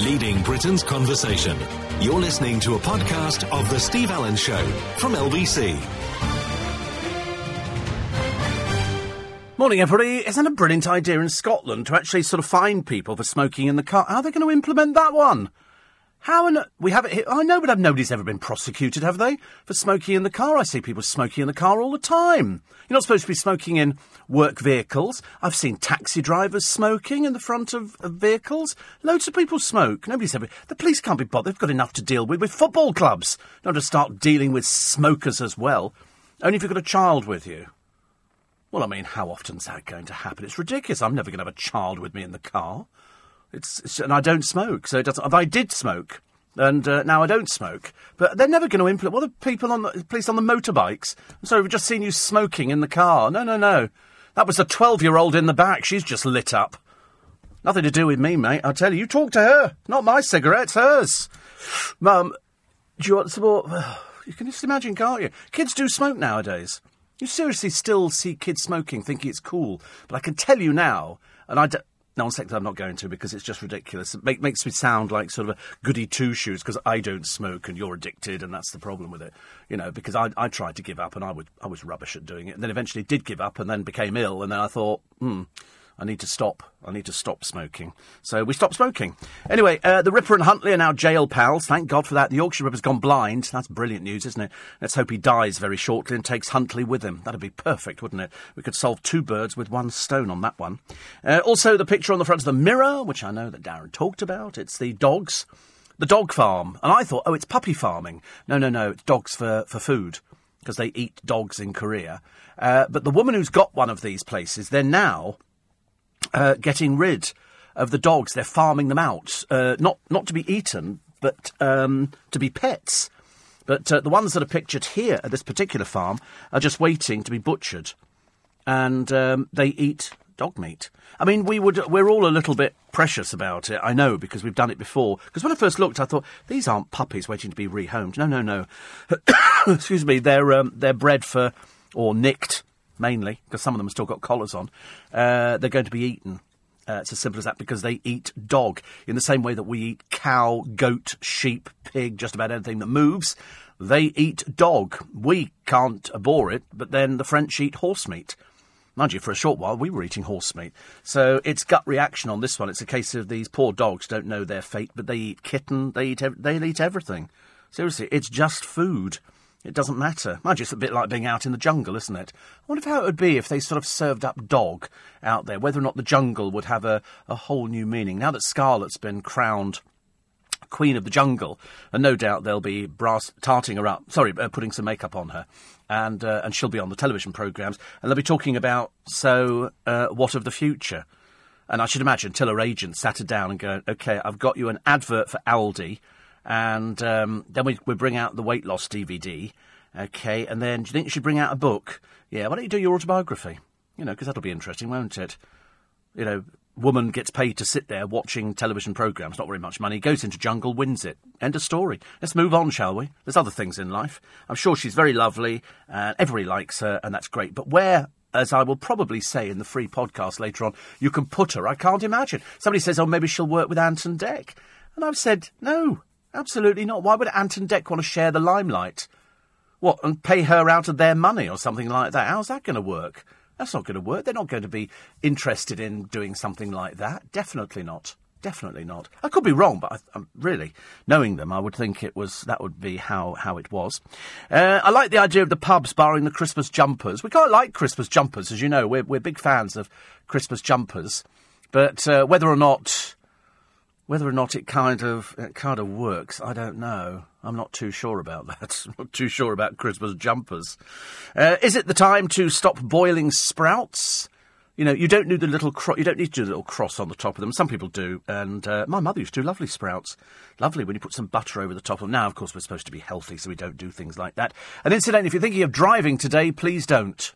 leading Britain's conversation. You're listening to a podcast of The Steve Allen Show from LBC. Morning, everybody. Isn't a brilliant idea in Scotland to actually sort of find people for smoking in the car? How are they going to implement that one? How and we have it here. I know, but nobody's ever been prosecuted, have they, for smoking in the car? I see people smoking in the car all the time. You're not supposed to be smoking in work vehicles. I've seen taxi drivers smoking in the front of, of vehicles. Loads of people smoke. Nobody's ever. The police can't be bothered. They've got enough to deal with with football clubs. Not to start dealing with smokers as well. Only if you've got a child with you. Well, I mean, how often's that going to happen? It's ridiculous. I'm never going to have a child with me in the car. It's, it's, and I don't smoke, so it doesn't. I did smoke, and uh, now I don't smoke, but they're never going to implement. What are people on the police on the motorbikes? I'm sorry, we've just seen you smoking in the car. No, no, no. That was the twelve-year-old in the back. She's just lit up. Nothing to do with me, mate. I tell you, you talk to her. Not my cigarettes, hers. Mum, do you want some more? You can just imagine, can't you? Kids do smoke nowadays. You seriously still see kids smoking, thinking it's cool. But I can tell you now, and I, non-sector I'm not going to because it's just ridiculous. It make, makes me sound like sort of a goody two shoes because I don't smoke and you're addicted and that's the problem with it. You know, because I, I tried to give up and I would I was rubbish at doing it and then eventually did give up and then became ill and then I thought, hmm, I need to stop. I need to stop smoking. So we stopped smoking. Anyway, uh, the Ripper and Huntley are now jail pals. Thank God for that. The Yorkshire Ripper's gone blind. That's brilliant news, isn't it? Let's hope he dies very shortly and takes Huntley with him. That'd be perfect, wouldn't it? We could solve two birds with one stone on that one. Uh, also, the picture on the front of the mirror, which I know that Darren talked about. It's the dogs. The dog farm. And I thought, oh, it's puppy farming. No, no, no. It's dogs for, for food because they eat dogs in Korea. Uh, but the woman who's got one of these places, they're now uh, getting rid of the dogs. They're farming them out, uh, not not to be eaten, but um, to be pets. But uh, the ones that are pictured here at this particular farm are just waiting to be butchered, and um, they eat dog meat. I mean, we would we're all a little bit precious about it. I know because we've done it before. Because when I first looked, I thought these aren't puppies waiting to be rehomed. No, no, no. Excuse me. They're um, they're bred for or nicked mainly, because some of them have still got collars on, uh, they're going to be eaten. Uh, it's as simple as that because they eat dog in the same way that we eat cow, goat, sheep, pig, just about anything that moves. They eat dog. We can't abhor it, but then the French eat horse meat. Mind you, for a short while we were eating horse meat. So it's gut reaction on this one. It's a case of these poor dogs don't know their fate, but they eat kitten, they eat, ev- they eat everything. Seriously, it's just food. It doesn't matter. Mind you, it's a bit like being out in the jungle, isn't it? I wonder how it would be if they sort of served up dog out there, whether or not the jungle would have a, a whole new meaning. Now that Scarlett's been crowned Queen of the Jungle, and no doubt they'll be brass tarting her up, sorry, uh, putting some makeup on her, and, uh, and she'll be on the television programmes, and they'll be talking about, so, uh, what of the future? And I should imagine till her agent sat her down and going, okay, I've got you an advert for Aldi and um, then we, we bring out the weight loss DVD. Okay, and then do you think you should bring out a book? Yeah, why don't you do your autobiography? You know, because that'll be interesting, won't it? You know, woman gets paid to sit there watching television programmes, not very much money, goes into jungle, wins it. End of story. Let's move on, shall we? There's other things in life. I'm sure she's very lovely, and everybody likes her, and that's great. But where as I will probably say in the free podcast later on, you can put her. I can't imagine. Somebody says, oh, maybe she'll work with Ant and Dec. And I've said, no, Absolutely not. Why would Ant and Dec want to share the limelight? What, and pay her out of their money or something like that? How's that going to work? That's not going to work. They're not going to be interested in doing something like that. Definitely not. Definitely not. I could be wrong, but I, really, knowing them, I would think it was that would be how, how it was. Uh, I like the idea of the pubs barring the Christmas jumpers. We quite like Christmas jumpers, as you know. We're, we're big fans of Christmas jumpers. But uh, whether or not whether or not it kind of it kind of works, I don't know. I'm not too sure about that. I'm not too sure about Christmas jumpers. Uh, is it the time to stop boiling sprouts? You know, you don't need the little cro- you don't need to do the little cross on the top of them. Some people do, and uh, my mother used to do lovely sprouts. Lovely when you put some butter over the top of them. Now, of course, we're supposed to be healthy, so we don't do things like that. And incidentally, if you're thinking of driving today, please don't.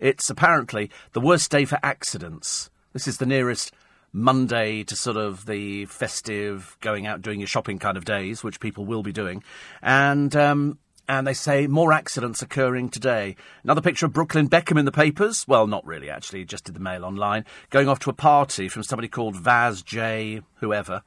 It's apparently the worst day for accidents. This is the nearest Monday to sort of the festive, going out doing your shopping kind of days, which people will be doing. And um, and they say more accidents occurring today. Another picture of Brooklyn Beckham in the papers. Well, not really, actually, just did the mail online. Going off to a party from somebody called Vaz J. whoever.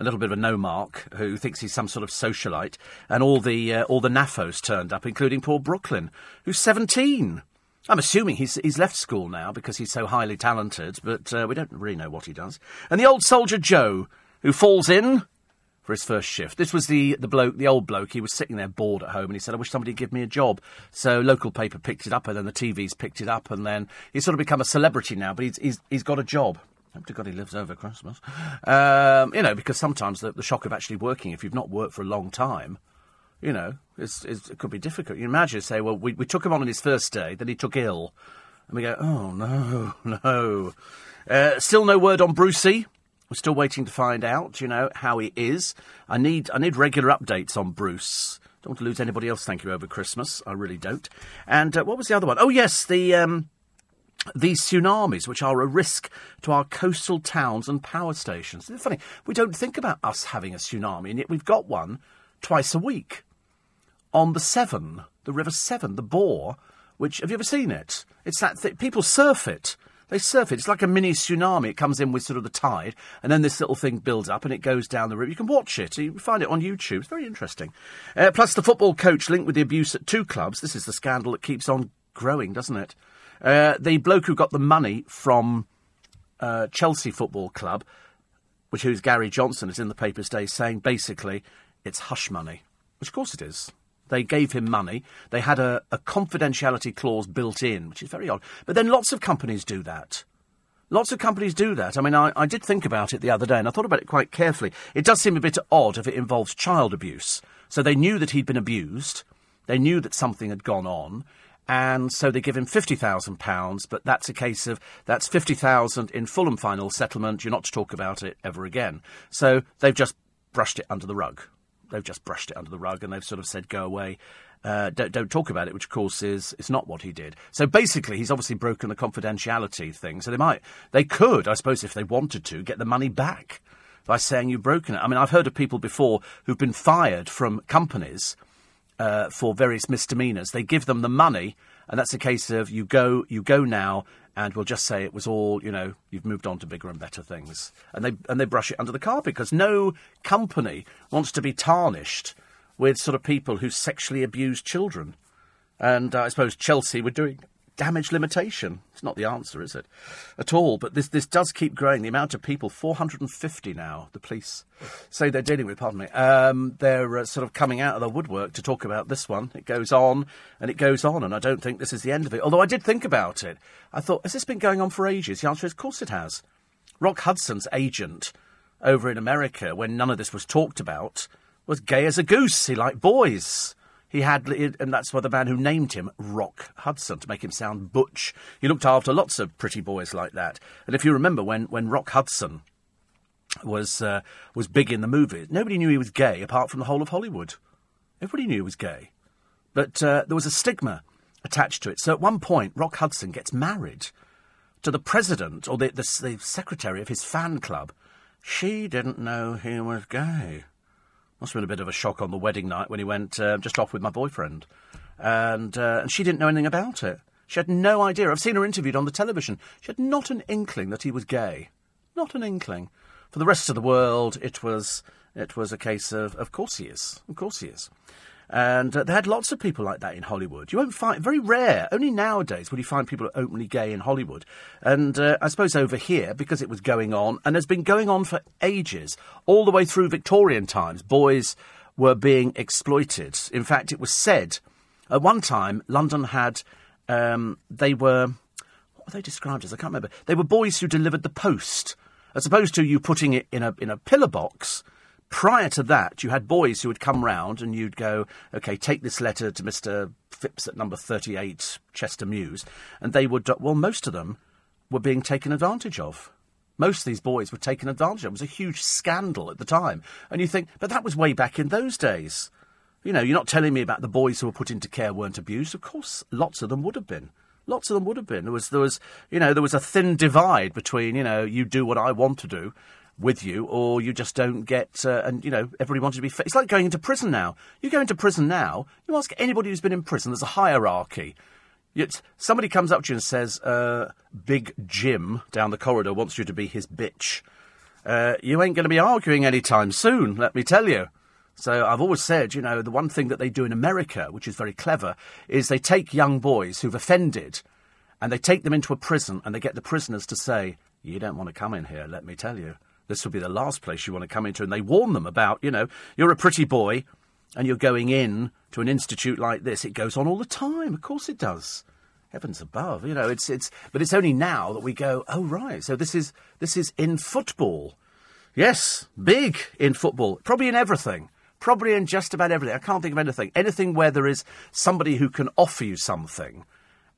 a little bit of a no mark who thinks he's some sort of socialite, and all the uh, all the naffos turned up, including poor Brooklyn, who's seventeen. I'm assuming he's he's left school now because he's so highly talented, but uh, we don't really know what he does. And the old soldier Joe, who falls in for his first shift. This was the, the bloke, the old bloke. He was sitting there bored at home, and he said, "I wish somebody'd give me a job." So local paper picked it up, and then the TV's picked it up, and then he's sort of become a celebrity now. But he's he's, he's got a job. Hope to God he lives over Christmas. Um, you know, because sometimes the, the shock of actually working, if you've not worked for a long time, you know, it's, it's, it could be difficult. You imagine, say, well, we, we took him on on his first day, then he took ill, and we go, oh no, no. Uh, still no word on Brucey. We're still waiting to find out, you know, how he is. I need I need regular updates on Bruce. Don't want to lose anybody else, thank you, over Christmas. I really don't. And uh, what was the other one? Oh, yes, the. Um, tsunamis, which are a risk to our coastal towns and power stations. It's funny, we don't think about us having a tsunami, and yet we've got one twice a week. On the Severn, the River Severn, the Bore, which, have you ever seen it? It's that th- people surf it. They surf it. It's like a mini tsunami. It comes in with sort of the tide, and then this little thing builds up and it goes down the river. You can watch it. You find it on YouTube. It's very interesting. Uh, plus, the football coach linked with the abuse at two clubs. This is the scandal that keeps on growing, doesn't it? Uh, the bloke who got the money from uh, Chelsea Football Club, which who's Gary Johnson, is in the papers today saying basically it's hush money, which of course it is. They gave him money. They had a, a confidentiality clause built in, which is very odd. But then lots of companies do that. Lots of companies do that. I mean, I, I, did think about it the other day, and I thought about it quite carefully. It does seem a bit odd if it involves child abuse. So they knew that he'd been abused, they knew that something had gone on, and so they give him £50,000, but that's a case of that's 50000 in full and final settlement. You're not to talk about it ever again. So they've just brushed it under the rug. They've just brushed it under the rug and they've sort of said, go away. Uh, don't, don't, talk about it, which of course is it's not what he did. So basically, he's obviously broken the confidentiality thing. So they might, they could, I suppose, if they wanted to, get the money back by saying you've broken it. I mean, I've heard of people before who've been fired from companies uh, for various misdemeanors. They give them the money, and that's a case of you go, you go now, and we'll just say it was all, you know, you've moved on to bigger and better things, and they and they brush it under the carpet because no company wants to be tarnished with sort of people who sexually abuse children, and uh, I suppose Chelsea were doing damage limitation. It's not the answer, is it? At all. But this, this does keep growing. The amount of people, 450 now, the police say they're dealing with, pardon me, um, they're uh, sort of coming out of the woodwork to talk about this one. It goes on and it goes on, and I don't think this is the end of it. Although I did think about it. I thought, has this been going on for ages? The answer is, of course it has. Rock Hudson's agent over in America, when none of this was talked about, was gay as a goose. He liked boys. He had, and that's why the man who named him Rock Hudson to make him sound butch. He looked after lots of pretty boys like that. And if you remember when, when Rock Hudson was uh, was big in the movies, nobody knew he was gay apart from the whole of Hollywood. Everybody knew he was gay, but uh, there was a stigma attached to it. So at one point, Rock Hudson gets married to the president or the, the, the secretary of his fan club. She didn't know he was gay. Must have been a bit of a shock on the wedding night when he went uh, just off with my boyfriend. And, uh, and she didn't know anything about it. She had no idea. I've seen her interviewed on the television. She had not an inkling that he was gay. Not an inkling. For the rest of the world, it was, it was a case of, of course he is. Of course he is. And uh, they had lots of people like that in Hollywood. You won't find, very rare, only nowadays will you find people openly gay in Hollywood. And uh, I suppose over here, because it was going on, and has been going on for ages, all the way through Victorian times, boys were being exploited. In fact, it was said at one time London had, um, they were, what were they described as? I can't remember. They were boys who delivered the post, as opposed to you putting it in a, in a pillar box Prior to that, you had boys who would come round and you'd go, okay, take this letter to Mr. Phipps at number 38 Chester Mews. And they would, well, most of them were being taken advantage of. Most of these boys were taken advantage of. It was a huge scandal at the time. And you think, but that was way back in those days. You know, you're not telling me about the boys who were put into care weren't abused. Of course, lots of them would have been. Lots of them would have been. There was, there was, you know, there was a thin divide between, you know, you do what I want to do, with you, or you just don't get. Uh, and you know, everybody wanted to be. Fa- it's like going into prison now. You go into prison now. You ask anybody who's been in prison. There's a hierarchy. It's, somebody comes up to you and says, uh, "Big Jim down the corridor wants you to be his bitch," uh, you ain't going to be arguing anytime soon, let me tell you. So I've always said, you know, the one thing that they do in America, which is very clever, is they take young boys who've offended and they take them into a prison and they get the prisoners to say, you don't want to come in here, let me tell you. This will be the last place you want to come into. And they warn them about, you know, you're a pretty boy and you're going in to an institute like this. It goes on all the time. Of course it does. Heavens above, you know, it's, it's, but it's only now that we go, oh, right, so this is, this is in football. Yes, big in football, probably in everything. Probably in just about everything. I can't think of anything. Anything where there is somebody who can offer you something,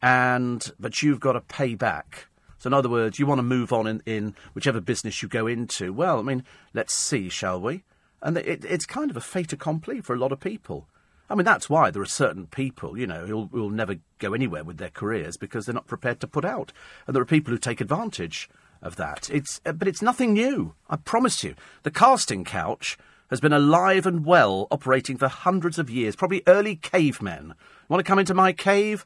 and but you've got to pay back. So, in other words, you want to move on in, in whichever business you go into. Well, I mean, let's see, shall we? And it, it's kind of a fait accompli for a lot of people. I mean, that's why there are certain people, you know, who will never go anywhere with their careers because they're not prepared to put out. And there are people who take advantage of that. It's, uh, but it's nothing new. I promise you. The casting couch has been alive and well, operating for hundreds of years, probably early cavemen. Want to come into my cave?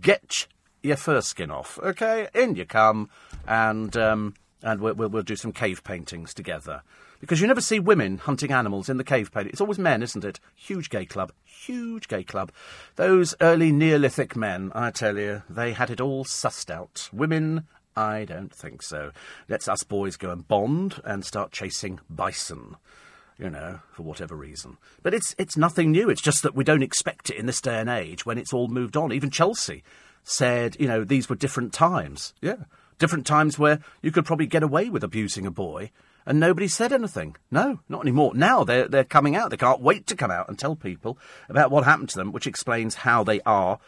Get your fur skin off, okay? In you come, and um, and we'll, we'll, we'll do some cave paintings together. Because you never see women hunting animals in the cave painting. It's always men, isn't it? Huge gay club. Huge gay club. Those early Neolithic men, I tell you, they had it all sussed out. Women, I don't think so. Let's us boys go and bond and start chasing bison you know, for whatever reason. But it's it's nothing new. It's just that we don't expect it in this day and age when it's all moved on. Even Chelsea said, you know, these were different times. Yeah, different times where you could probably get away with abusing a boy and nobody said anything. No, not anymore. Now they're they're coming out. They can't wait to come out and tell people about what happened to them, which explains how they are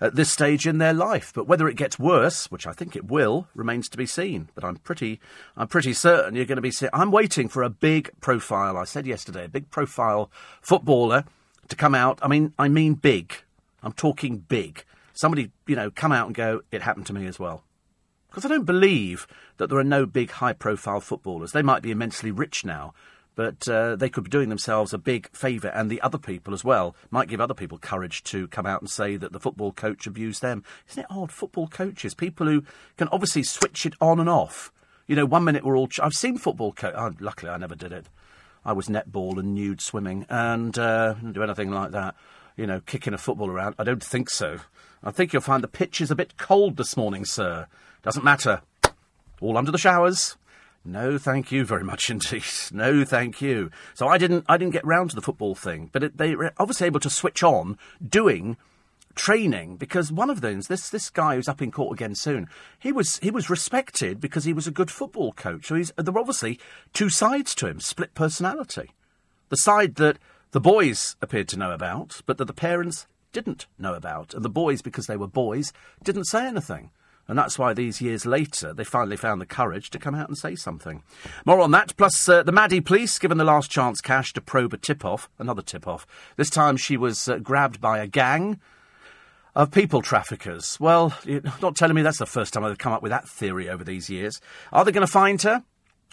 at this stage in their life. But whether it gets worse, which I think it will, remains to be seen. But I'm pretty, I'm pretty certain you're going to be. See- I'm waiting for a big profile. I said yesterday, a big profile footballer to come out. I mean, I mean big. I'm talking big. Somebody, you know, come out and go. It happened to me as well. Because I don't believe that there are no big high profile footballers. They might be immensely rich now, but uh, they could be doing themselves a big favour, and the other people as well might give other people courage to come out and say that the football coach abused them. Isn't it odd? Football coaches, people who can obviously switch it on and off. You know, one minute we're all. Ch- I've seen football coach. Oh, luckily, I never did it. I was netball and nude swimming, and uh, do anything like that. You know, kicking a football around. I don't think so. I think you'll find the pitch is a bit cold this morning, sir. Doesn't matter. All under the showers. No, thank you very much indeed. No, thank you. So I didn't, I didn't get round to the football thing, but it, they were obviously able to switch on doing training because one of those, this this guy who's up in court again soon, he was he was respected because he was a good football coach. So he's there were obviously two sides to him, split personality. The side that the boys appeared to know about, but that the parents didn't know about, and the boys, because they were boys, didn't say anything. And that's why these years later they finally found the courage to come out and say something. More on that, plus uh, the Maddie police given the last chance cash to probe a tip off, another tip off. This time she was uh, grabbed by a gang of people traffickers. Well, you're not telling me that's the first time I've come up with that theory over these years. Are they going to find her?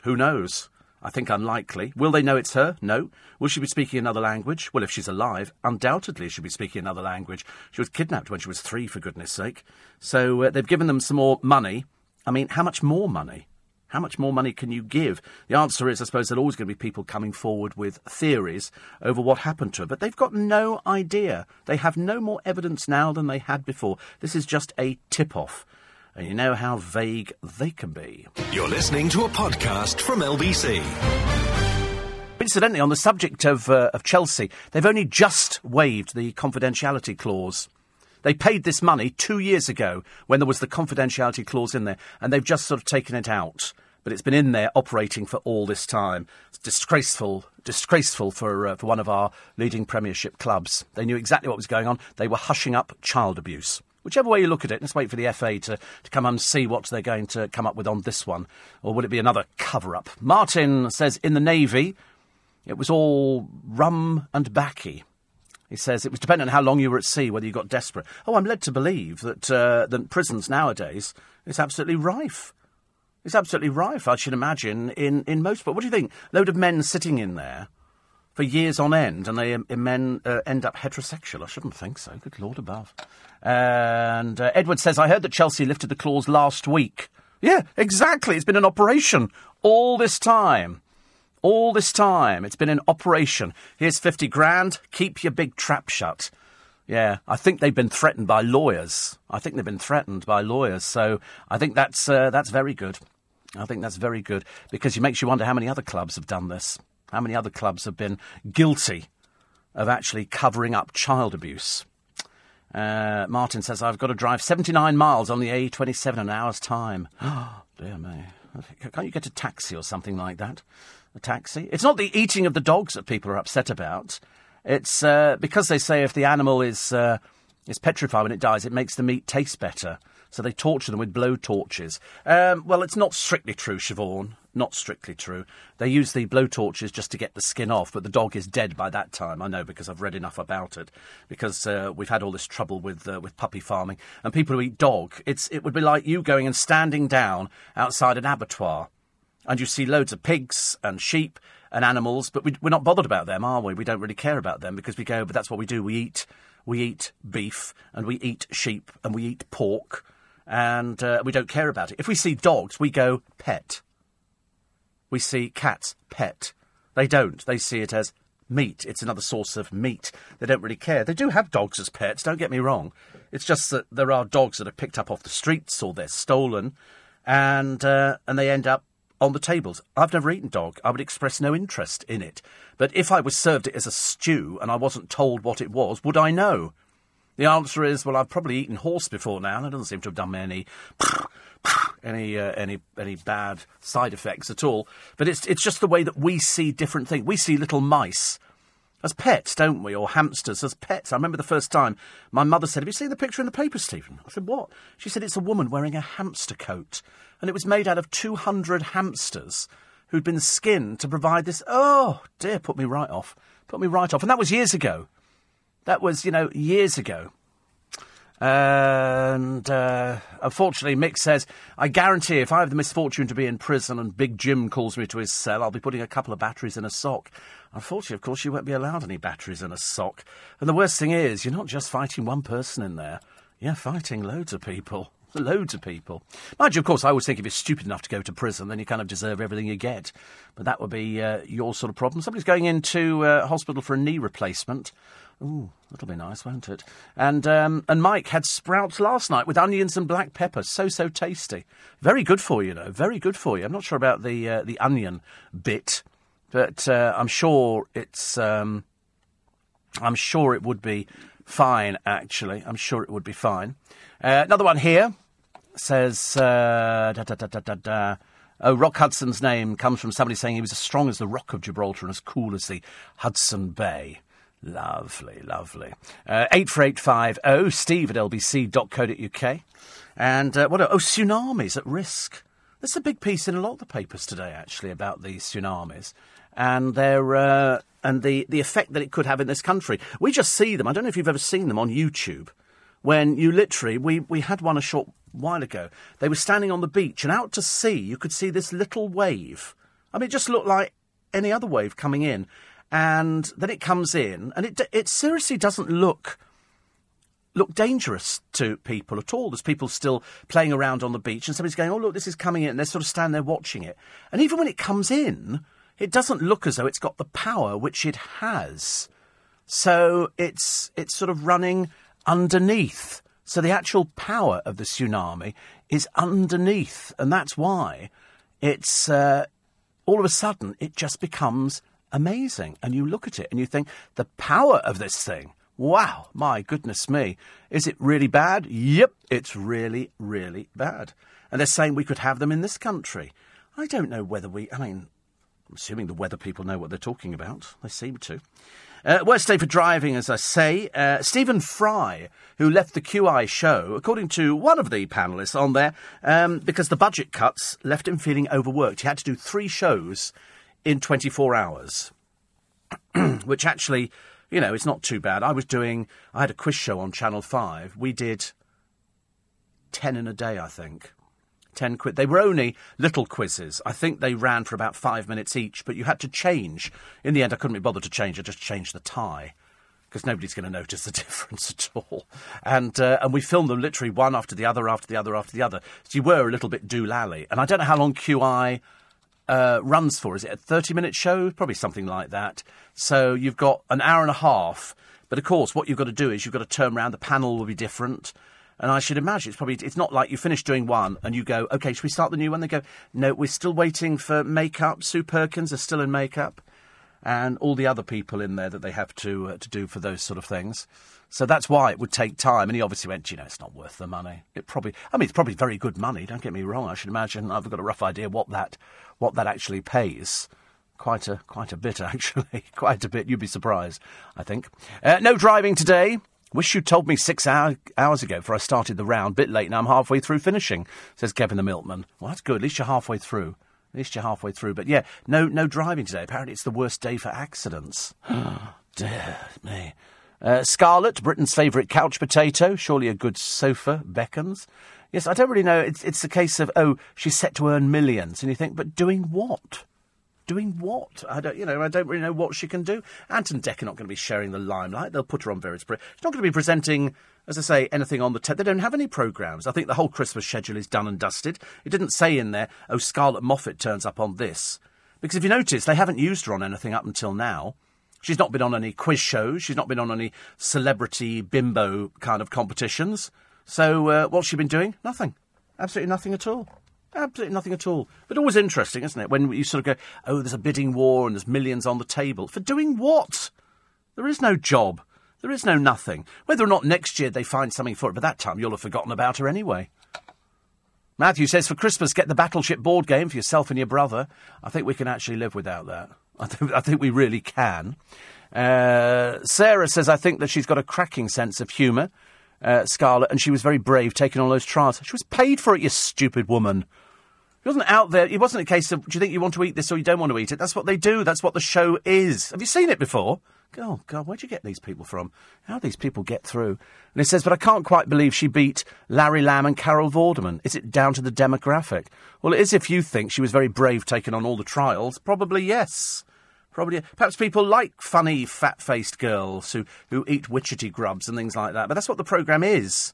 Who knows? I think unlikely. Will they know it's her? No. Will she be speaking another language? Well, if she's alive, undoubtedly she'll be speaking another language. She was kidnapped when she was three, for goodness sake. So uh, they've given them some more money. I mean, how much more money? How much more money can you give? The answer is, I suppose, there are always going to be people coming forward with theories over what happened to her, but they've got no idea. They have no more evidence now than they had before. This is just a tip off. And you know how vague they can be. You're listening to a podcast from LBC. Incidentally, on the subject of, uh, of Chelsea, they've only just waived the confidentiality clause. They paid this money two years ago when there was the confidentiality clause in there, and they've just sort of taken it out. But it's been in there operating for all this time. It's disgraceful, disgraceful for uh, for one of our leading Premiership clubs. They knew exactly what was going on. They were hushing up child abuse. Whichever way you look at it, let's wait for the FA to, to come and see what they're going to come up with on this one. Or would it be another cover up? Martin says in the Navy, it was all rum and backy. He says it was dependent on how long you were at sea, whether you got desperate. Oh, I'm led to believe that, uh, that prisons nowadays is absolutely rife. It's absolutely rife, I should imagine, in, in most. But what do you think? Load of men sitting in there for years on end, and they men uh, end up heterosexual. I shouldn't think so. Good Lord above. And uh, Edward says, I heard that Chelsea lifted the clause last week. Yeah, exactly. It's been an operation all this time. All this time. It's been an operation. Here's 50 grand. Keep your big trap shut. Yeah, I think they've been threatened by lawyers. I think they've been threatened by lawyers. So I think that's, uh, that's very good. I think that's very good because it makes you wonder how many other clubs have done this. How many other clubs have been guilty of actually covering up child abuse? Uh, Martin says, I've got to drive 79 miles on the A27 in an hour's time. Dear me. Can't you get a taxi or something like that? A taxi? It's not the eating of the dogs that people are upset about. It's uh, because they say if the animal is, uh, is petrified when it dies, it makes the meat taste better. So they torture them with blow torches. Um, well, it's not strictly true, Siobhan. Not strictly true. They use the blow torches just to get the skin off, but the dog is dead by that time. I know because I've read enough about it. Because uh, we've had all this trouble with uh, with puppy farming and people who eat dog. It's it would be like you going and standing down outside an abattoir, and you see loads of pigs and sheep and animals, but we, we're not bothered about them, are we? We don't really care about them because we go, but that's what we do. We eat we eat beef and we eat sheep and we eat pork and uh, we don't care about it. If we see dogs, we go pet. We see cats, pet. They don't. They see it as meat. It's another source of meat. They don't really care. They do have dogs as pets, don't get me wrong. It's just that there are dogs that are picked up off the streets or they're stolen and, uh, and they end up on the tables. I've never eaten dog. I would express no interest in it. But if I was served it as a stew and I wasn't told what it was, would I know? The answer is, well, I've probably eaten horse before now, and it doesn't seem to have done me any any uh, any any bad side effects at all. But it's it's just the way that we see different things. We see little mice as pets, don't we, or hamsters as pets. I remember the first time my mother said, "Have you seen the picture in the paper, Stephen?" I said, "What?" She said, "It's a woman wearing a hamster coat, and it was made out of two hundred hamsters." Who'd been skinned to provide this? Oh dear, put me right off. Put me right off. And that was years ago. That was, you know, years ago. And uh, unfortunately, Mick says, I guarantee if I have the misfortune to be in prison and Big Jim calls me to his cell, I'll be putting a couple of batteries in a sock. Unfortunately, of course, you won't be allowed any batteries in a sock. And the worst thing is, you're not just fighting one person in there, you're fighting loads of people. Loads of people. Mind you, of course, I always think if you're stupid enough to go to prison, then you kind of deserve everything you get. But that would be uh, your sort of problem. Somebody's going into uh, hospital for a knee replacement. Ooh, that'll be nice, won't it? And um, and Mike had sprouts last night with onions and black pepper. So so tasty. Very good for you, though. Very good for you. I'm not sure about the uh, the onion bit, but uh, I'm sure it's. Um, I'm sure it would be fine. Actually, I'm sure it would be fine. Uh, another one here says. Uh, da, da, da, Oh, Rock Hudson's name comes from somebody saying he was as strong as the Rock of Gibraltar and as cool as the Hudson Bay. Lovely, lovely. Uh, 84850 steve at lbc.co.uk. And uh, what oh, tsunamis at risk. There's a big piece in a lot of the papers today, actually, about the tsunamis and their uh, and the, the effect that it could have in this country. We just see them. I don't know if you've ever seen them on YouTube. When you literally, we, we had one a short while ago. They were standing on the beach, and out to sea, you could see this little wave. I mean, it just looked like any other wave coming in and then it comes in, and it it seriously doesn't look look dangerous to people at all. There's people still playing around on the beach, and somebody's going, "Oh, look, this is coming in," and they're sort of standing there watching it. And even when it comes in, it doesn't look as though it's got the power which it has. So it's it's sort of running underneath. So the actual power of the tsunami is underneath, and that's why it's uh, all of a sudden it just becomes amazing. And you look at it and you think, the power of this thing. Wow, my goodness me. Is it really bad? Yep, it's really, really bad. And they're saying we could have them in this country. I don't know whether we, I mean, I'm assuming the weather people know what they're talking about. They seem to. Uh, worst day for driving, as I say. Uh, Stephen Fry, who left the QI show, according to one of the panellists on there, um, because the budget cuts left him feeling overworked. He had to do three shows in 24 hours, which actually, you know, it's not too bad. I was doing, I had a quiz show on Channel 5. We did 10 in a day, I think. 10 quid. They were only little quizzes. I think they ran for about five minutes each, but you had to change. In the end, I couldn't be bothered to change. I just changed the tie because nobody's going to notice the difference at all. And uh, and we filmed them literally one after the other, after the other, after the other. So you were a little bit doolally. And I don't know how long QI uh, runs for. Is it a 30 minute show? Probably something like that. So you've got an hour and a half. But of course, what you've got to do is you've got to turn around. The panel will be different. And I should imagine it's probably it's not like you finish doing one and you go, okay, should we start the new one? They go, no, we're still waiting for makeup. Sue Perkins is still in makeup and all the other people in there that they have to uh, to do for those sort of things. So that's why it would take time. And he obviously went, you know, it's not worth the money. It probably, I mean, it's probably very good money. Don't get me wrong. I should imagine I've got a rough idea what that what that actually pays. Quite a quite a bit actually, quite a bit. You'd be surprised. I think. Uh, no driving today. Wish you'd told me six hour, hours ago before I started the round. Bit late now. I'm halfway through finishing. Says Kevin the milkman. Well, that's good. At least you're halfway through. At least you're halfway through. But yeah, no, no driving today. Apparently, it's the worst day for accidents. Dear me. Uh, Scarlett, Britain's favourite couch potato. Surely a good sofa beckons. Yes, I don't really know. It's it's a case of oh, she's set to earn millions, and you think, but doing what? Doing what? I don't, you know, I don't really know what she can do. Ant and Dec are not going to be sharing the limelight. They'll put her on various. Pre- She's not going to be presenting as I say, anything on the te- they don't have any programmes. I think the whole Christmas schedule is done and dusted. It didn't say in there, oh, Scarlett Moffat turns up on this. Because if you notice, they haven't used her on anything up until now. She's not been on any quiz shows. She's not been on any celebrity bimbo kind of competitions. So uh, what's she been doing? Nothing. Absolutely nothing at all. Absolutely nothing at all. But always interesting, isn't it? When you sort of go, oh, there's a bidding war and there's millions on the table. For doing what? There is no job. There is no nothing. Whether or not next year they find something for it, by that time you'll have forgotten about her anyway. Matthew says, for Christmas, get the Battleship board game for yourself and your brother. I think we can actually live without that. I think, I think we really can. Uh, Sarah says, I think that she's got a cracking sense of humour, uh, Scarlett, and she was very brave taking all those trials. She was paid for it, you stupid woman. It wasn't out there. It wasn't a case of, do you think you want to eat this or you don't want to eat it? That's what they do. That's what the show is. Have you seen it before? oh, God, where'd you get these people from? How do these people get through? And he says, but I can't quite believe she beat Larry Lamb and Carol Vorderman. Is it down to the demographic? Well, it is if you think she was very brave taking on all the trials. Probably yes. Probably. Perhaps people like funny, fat-faced girls who, who eat witchetty grubs and things like that. But that's what the programme is.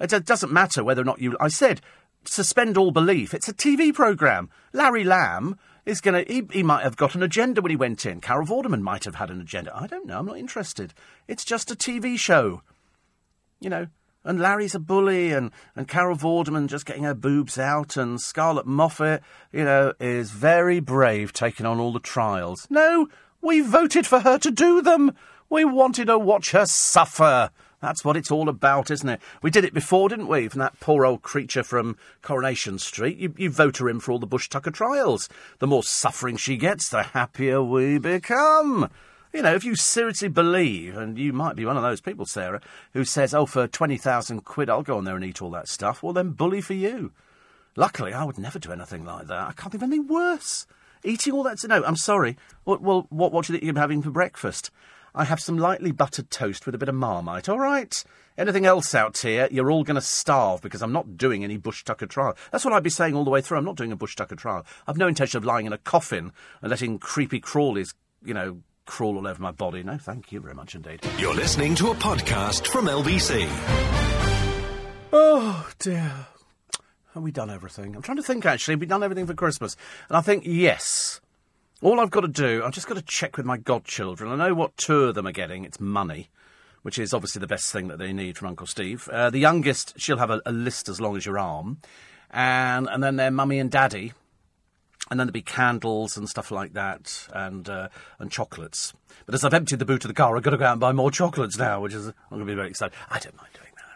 It doesn't matter whether or not you... I said, suspend all belief. It's a TV programme. Larry Lamb is going to. He, he, might have got an agenda when he went in. Carol Vorderman might have had an agenda. I don't know. I'm not interested. It's just a TV show. You know. And Larry's a bully, and, and Carol Vorderman just getting her boobs out, and Scarlett Moffat, you know, is very brave taking on all the trials. No, we voted for her to do them. We wanted to watch her suffer. That's what it's all about, isn't it? We did it before, didn't we? From that poor old creature from Coronation Street. You, you vote her in for all the Bush Tucker trials. The more suffering she gets, the happier we become. You know, if you seriously believe, and you might be one of those people, Sarah, who says, oh, for 20,000 quid, I'll go on there and eat all that stuff, well, then bully for you. Luckily, I would never do anything like that. I can't think of anything worse. Eating all that. No, I'm sorry. Well, well what, what do you think you're having for breakfast? I have some lightly buttered toast with a bit of marmite, all right? Anything else out here, you're all going to starve because I'm not doing any Bush Tucker trial. That's what I'd be saying all the way through. I'm not doing a Bush Tucker trial. I've no intention of lying in a coffin and letting creepy crawlies, you know, crawl all over my body. No, thank you very much indeed. You're listening to a podcast from LBC. Oh, dear. Have we done everything? I'm trying to think, actually. Have we done everything for Christmas? And I think, yes. All I've got to do, I've just got to check with my godchildren. I know what two of them are getting. It's money, which is obviously the best thing that they need from Uncle Steve. Uh, the youngest, she'll have a, a, list as long as your arm. And, and then their mummy and daddy. And then there'll be candles and stuff like that, and uh, and chocolates. But as I've emptied the boot of the car, I've got to go out and buy more chocolates now, which is I'm going to be very excited. I don't mind.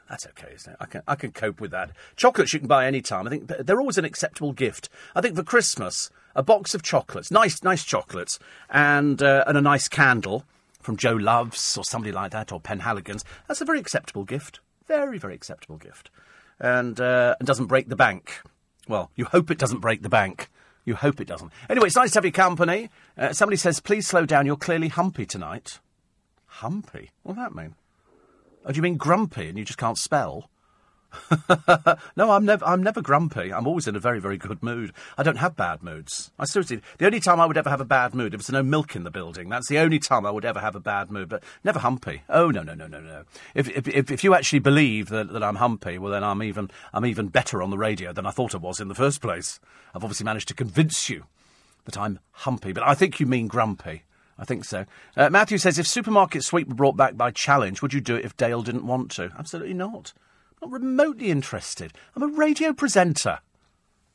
That's okay, isn't it? I can I can cope with that. Chocolates you can buy any time. I think they're always an acceptable gift. I think for Christmas, a box of chocolates, nice, nice chocolates, and uh, and a nice candle from Jo Loves or somebody like that, or Penhaligon's. That's a very acceptable gift. Very, very acceptable gift, and uh, and doesn't break the bank. Well, you hope it doesn't break the bank. You hope it doesn't. Anyway, it's nice to have your company. Uh, somebody says, please slow down. You're clearly humpy tonight. Humpy? What does that mean? Oh, do you mean grumpy and you just can't spell? no, I'm never. I'm never grumpy. I'm always in a very, very good mood. I don't have bad moods. I seriously. The only time I would ever have a bad mood if there's no milk in the building. That's the only time I would ever have a bad mood. But never humpy. Oh no, no, no, no, no. If if if, if you actually believe that, that I'm humpy, well then I'm even I'm even better on the radio than I thought I was in the first place. I've obviously managed to convince you that I'm humpy, but I think you mean grumpy. I think so. Uh, Matthew says, if supermarket sweep were brought back by challenge, would you do it if Dale didn't want to? Absolutely not. I'm Not remotely interested. I'm a radio presenter.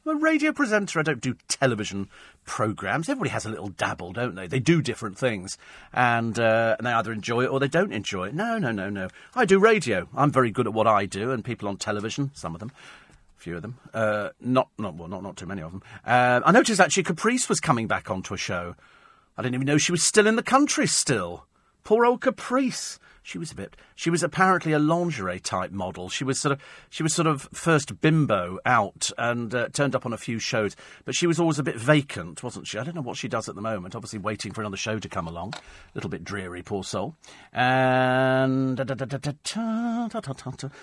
I'm a radio presenter. I don't do television programmes. Everybody has a little dabble, don't they? They do different things. And, uh, and they either enjoy it or they don't enjoy it. No, no, no, no. I do radio. I'm very good at what I do, and people on television, some of them, a few of them, uh, not, not, well, not, not too many of them. Uh, I noticed actually Caprice was coming back onto a show. I didn't even know she was still in the country still. Poor old Caprice she was a bit. She was apparently a lingerie type model. She was sort of. She was sort of first bimbo out and uh, turned up on a few shows, but she was always a bit vacant, wasn't she? I don't know what she does at the moment. Obviously, waiting for another show to come along. A little bit dreary, poor soul. And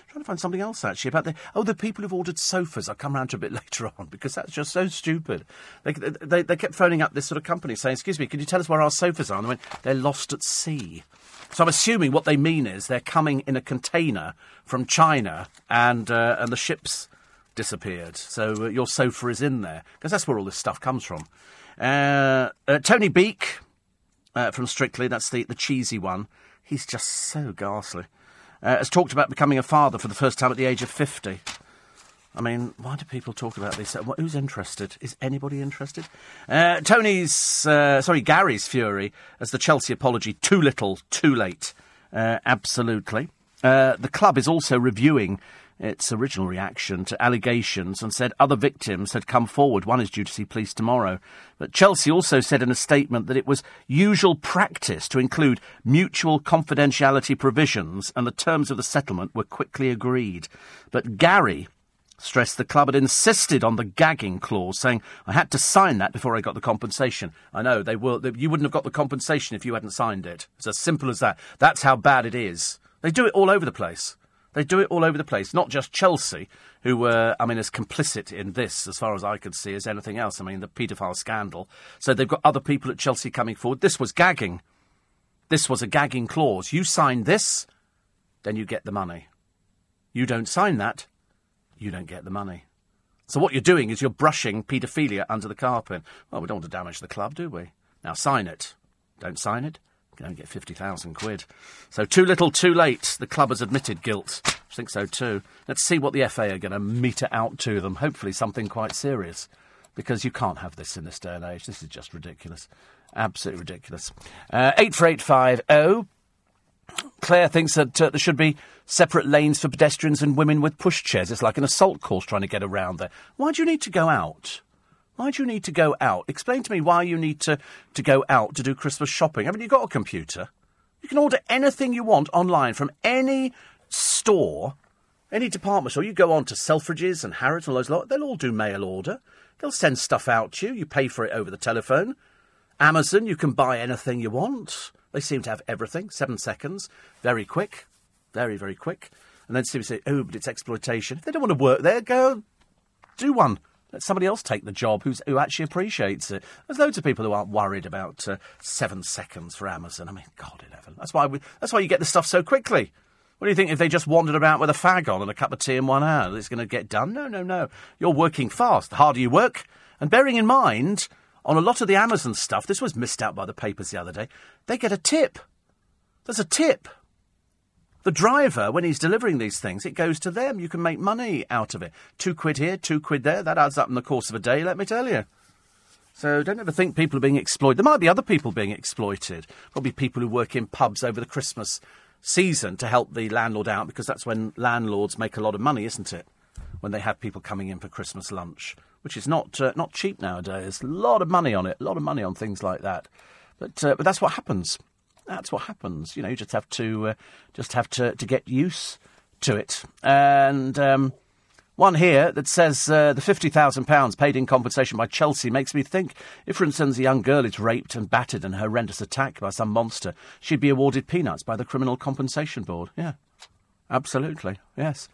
trying to find something else actually about the oh the people who've ordered sofas. I'll come round to a bit later on because that's just so stupid. They, they, they kept phoning up this sort of company saying, "Excuse me, can you tell us where our sofas are?" And they went, "They're lost at sea." So I'm assuming what they mean is they're coming in a container from China and, uh, and the ship's disappeared. So uh, your sofa is in there because that's where all this stuff comes from. Uh, uh Tony Beak uh, from Strictly, that's the, the cheesy one. He's just so ghastly. Uh, has talked about becoming a father for the first time at the age of 50. I mean, why do people talk about this? Who's interested? Is anybody interested? Uh, Tony's, uh, sorry, Gary's fury as the Chelsea apology too little, too late. Uh, absolutely. Uh, the club is also reviewing its original reaction to allegations and said other victims had come forward. One is due to see police tomorrow. But Chelsea also said in a statement that it was usual practice to include mutual confidentiality provisions and the terms of the settlement were quickly agreed. But Gary stressed the club had insisted on the gagging clause, saying, I had to sign that before I got the compensation. I know, they will. They, you wouldn't have got the compensation if you hadn't signed it. It's as simple as that. That's how bad it is. They do it all over the place. They do it all over the place, not just Chelsea, who were, I mean, as complicit in this, as far as I could see, as anything else. I mean, the paedophile scandal. So they've got other people at Chelsea coming forward. This was gagging. This was a gagging clause. You sign this, then you get the money. You don't sign that, you don't get the money. So what you're doing is you're brushing paedophilia under the carpet. Well, we don't want to damage the club, do we? Now sign it. Don't sign it. You don't get 50,000 quid. So too little, too late. The club has admitted guilt. I think so too. Let's see what the FA are going to meter out to them. Hopefully something quite serious. Because you can't have this in this day and age. This is just ridiculous. Absolutely ridiculous. Uh, 84850 Claire thinks that uh, there should be separate lanes for pedestrians and women with pushchairs. It's like an assault course trying to get around there. Why do you need to go out? Why do you need to go out? Explain to me why you need to, to go out to do Christmas shopping. Haven't you got a computer? You can order anything you want online from any store, any department store. You go on to Selfridges and Harrods and all those lot, they'll all do mail order. They'll send stuff out to you. You pay for it over the telephone. Amazon, you can buy anything you want. They seem to have everything. Seven seconds. Very quick. Very, very quick. And then people say, oh, but it's exploitation. If they don't want to work there, go do one. Let somebody else take the job who's, who actually appreciates it. There's loads of people who aren't worried about uh, seven seconds for Amazon. I mean, God in heaven. That's why, we, that's why you get the stuff so quickly. What do you think if they just wandered about with a fag on and a cup of tea in one hand? It's going to get done? No, no, no. You're working fast. The harder you work, and bearing in mind on a lot of the Amazon stuff, this was missed out by the papers the other day, they get a tip. There's a tip. The driver, when he's delivering these things, it goes to them. You can make money out of it. Two quid here, two quid there. That adds up in the course of a day, let me tell you. So don't ever think people are being exploited. There might be other people being exploited. Probably people who work in pubs over the Christmas season to help the landlord out because that's when landlords make a lot of money, isn't it? When they have people coming in for Christmas lunch which is not uh, not cheap nowadays. A lot of money on it, a lot of money on things like that. But uh, but that's what happens. That's what happens. You know, you just have to uh, just have to, to get used to it. And um, one here that says uh, the fifty thousand pounds paid in compensation by Chelsea makes me think if, for instance, a young girl is raped and battered in a horrendous attack by some monster, she'd be awarded peanuts by the Criminal Compensation Board. Yeah, absolutely. Yes.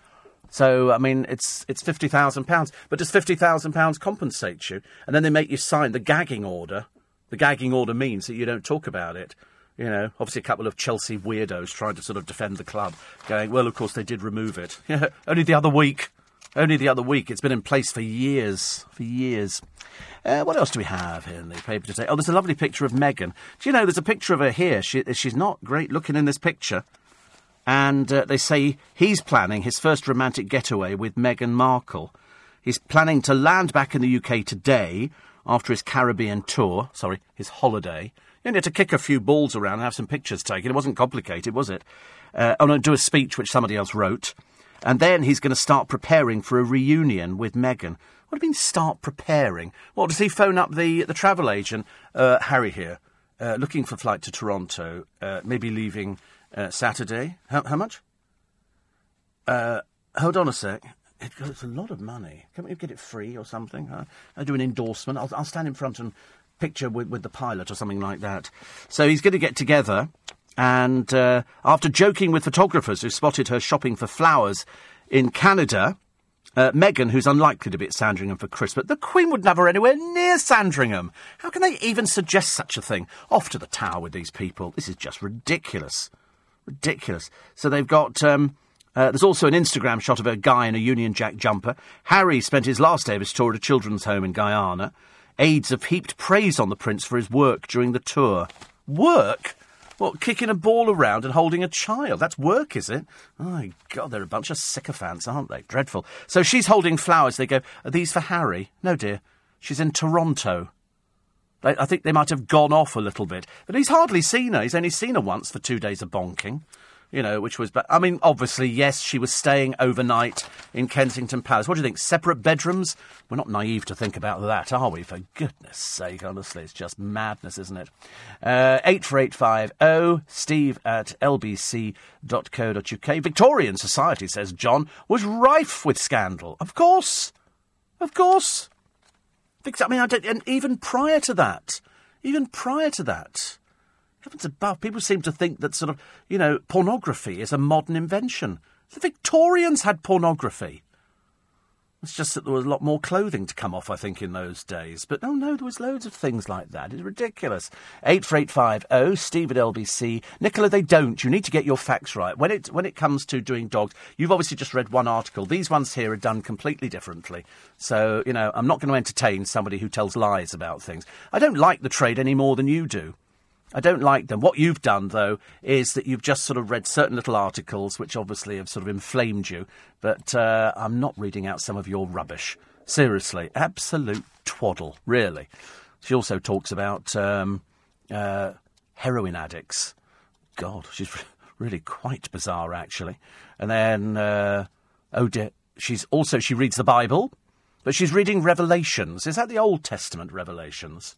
So I mean, it's it's fifty thousand pounds. But does fifty thousand pounds compensate you? And then they make you sign the gagging order. The gagging order means that you don't talk about it. You know, obviously a couple of Chelsea weirdos trying to sort of defend the club, going, well, of course they did remove it. Only the other week. Only the other week. It's been in place for years. For years. Uh, what else do we have here in the paper today? Oh, there's a lovely picture of Meghan. Do you know, there's a picture of her here. She, she's not great looking in this picture. And uh, they say he's planning his first romantic getaway with Meghan Markle. He's planning to land back in the UK today after his Caribbean tour. Sorry, his holiday. You had to kick a few balls around and have some pictures taken. It wasn't complicated, was it? Uh, oh, no, do a speech which somebody else wrote. And then he's going to start preparing for a reunion with Meghan. What do you mean, start preparing? What, does he phone up the, the travel agent? Uh, Harry here, uh, looking for flight to Toronto, uh, maybe leaving uh, Saturday. How, how much? Uh, hold on a sec. It, it's a lot of money. Can't we get it free or something? I, I do an endorsement. I'll, I'll stand in front and picture with, with the pilot or something like that. So he's going to get together, and uh, after joking with photographers who spotted her shopping for flowers in Canada, uh, Meghan, who's unlikely to be at Sandringham for Christmas, the Queen would never anywhere near Sandringham. How can they even suggest such a thing? Off to the Tower with these people. This is just ridiculous. Ridiculous. So they've got. Um, uh, there's also an Instagram shot of a guy in a Union Jack jumper. Harry spent his last day of his tour at a children's home in Guyana. Aides have heaped praise on the prince for his work during the tour. Work? What, kicking a ball around and holding a child? That's work, is it? Oh, my God, they're a bunch of sycophants, aren't they? Dreadful. So she's holding flowers. They go, Are these for Harry? No, dear. She's in Toronto. I think they might have gone off a little bit. But he's hardly seen her. He's only seen her once for two days of bonking you know, which was. But I mean, obviously, yes, she was staying overnight in Kensington Palace. What do you think? Separate bedrooms? We're not naive to think about that, are we? For goodness sake, honestly, it's just madness, isn't it? Uh, 84850 steve at lbc.co.uk. Victorian society, says John, was rife with scandal. Of course. Of course. I mean, I and even prior to that, even prior to that, Heavens above, people seem to think that sort of, you know, pornography is a modern invention. The Victorians had pornography. It's just that there was a lot more clothing to come off, I think, in those days. But oh no, there was loads of things like that. It's ridiculous. 84850 Steve at LBC. Nicola, they don't. You need to get your facts right. When it, when it comes to doing dogs, you've obviously just read one article. These ones here are done completely differently. So, you know, I'm not going to entertain somebody who tells lies about things. I don't like the trade any more than you do. I don't like them. What you've done, though, is that you've just sort of read certain little articles which obviously have sort of inflamed you. But uh, I'm not reading out some of your rubbish. Seriously, absolute twaddle, really. She also talks about um, uh, heroin addicts. God, she's really quite bizarre, actually. And then, uh, oh dear, she's also she reads the Bible, but she's reading Revelations. Is that the Old Testament Revelations?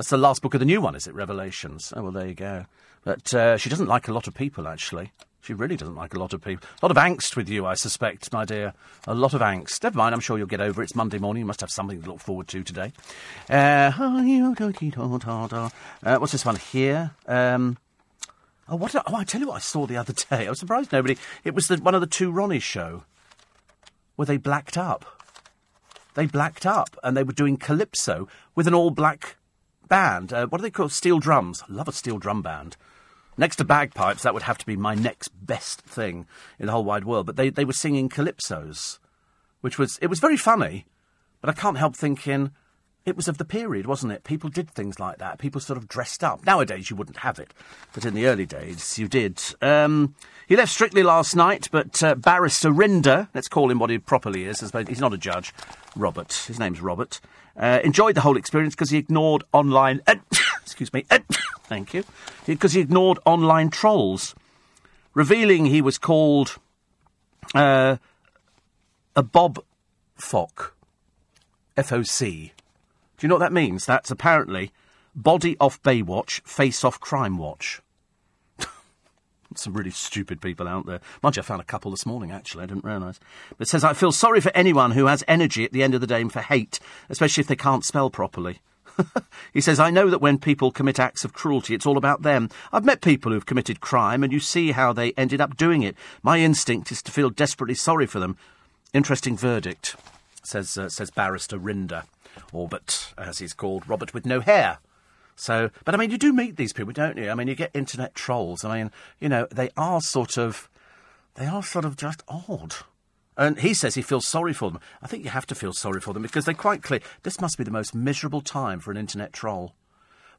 That's the last book of the new one, is it? Revelations. Oh, well, there you go. But uh, she doesn't like a lot of people, actually. She really doesn't like a lot of people. A lot of angst with you, I suspect, my dear. A lot of angst. Never mind, I'm sure you'll get over it. It's Monday morning. You must have something to look forward to today. Uh, uh, what's this one here? Um, oh, what? Oh, I tell you what I saw the other day. I was surprised nobody. It was the, one of the two Ronnie show where they blacked up. They blacked up and they were doing calypso with an all black band. Uh, what do they call steel drums? I love a steel drum band. Next to bagpipes, that would have to be my next best thing in the whole wide world. But they, they were singing calypsos, which was it was very funny. But I can't help thinking it was of the period, wasn't it? People did things like that. People sort of dressed up. Nowadays, you wouldn't have it, but in the early days, you did. Um, he left Strictly last night, but uh, Barrister Rinder, let's call him what he properly is, he's not a judge, Robert. His name's Robert. Uh, enjoyed the whole experience because he ignored online. Uh, excuse me. Thank you. Because he ignored online trolls, revealing he was called uh, a Bob Fock. F O C. Do you know what that means? That's apparently body off Baywatch, face off Crime Watch. Some really stupid people out there. Mind you, I found a couple this morning, actually. I didn't realise. But it says, I feel sorry for anyone who has energy at the end of the day and for hate, especially if they can't spell properly. he says, I know that when people commit acts of cruelty, it's all about them. I've met people who've committed crime, and you see how they ended up doing it. My instinct is to feel desperately sorry for them. Interesting verdict, says, uh, says Barrister Rinder, or but, as he's called, Robert with no hair. So, but I mean, you do meet these people, don't you? I mean, you get internet trolls. I mean, you know, they are sort of, they are sort of just odd. And he says he feels sorry for them. I think you have to feel sorry for them because they're quite clear. This must be the most miserable time for an internet troll.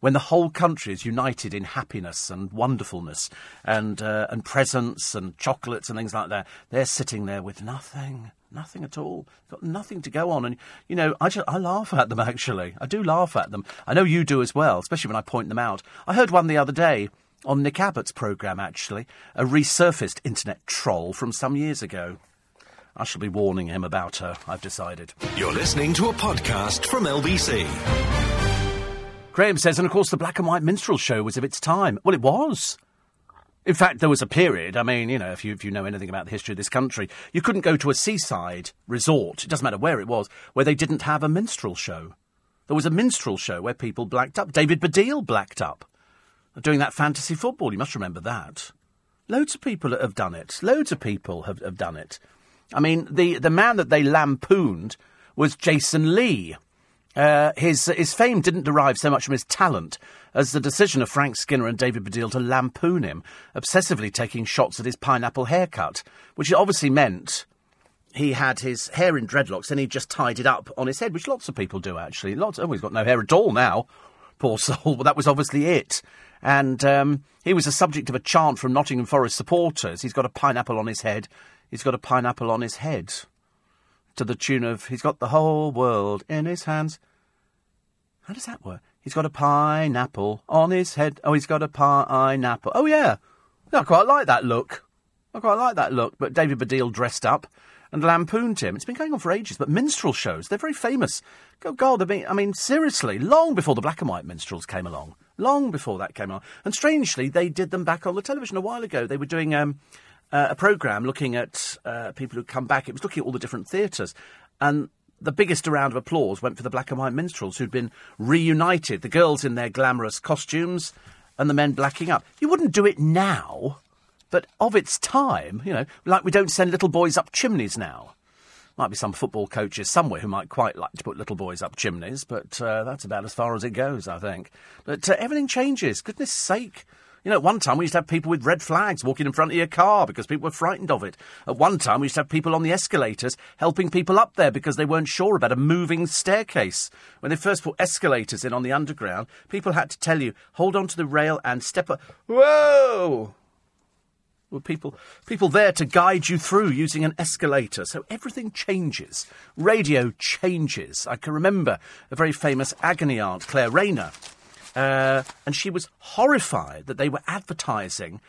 When the whole country is united in happiness and wonderfulness and, uh, and presents and chocolates and things like that, they're sitting there with nothing. Nothing at all. Got nothing to go on. And, you know, I, just, I laugh at them, actually. I do laugh at them. I know you do as well, especially when I point them out. I heard one the other day on Nick Abbott's programme, actually, a resurfaced internet troll from some years ago. I shall be warning him about her, I've decided. You're listening to a podcast from LBC. Graham says, and of course the black and white minstrel show was of its time. Well, it was. In fact, there was a period, I mean, you know, if you, if you know anything about the history of this country, you couldn't go to a seaside resort, it doesn't matter where it was, where they didn't have a minstrel show. There was a minstrel show where people blacked up. David Baddiel blacked up. Doing that fantasy football, you must remember that. Loads of people have done it. Loads of people have, have done it. I mean, the, the man that they lampooned was Jason Lee. Uh, his, his fame didn't derive so much from his talent as the decision of Frank Skinner and David Baddiel to lampoon him, obsessively taking shots at his pineapple haircut, which obviously meant he had his hair in dreadlocks and he just tied it up on his head, which lots of people do actually. Lots. Oh, he's got no hair at all now. Poor soul. But that was obviously it. And um, he was the subject of a chant from Nottingham Forest supporters. He's got a pineapple on his head. He's got a pineapple on his head. To the tune of He's got the whole world in his hands. How does that work? He's got a pineapple on his head. Oh, he's got a pineapple. Oh, yeah. I quite like that look. I quite like that look. But David Baddiel dressed up and lampooned him. It's been going on for ages, but minstrel shows, they're very famous. Oh, God, I mean, I mean, seriously, long before the black and white minstrels came along. Long before that came along. And strangely, they did them back on the television a while ago. They were doing um, uh, a programme looking at uh, people who come back. It was looking at all the different theatres. And the biggest round of applause went for the black and white minstrels who'd been reunited. The girls in their glamorous costumes and the men blacking up. You wouldn't do it now, but of its time, you know, like we don't send little boys up chimneys now. Might be some football coaches somewhere who might quite like to put little boys up chimneys, but uh, that's about as far as it goes, I think. But uh, everything changes. Goodness sake. You know, at one time we used to have people with red flags walking in front of your car because people were frightened of it. At one time we used to have people on the escalators helping people up there because they weren't sure about a moving staircase. When they first put escalators in on the underground, people had to tell you, hold on to the rail and step up. Whoa! Were people people there to guide you through using an escalator. So everything changes. Radio changes. I can remember a very famous agony aunt, Claire Rayner, uh, and she was horrified that they were advertising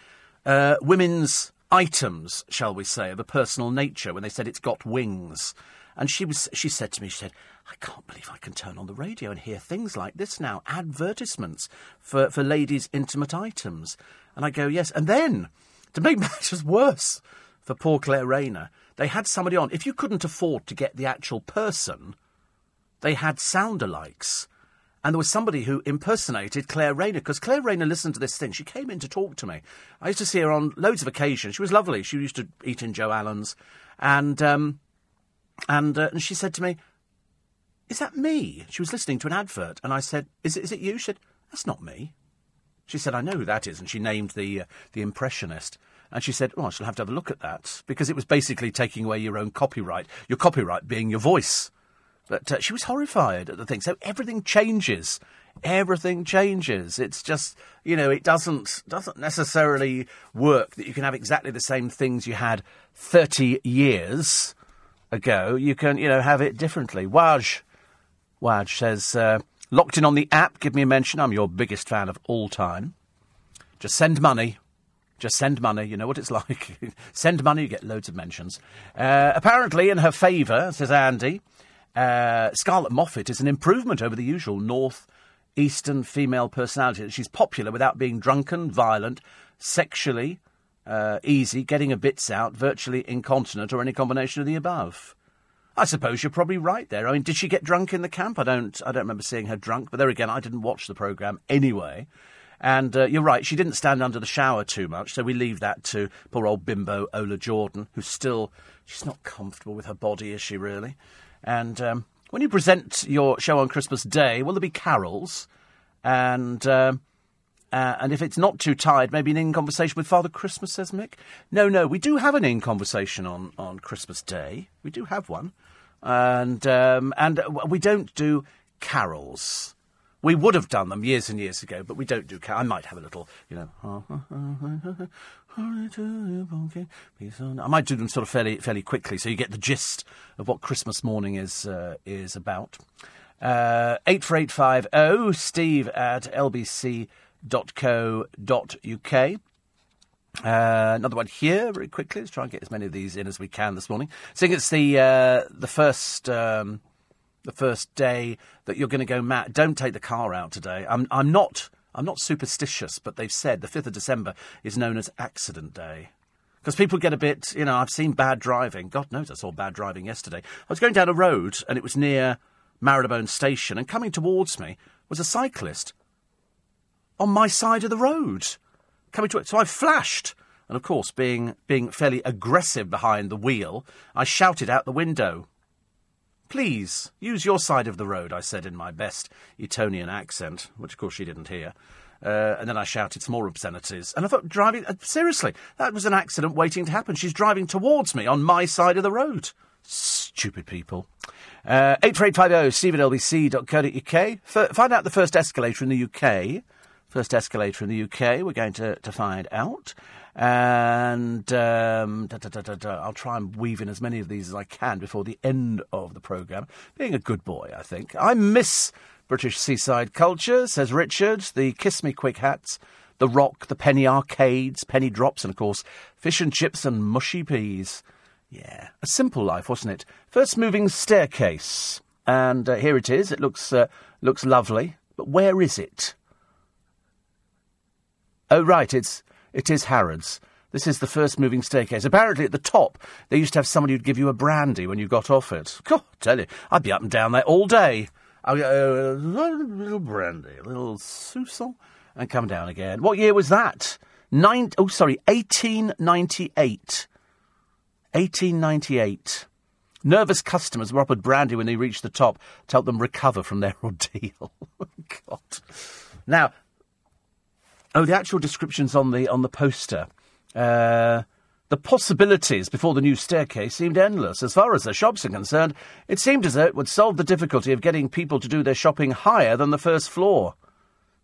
uh, women's items, shall we say, of a personal nature when they said it's got wings. And she was, she said to me, she said, I can't believe I can turn on the radio and hear things like this now, advertisements for, for ladies' intimate items. And I go, yes. And then, to make matters worse for poor Claire Rayner, they had somebody on. If you couldn't afford to get the actual person, they had sound-alikes and there was somebody who impersonated Claire Rayner because Claire Rayner listened to this thing. She came in to talk to me. I used to see her on loads of occasions. She was lovely. She used to eat in Joe Allen's, and um, and uh, and she said to me, "Is that me?" She was listening to an advert, and I said, "Is it? Is it you?" She said, "That's not me." She said, "I know who that is," and she named the uh, the impressionist. And she said, "Oh, I shall have to have a look at that because it was basically taking away your own copyright. Your copyright being your voice." But uh, she was horrified at the thing. So everything changes. Everything changes. It's just you know it doesn't doesn't necessarily work that you can have exactly the same things you had thirty years ago. You can you know have it differently. Waj, Waj says uh, locked in on the app. Give me a mention. I'm your biggest fan of all time. Just send money. Just send money. You know what it's like. send money, you get loads of mentions. Uh, apparently, in her favour, says Andy, uh, Scarlett Moffat is an improvement over the usual North Eastern female personality. She's popular without being drunken, violent, sexually uh, easy, getting her bits out, virtually incontinent, or any combination of the above. I suppose you're probably right there. I mean, did she get drunk in the camp? I don't. I don't remember seeing her drunk. But there again, I didn't watch the programme anyway. And uh, you're right, she didn't stand under the shower too much, so we leave that to poor old bimbo Ola Jordan, who's still. She's not comfortable with her body, is she really? And um, when you present your show on Christmas Day, will there be carols? And. Um, uh, and if it's not too tired, maybe an in conversation with Father Christmas, says Mick. No, no, we do have an in conversation on, on Christmas Day. We do have one. And, um, and we don't do carols. We would have done them years and years ago, but we don't do carols. I might have a little, you know. I might do them sort of fairly, fairly quickly, so you get the gist of what Christmas morning is, uh, is about. Uh, 84850 steve at lbc www.uk. Uh, another one here, very quickly. Let's try and get as many of these in as we can this morning. So it's the uh, the first um, the first day that you're going to go mad. Don't take the car out today. I'm I'm not I'm not superstitious, but they've said the fifth of December is known as Accident Day. Because people get a bit, you know, I've seen bad driving. God knows I saw bad driving yesterday. I was going down a road and it was near Marylebone Station, and coming towards me was a cyclist on my side of the road, coming to it. So I flashed, and of course, being being fairly aggressive behind the wheel, I shouted out the window. Please use your side of the road, I said in my best Etonian accent, which of course she didn't hear. Uh, and then I shouted some more obscenities. And I thought, driving, uh, seriously, that was an accident waiting to happen. She's driving towards me on my side of the road. Stupid people. Uh, 84850 steve at lbc.co.uk. F- find out the first escalator in the UK. First escalator in the UK, we're going to, to find out. And um, da, da, da, I'll try and weave in as many of these as I can before the end of the programme. Being a good boy, I think. I miss British seaside culture, says Richard. The Kiss Me Quick hats, the rock, the penny arcades, penny drops, and of course, fish and chips and mushy peas. Yeah, a simple life, wasn't it? First moving staircase. And uh, here it is. It looks, uh, looks lovely. But where is it? Oh, right, it's, it is Harrods. This is the first moving staircase. Apparently, at the top, they used to have somebody who'd give you a brandy when you got off it. God, tell you, I'd be up and down there all day. I'd get a little brandy, a little sousal, and come down again. What year was that? Nine, oh, sorry, 1898. 1898. Nervous customers were offered brandy when they reached the top to help them recover from their ordeal. God. Now, Oh, the actual descriptions on the on the poster. Uh, the possibilities before the new staircase seemed endless. As far as the shops are concerned, it seemed as though it would solve the difficulty of getting people to do their shopping higher than the first floor.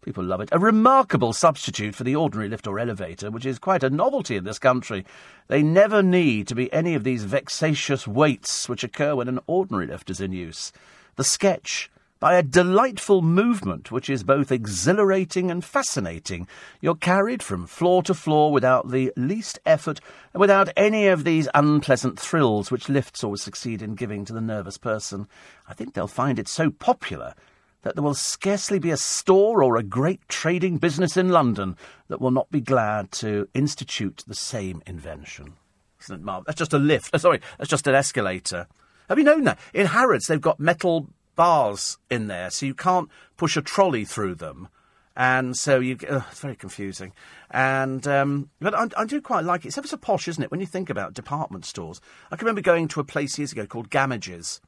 People love it. A remarkable substitute for the ordinary lift or elevator, which is quite a novelty in this country. They never need to be any of these vexatious waits which occur when an ordinary lift is in use. The sketch by a delightful movement which is both exhilarating and fascinating. You're carried from floor to floor without the least effort and without any of these unpleasant thrills which lifts always succeed in giving to the nervous person. I think they'll find it so popular that there will scarcely be a store or a great trading business in London that will not be glad to institute the same invention. Isn't it marvelous? That's just a lift. Oh, sorry, that's just an escalator. Have you known that? In Harrods, they've got metal bars in there, so you can't push a trolley through them. And so you, uh, it's very confusing. And um, but I, I, do quite like it. It's ever so posh, isn't it? When you think about department stores, I can remember going to a place years ago called Gamages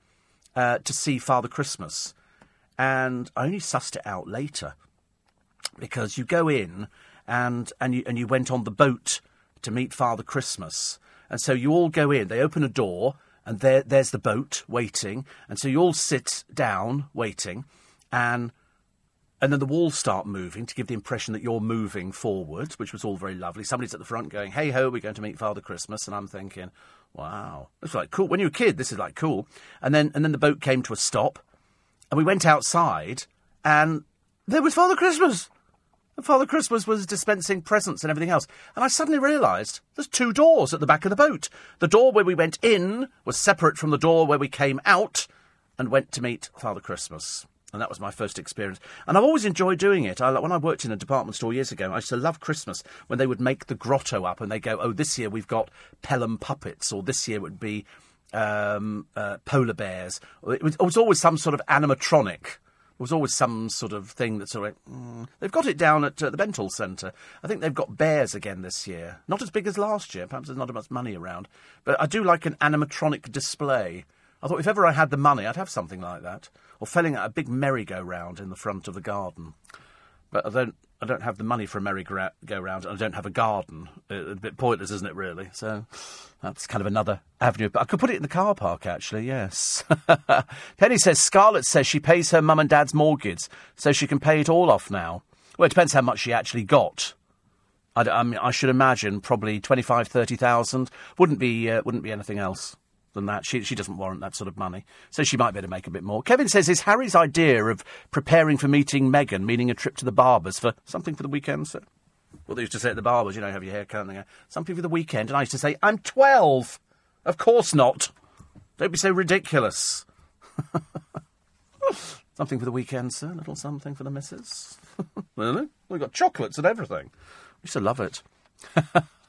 uh, to see Father Christmas, and I only sussed it out later because you go in and and you and you went on the boat to meet Father Christmas, and so you all go in. They open a door and there, there's the boat waiting, and so you all sit down waiting, and and then the walls start moving to give the impression that you're moving forward, which was all very lovely. Somebody's at the front going, "Hey ho, we're going to meet Father Christmas," and I'm thinking, "Wow, it's like cool." When you're a kid, this is like cool. And then and then the boat came to a stop, and we went outside, and there was Father Christmas. And Father Christmas was dispensing presents and everything else. And I suddenly realised there's two doors at the back of the boat. The door where we went in was separate from the door where we came out and went to meet Father Christmas. And that was my first experience. And I've always enjoyed doing it. I, when I worked in a department store years ago, I used to love Christmas when they would make the grotto up and they go, oh, this year we've got Pelham puppets, or this year it would be um, uh, polar bears. It was, it was always some sort of animatronic. Was always some sort of thing that sort of. Mm. They've got it down at uh, the Bentall Centre. I think they've got bears again this year. Not as big as last year. Perhaps there's not as much money around. But I do like an animatronic display. I thought if ever I had the money, I'd have something like that. Or filling out a big merry-go-round in the front of the garden. But I don't. I don't have the money for a merry-go-round, and I don't have a garden. a bit pointless, isn't it? Really. So that's kind of another avenue. But I could put it in the car park, actually. Yes. Penny says Scarlett says she pays her mum and dad's mortgage, so she can pay it all off now. Well, it depends how much she actually got. I, I mean, I should imagine probably twenty-five, thirty thousand. Wouldn't be. Uh, wouldn't be anything else than that. She, she doesn't warrant that sort of money. So she might be able to make a bit more. Kevin says, is Harry's idea of preparing for meeting Meghan meaning a trip to the barbers for something for the weekend, sir? Well, they used to say at the barbers, you know, have your hair cut something for the weekend. And I used to say, I'm 12. Of course not. Don't be so ridiculous. something for the weekend, sir. A little something for the missus. really? We've got chocolates and everything. We used to love it.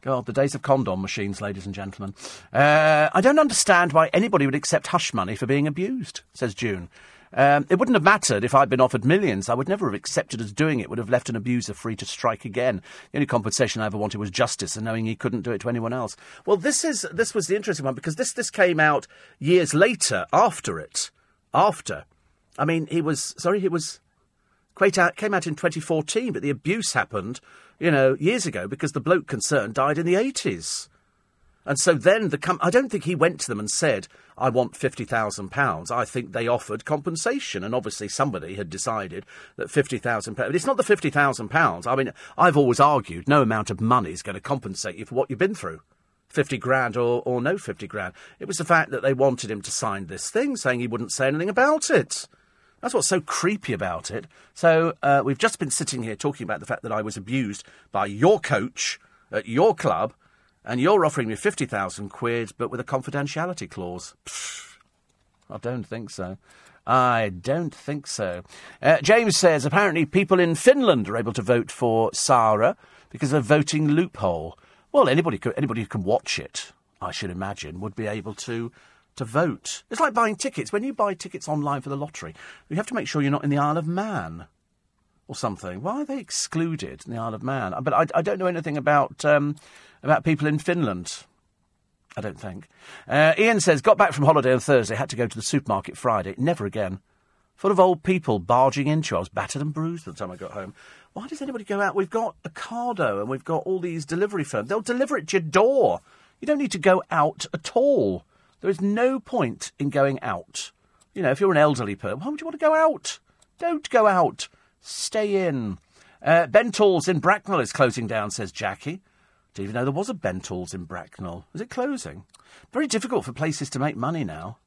God, the days of condom machines, ladies and gentlemen. Uh, I don't understand why anybody would accept hush money for being abused, says June. Um, it wouldn't have mattered if I'd been offered millions. I would never have accepted as doing it, would have left an abuser free to strike again. The only compensation I ever wanted was justice and knowing he couldn't do it to anyone else. Well, this is this was the interesting one because this this came out years later after it. After. I mean, he was sorry, he was out, came out in 2014, but the abuse happened you know, years ago because the bloke concerned died in the 80s. And so then the com- I don't think he went to them and said, I want £50,000. I think they offered compensation. And obviously somebody had decided that £50,000. But it's not the £50,000. I mean, I've always argued no amount of money is going to compensate you for what you've been through. 50 grand or, or no 50 grand. It was the fact that they wanted him to sign this thing saying he wouldn't say anything about it. That's what's so creepy about it. So uh, we've just been sitting here talking about the fact that I was abused by your coach at your club, and you're offering me 50,000 quid, but with a confidentiality clause. I don't think so. I don't think so. Uh, James says apparently people in Finland are able to vote for Saara because of a voting loophole. Well, anybody, anybody who can watch it, I should imagine, would be able to to vote. It's like buying tickets. When you buy tickets online for the lottery, you have to make sure you're not in the Isle of Man or something. Why are they excluded in the Isle of Man? But I, I don't know anything about um, about people in Finland. I don't think. Uh, Ian says, got back from holiday on Thursday, had to go to the supermarket Friday. Never again. Full of old people barging into. I was battered and bruised by the time I got home. Why does anybody go out? We've got Ocado and we've got all these delivery firms. They'll deliver it to your door. You don't need to go out at all. There is no point in going out. You know, if you're an elderly person, why would you want to go out? Don't go out. Stay in. Uh, Bentall's in Bracknell is closing down, says Jackie. Didn't even know there was a Bentall's in Bracknell. Is it closing? Very difficult for places to make money now.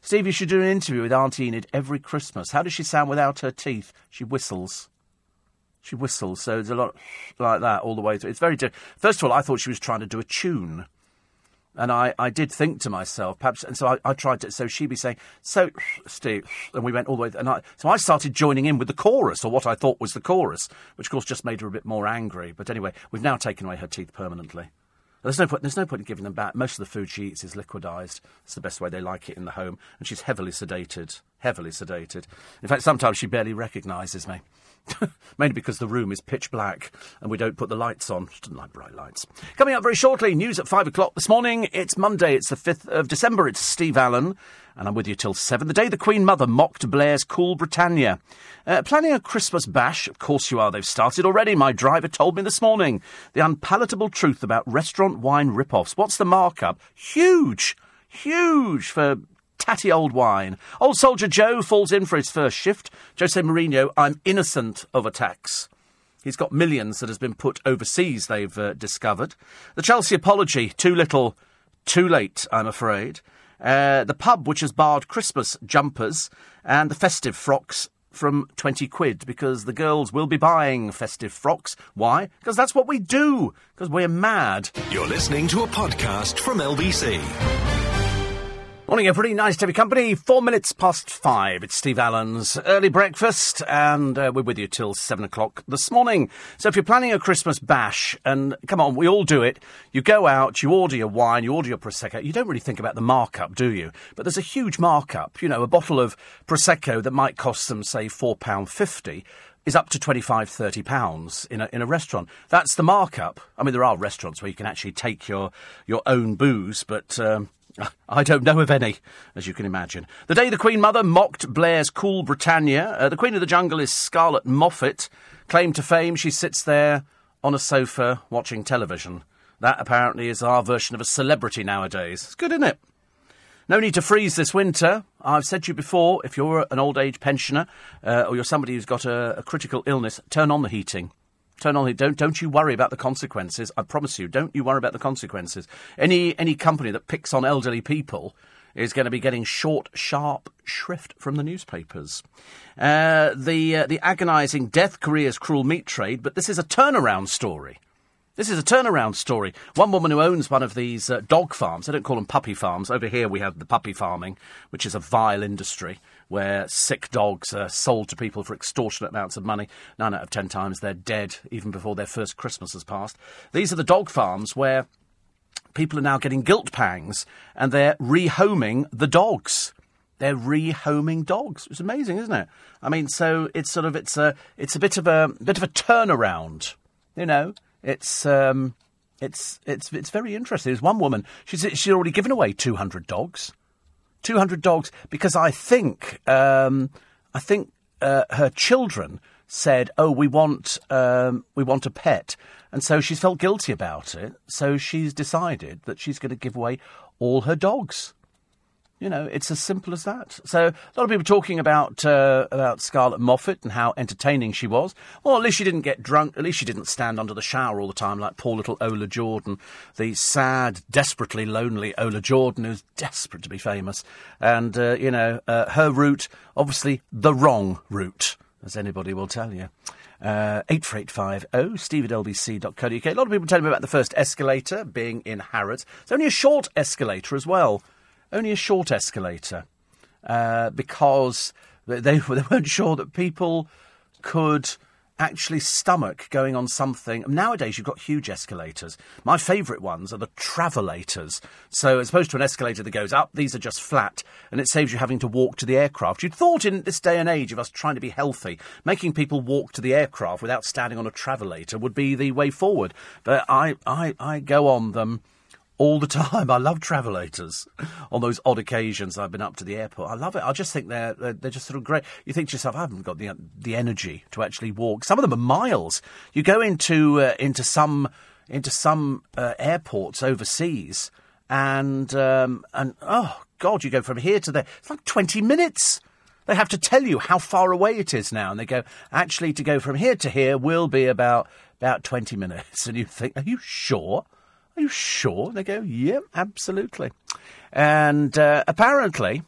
Steve, you should do an interview with Auntie Enid every Christmas. How does she sound without her teeth? She whistles. She whistles, so there's a lot like that all the way through. It's very difficult. First of all, I thought she was trying to do a tune. And I, I did think to myself, perhaps, and so I, I tried to, so she'd be saying, so, Steve, and we went all the way, and I, so I started joining in with the chorus, or what I thought was the chorus, which of course just made her a bit more angry. But anyway, we've now taken away her teeth permanently. There's no point. There's no point in giving them back. Most of the food she eats is liquidised. It's the best way they like it in the home, and she's heavily sedated. Heavily sedated. In fact, sometimes she barely recognises me. Mainly because the room is pitch black and we don't put the lights on. She doesn't like bright lights. Coming up very shortly, news at five o'clock this morning. It's Monday, it's the 5th of December. It's Steve Allen, and I'm with you till seven. The day the Queen Mother mocked Blair's Cool Britannia. Uh, planning a Christmas bash? Of course you are. They've started already. My driver told me this morning. The unpalatable truth about restaurant wine rip-offs. What's the markup? Huge! Huge for tatty old wine. Old soldier Joe falls in for his first shift. Jose Mourinho, I'm innocent of attacks. He's got millions that has been put overseas, they've uh, discovered. The Chelsea apology, too little, too late, I'm afraid. Uh, the pub which has barred Christmas jumpers and the festive frocks from 20 quid because the girls will be buying festive frocks. Why? Because that's what we do, because we're mad. You're listening to a podcast from LBC. Morning, everybody. Nice to have your company. Four minutes past five. It's Steve Allen's early breakfast, and uh, we're with you till seven o'clock this morning. So, if you're planning a Christmas bash, and come on, we all do it. You go out, you order your wine, you order your prosecco. You don't really think about the markup, do you? But there's a huge markup. You know, a bottle of prosecco that might cost them, say, four pound fifty is up to 25, 30 pounds in a, in a restaurant. That's the markup. I mean, there are restaurants where you can actually take your, your own booze, but um, I don't know of any, as you can imagine. The day the Queen Mother mocked Blair's cool Britannia, uh, the Queen of the Jungle is Scarlett Moffat. Claim to fame, she sits there on a sofa watching television. That apparently is our version of a celebrity nowadays. It's good, isn't it? No need to freeze this winter. I've said to you before, if you're an old age pensioner uh, or you're somebody who's got a, a critical illness, turn on the heating. Turn on the don't don't you worry about the consequences. I promise you, don't you worry about the consequences. Any any company that picks on elderly people is going to be getting short, sharp shrift from the newspapers. Uh, the uh, the agonising death Korea's cruel meat trade, but this is a turnaround story. This is a turnaround story. One woman who owns one of these uh, dog farms, I don't call them puppy farms. Over here we have the puppy farming, which is a vile industry where sick dogs are sold to people for extortionate amounts of money. Nine out of ten times they're dead even before their first Christmas has passed. These are the dog farms where people are now getting guilt pangs and they're rehoming the dogs. They're rehoming dogs. It's amazing, isn't it? I mean, so it's sort of it's a it's a bit of a bit of a turnaround, you know. It's um, it's it's it's very interesting. There's one woman. She's she's already given away 200 dogs. 200 dogs because I think um, I think uh, her children said, "Oh, we want um, we want a pet," and so she's felt guilty about it. So she's decided that she's going to give away all her dogs. You know, it's as simple as that. So a lot of people talking about uh, about Scarlett Moffat and how entertaining she was. Well, at least she didn't get drunk. At least she didn't stand under the shower all the time like poor little Ola Jordan, the sad, desperately lonely Ola Jordan who's desperate to be famous. And uh, you know, uh, her route, obviously the wrong route, as anybody will tell you. Uh, 84850 steve at lbc.co.uk. A lot of people telling me about the first escalator being in Harrods. It's only a short escalator as well only a short escalator uh, because they, they weren't sure that people could actually stomach going on something. Nowadays, you've got huge escalators. My favourite ones are the travelators. So, as opposed to an escalator that goes up, these are just flat, and it saves you having to walk to the aircraft. You'd thought in this day and age of us trying to be healthy, making people walk to the aircraft without standing on a travelator would be the way forward. But I, I, I go on them all the time. I love travelators on those odd occasions I've been up to the airport. I love it. I just think they're, they're, they're just sort of great. You think to yourself, I haven't got the the energy to actually walk. Some of them are miles. You go into uh, into some into some uh, airports overseas, and um, and oh god, you go from here to there. It's like twenty minutes. They have to tell you how far away it is now, and they go actually to go from here to here will be about about twenty minutes. And you think, are you sure? Are you sure? They go, Yeah, absolutely. And uh, apparently,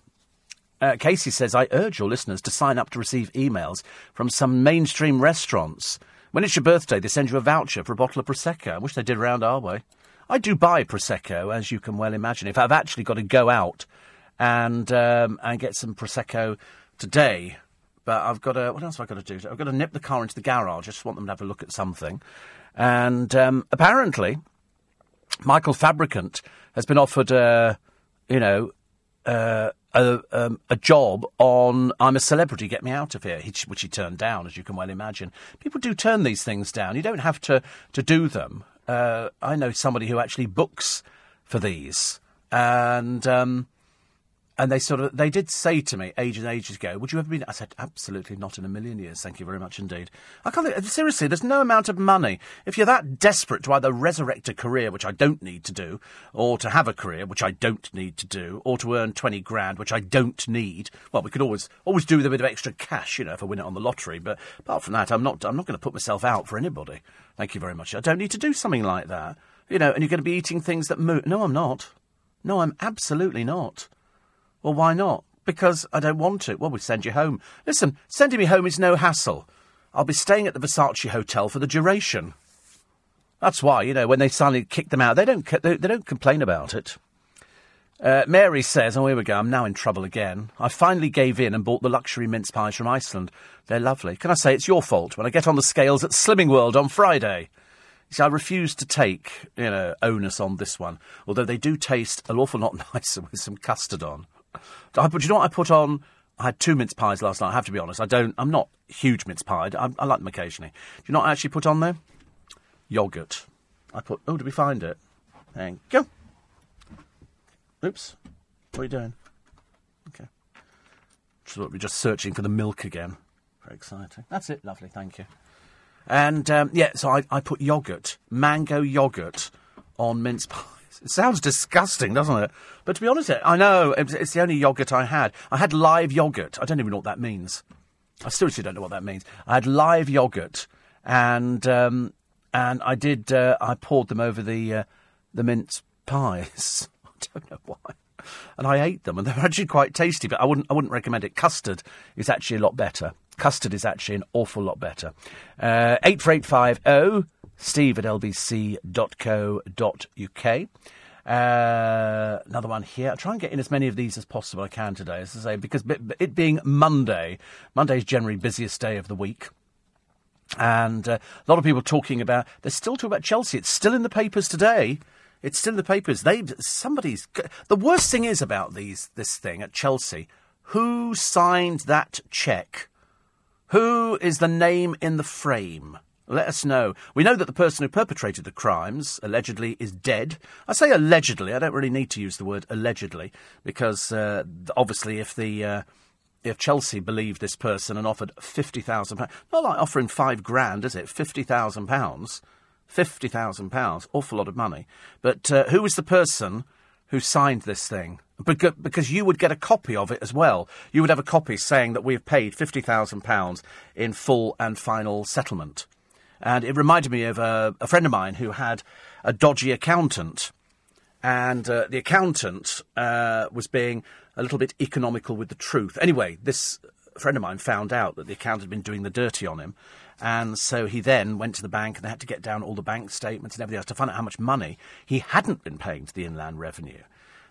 uh, Casey says, I urge your listeners to sign up to receive emails from some mainstream restaurants. When it's your birthday, they send you a voucher for a bottle of Prosecco. I wish they did around our way. I do buy Prosecco, as you can well imagine. If I've actually got to go out and um, and get some Prosecco today, but I've got to. What else have I got to do? I've got to nip the car into the garage. I just want them to have a look at something. And um, apparently, Michael Fabricant has been offered, uh, you know, uh, a, um, a, job on I'm a Celebrity, Get Me Out of Here, which he turned down, as you can well imagine. People do turn these things down. You don't have to, to do them. Uh, I know somebody who actually books for these. And um, and they sort of they did say to me ages and ages ago, "Would you ever be?" I said, "Absolutely not in a million years. Thank you very much indeed." I can't seriously. There's no amount of money if you're that desperate to either resurrect a career, which I don't need to do, or to have a career, which I don't need to do, or to earn twenty grand, which I don't need. Well, we could always always do with a bit of extra cash, you know, if I win it on the lottery. But apart from that, I'm not I'm not going to put myself out for anybody. Thank you very much. I don't need to do something like that, you know. And you're going to be eating things that move. No, I'm not. No, I'm absolutely not. Well, why not? Because I don't want to. Well, we send you home. Listen, sending me home is no hassle. I'll be staying at the Versace Hotel for the duration. That's why, you know, when they suddenly kick them out, they don't, they, they don't complain about it. Uh, Mary says, oh, here we go, I'm now in trouble again. I finally gave in and bought the luxury mince pies from Iceland. They're lovely. Can I say it's your fault when I get on the scales at Slimming World on Friday? See, I refuse to take, you know, onus on this one, although they do taste an awful lot nicer with some custard on. I put, you know what I put on? I had two mince pies last night. I have to be honest. I don't. I'm not huge mince pie. I, I like them occasionally. Do you know what I actually put on there? Yogurt. I put. Oh, did we find it? Thank you. Oops. What are you doing? Okay. Just we're just searching for the milk again. Very exciting. That's it. Lovely. Thank you. And um, yeah, so I, I put yogurt, mango yogurt, on mince pies. It sounds disgusting, doesn't it? But to be honest, I know it's, the only yogurt I had. I had live yogurt. I don't even know what that means. I seriously don't know what that means. I had live yogurt, and um, and I did. Uh, I poured them over the uh, the mince pies. I don't know why. And I ate them, and they're actually quite tasty. But I wouldn't. I wouldn't recommend it. Custard is actually a lot better. Custard is actually an awful lot better. Uh, eight four eight five zero steve at lbc.co.uk. Uh, another one here. I'll try and get in as many of these as possible I can today, as I say, because it being Monday, Monday is generally busiest day of the week. And uh, a lot of people talking about, they're still talking about Chelsea. It's still in the papers today. It's still in the papers. They somebody's the worst thing is about these this thing at Chelsea. Who signed that cheque? Who is the name in the frame? Let us know. We know that the person who perpetrated the crimes, allegedly, is dead. I say allegedly. I don't really need to use the word allegedly because uh, obviously, if the uh, if Chelsea believed this person and offered fifty thousand pounds, not like offering five grand, is it? Fifty thousand pounds, fifty thousand pounds, awful lot of money. But uh, who was the person who signed this thing? Because, because you would get a copy of it as well. You would have a copy saying that we have paid fifty thousand pounds in full and final settlement. And it reminded me of a, a friend of mine who had a dodgy accountant. And uh, the accountant uh, was being a little bit economical with the truth. Anyway, this friend of mine found out that the accountant had been doing the dirty on him. And so he then went to the bank and they had to get down all the bank statements and everything else to find out how much money he hadn't been paying to the Inland Revenue.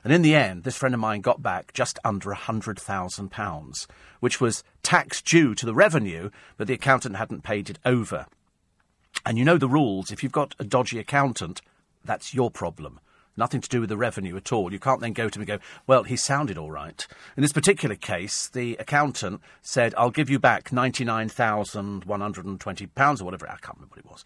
And in the end, this friend of mine got back just under £100,000, which was tax due to the revenue, but the accountant hadn't paid it over. And you know the rules. If you've got a dodgy accountant, that's your problem. Nothing to do with the revenue at all. You can't then go to him and go, well, he sounded all right. In this particular case, the accountant said, I'll give you back £99,120 or whatever. I can't remember what it was.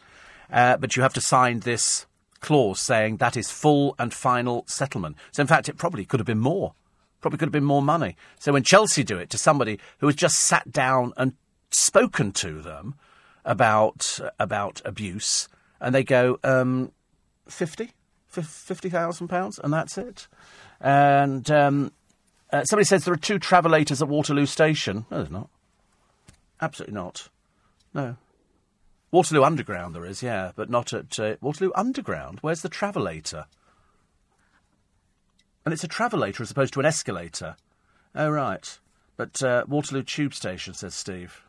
Uh, but you have to sign this clause saying that is full and final settlement. So, in fact, it probably could have been more. Probably could have been more money. So, when Chelsea do it to somebody who has just sat down and spoken to them, about about abuse, and they go um, fifty. Fifty thousand pounds, and that's it. And um, uh, somebody says there are two travelators at Waterloo Station. No, there's not. Absolutely not. No. Waterloo Underground there is, yeah, but not at uh, Waterloo Underground. Where's the travelator? And it's a travelator as opposed to an escalator. Oh, right. But uh, Waterloo Tube Station, says Steve.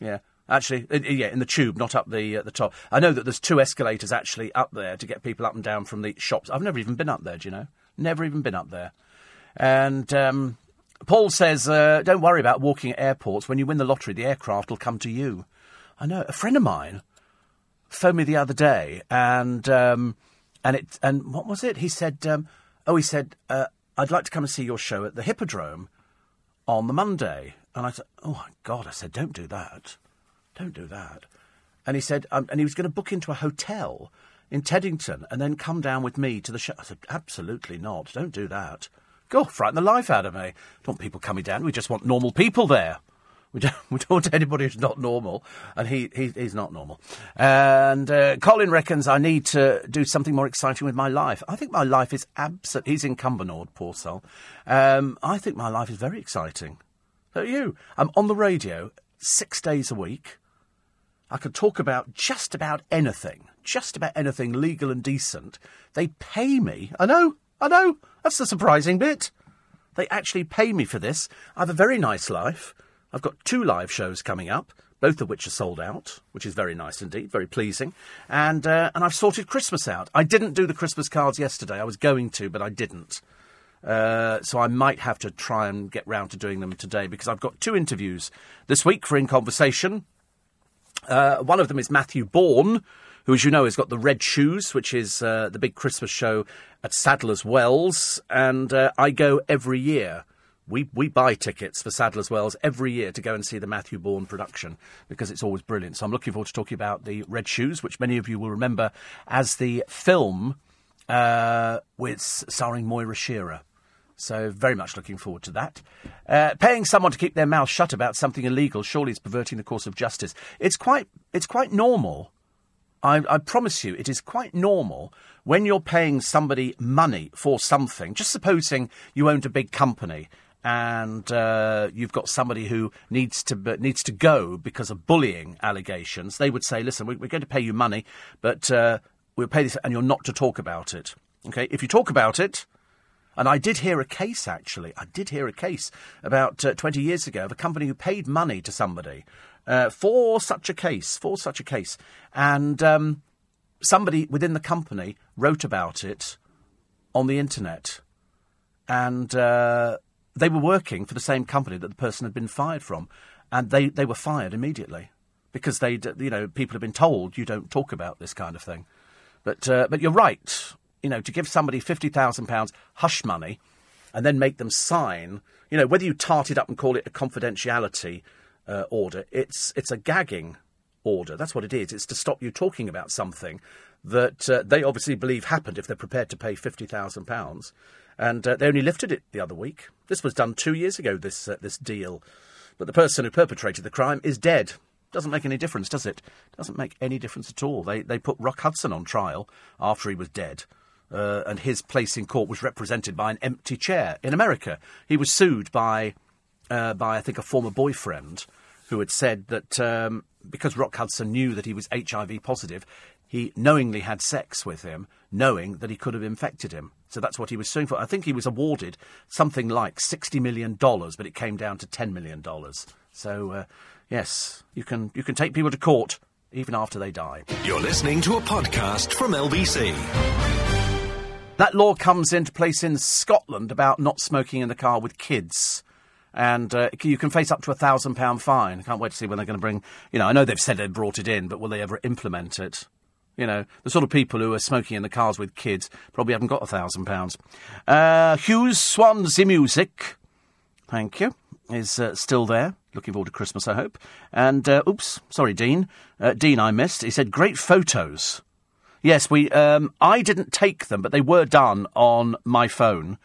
Yeah. Actually, yeah, in the tube, not up the uh, the top. I know that there's two escalators actually up there to get people up and down from the shops. I've never even been up there. Do you know? Never even been up there. And um, Paul says, uh, "Don't worry about walking at airports. When you win the lottery, the aircraft will come to you." I know a friend of mine phoned me the other day, and um, and it and what was it? He said, um, "Oh, he said uh, I'd like to come and see your show at the Hippodrome on the Monday." And I said, "Oh my God!" I said, "Don't do that." Don't do that. And he said, um, and he was going to book into a hotel in Teddington and then come down with me to the show. I said, absolutely not. Don't do that. Go frighten the life out of me. Don't want people coming down. We just want normal people there. We don't, we don't want anybody who's not normal, and he, he he's not normal. And uh, Colin reckons I need to do something more exciting with my life. I think my life is absolute. He's in Cumbernauld, poor soul. Um, I think my life is very exciting. So you, I'm on the radio six days a week. I could talk about just about anything, just about anything legal and decent. They pay me. I know, I know. That's the surprising bit. They actually pay me for this. I have a very nice life. I've got two live shows coming up, both of which are sold out, which is very nice indeed, very pleasing. And uh, and I've sorted Christmas out. I didn't do the Christmas cards yesterday. I was going to, but I didn't. Uh, so I might have to try and get round to doing them today because I've got two interviews this week for In Conversation. Uh, one of them is Matthew Bourne, who, as you know, has got the Red Shoes, which is uh, the big Christmas show at Sadler's Wells, and uh, I go every year. We, we buy tickets for Sadler's Wells every year to go and see the Matthew Bourne production because it's always brilliant. So I'm looking forward to talking about the Red Shoes, which many of you will remember as the film uh, with starring Moira Shearer. So very much looking forward to that. Uh, paying someone to keep their mouth shut about something illegal surely is perverting the course of justice. It's quite it's quite normal. I, I promise you, it is quite normal when you're paying somebody money for something. Just supposing you owned a big company and uh, you've got somebody who needs to needs to go because of bullying allegations. They would say, "Listen, we, are going to pay you money, but uh, we'll pay this, and you're not to talk about it." Okay, if you talk about it, and I did hear a case, actually. I did hear a case about uh, 20 years ago of a company who paid money to somebody uh, for such a case, for such a case. And um, somebody within the company wrote about it on the internet. And uh, they were working for the same company that the person had been fired from. And they, they were fired immediately because they, you know, people have been told you don't talk about this kind of thing. But, uh, but you're right you know, to give somebody £50,000 hush money and then make them sign, you know, whether you tart it up and call it a confidentiality uh, order, it's, it's a gagging order. That's what it is. It's to stop you talking about something that uh, they obviously believe happened if they're prepared to pay £50,000. And uh, they only lifted it the other week. This was done two years ago, this, uh, this deal. But the person who perpetrated the crime is dead. Doesn't make any difference, does it? Doesn't make any difference at all. They, they put Rock Hudson on trial after he was dead uh, and his place in court was represented by an empty chair. In America, he was sued by, uh, by I think, a former boyfriend who had said that um, because Rock Hudson knew that he was HIV positive, he knowingly had sex with him, knowing that he could have infected him. So that's what he was suing for. I think he was awarded something like $60 million, but it came down to $10 million. So, uh, yes, you can, you can take people to court even after they die. You're listening to a podcast from LBC. That law comes into place in Scotland about not smoking in the car with kids. And uh, you can face up to a thousand pound fine. I can't wait to see when they're going to bring. You know, I know they've said they've brought it in, but will they ever implement it? You know, the sort of people who are smoking in the cars with kids probably haven't got a thousand pounds. Uh, Hughes Swansea Music, thank you, is uh, still there. Looking forward to Christmas, I hope. And, uh, oops, sorry, Dean. Uh, Dean, I missed. He said, great photos. Yes, we. Um, I didn't take them, but they were done on my phone,